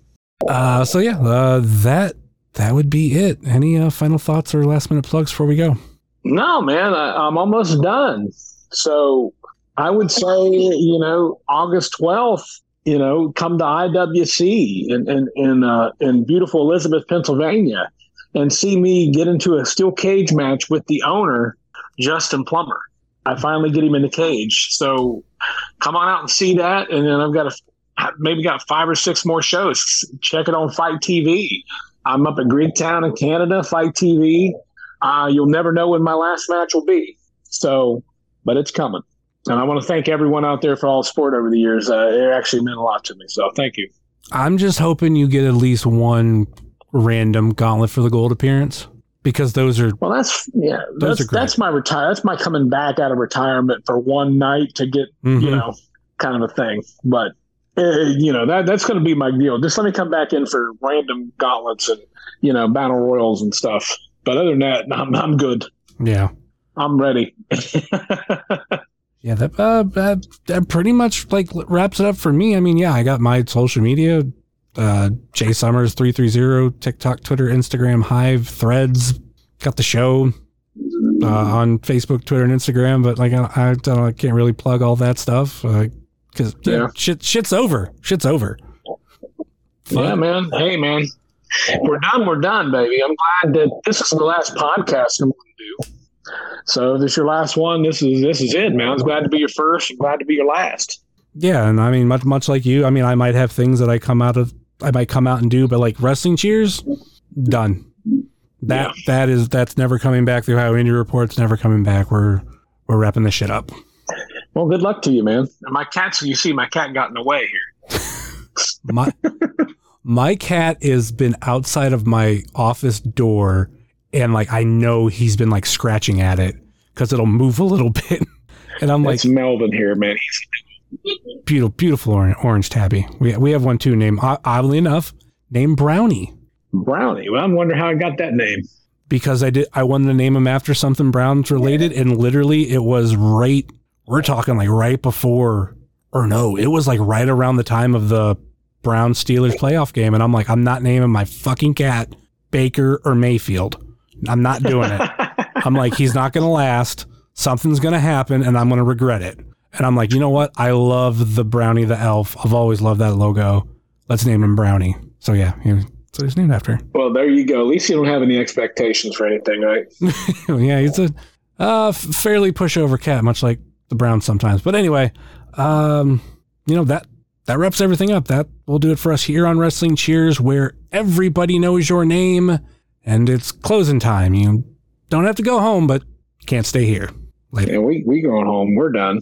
Uh, so yeah, uh, that that would be it. Any uh, final thoughts or last minute plugs before we go? No, man, I, I'm almost done. So I would say, you know, August 12th, you know, come to IWC in in in, uh, in beautiful Elizabeth, Pennsylvania, and see me get into a steel cage match with the owner, Justin Plummer. I finally get him in the cage. So come on out and see that, and then I've got a maybe got five or six more shows. Check it on FITE TV. I'm up at Greektown in Canada, FITE TV. Uh, you'll never know when my last match will be. So, but it's coming. And I want to thank everyone out there for all the support over the years. Uh, it actually meant a lot to me. So thank you. I'm just hoping you get at least one random gauntlet for the gold appearance because those are Well, that's yeah. Those That's are great. that's my retire. That's my coming back out of retirement for one night to get Mhm. you know kind of a thing. But uh, you know that that's going to be my deal. Just let me come back in for random gauntlets and you know battle royals and stuff. But other than that, I'm I'm good. yeah. I'm ready. Yeah, that, uh, that that pretty much like wraps it up for me. I mean, yeah, I got my social media, uh, Jay Summers three three zero, TikTok, Twitter, Instagram, Hive, Threads. Got the show uh, on Facebook, Twitter, and Instagram. But like, I, I don't, know, I can't really plug all that stuff because Yeah. shit, shit's over. Shit's over. Yeah, man. Hey, man. We're done. We're done, baby. I'm glad that this is the last podcast I'm going to do. So if this is your last one, this is this is it, man. I'm glad to be your first. I'm glad to be your last. Yeah, and I mean, much much like you, I mean, I might have things that I come out of, I might come out and do, but like wrestling cheers, done. That that is that's never coming back. The Ohio Indy Report's never coming back. We're we're wrapping this shit up. Well, good luck to you, man. And my cat's, you see, my cat got in the way here. My my cat has been outside of my office door and like I know he's been like scratching at it because it'll move a little bit. And I'm like, It's Melvin here, man. He's beautiful, beautiful orange, orange tabby. We we have one too named oddly enough named Brownie Brownie. Well, I'm wondering how I got that name. because I did I wanted to name him after something Browns related, and literally it was right. We're talking like right before, or no, it was like right around the time of the Brown Steelers playoff game, and I'm like, I'm not naming my fucking cat Baker or Mayfield. I'm not doing it. I'm like, he's not going to last. Something's going to happen, and I'm going to regret it. And I'm like, you know what? I love the Brownie the elf. I've always loved that logo. Let's name him Brownie. So yeah, he, that's he's named after. Well, there you go. At least you don't have any expectations for anything, right? yeah, he's a uh, fairly pushover cat, much like the Browns sometimes. But anyway, um, you know that that wraps everything up. That will do it for us here on Wrestling Cheers, where everybody knows your name, and it's closing time. You don't have to go home, but can't stay here. Later. Yeah, we we going home. We're done.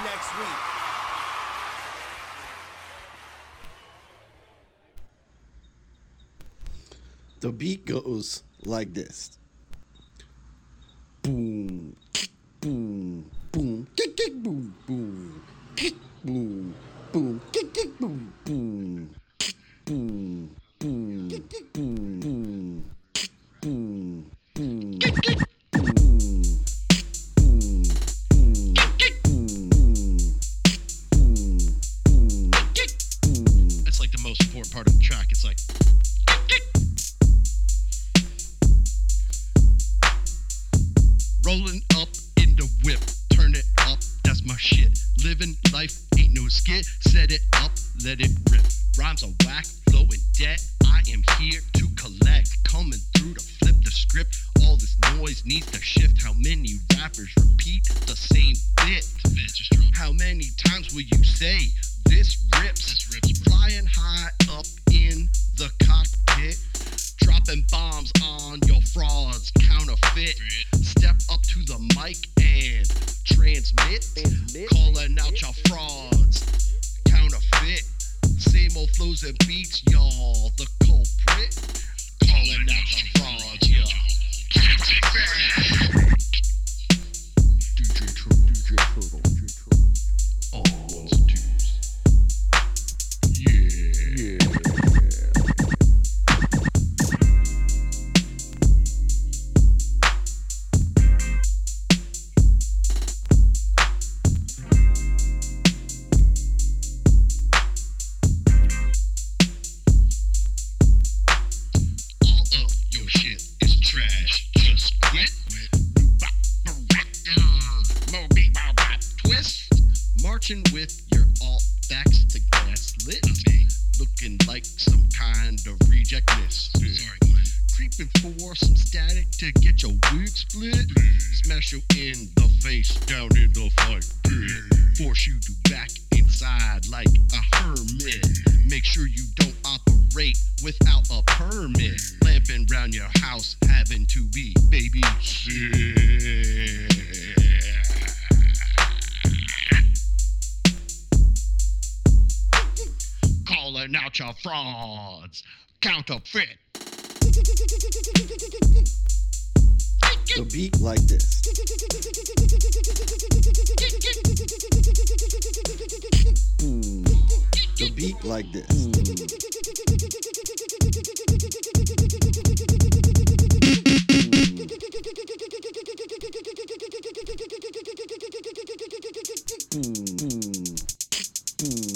The beat goes like this. Boom, kick, kick, boom, boom, kick, boom, boom, kick, kick, boom, boom, kick, boom, boom, kick, kick, boom, boom, kick, boom, boom, kick, kick, boom, boom, kick, boom, boom, kick, boom. That's like the most important part of the track. It's like rolling up in the whip, turn it up, that's my shit. Living life ain't no skit, set it up, let it rip. Rhymes are whack, flow in debt. I am here to collect, coming through to flip the script. All this noise needs to shift. How many rappers repeat the same bit? How many times will you say this rips? This rips. Flying high up in the cockpit, dropping bombs on your frauds, counterfeit. Step up to the mic and transmit, calling out your frauds, counterfeit. Same old flows and beats, y'all. The culprit, calling out your frauds, y'all. Counterfeit. DJ Turtle, DJ Turtle, DJ Turtle. With your alt backs of reject list. Sorry, Creeping for some static to get your wig split. Smash you in the face down in the fight pit. Force you to back inside like a hermit. Make sure you don't operate without a permit. Lamping round your house, having to be baby Calling out your frauds, counterfeit. The beat like this. Mm. The beat like this. Hmm. Hmm. hmm.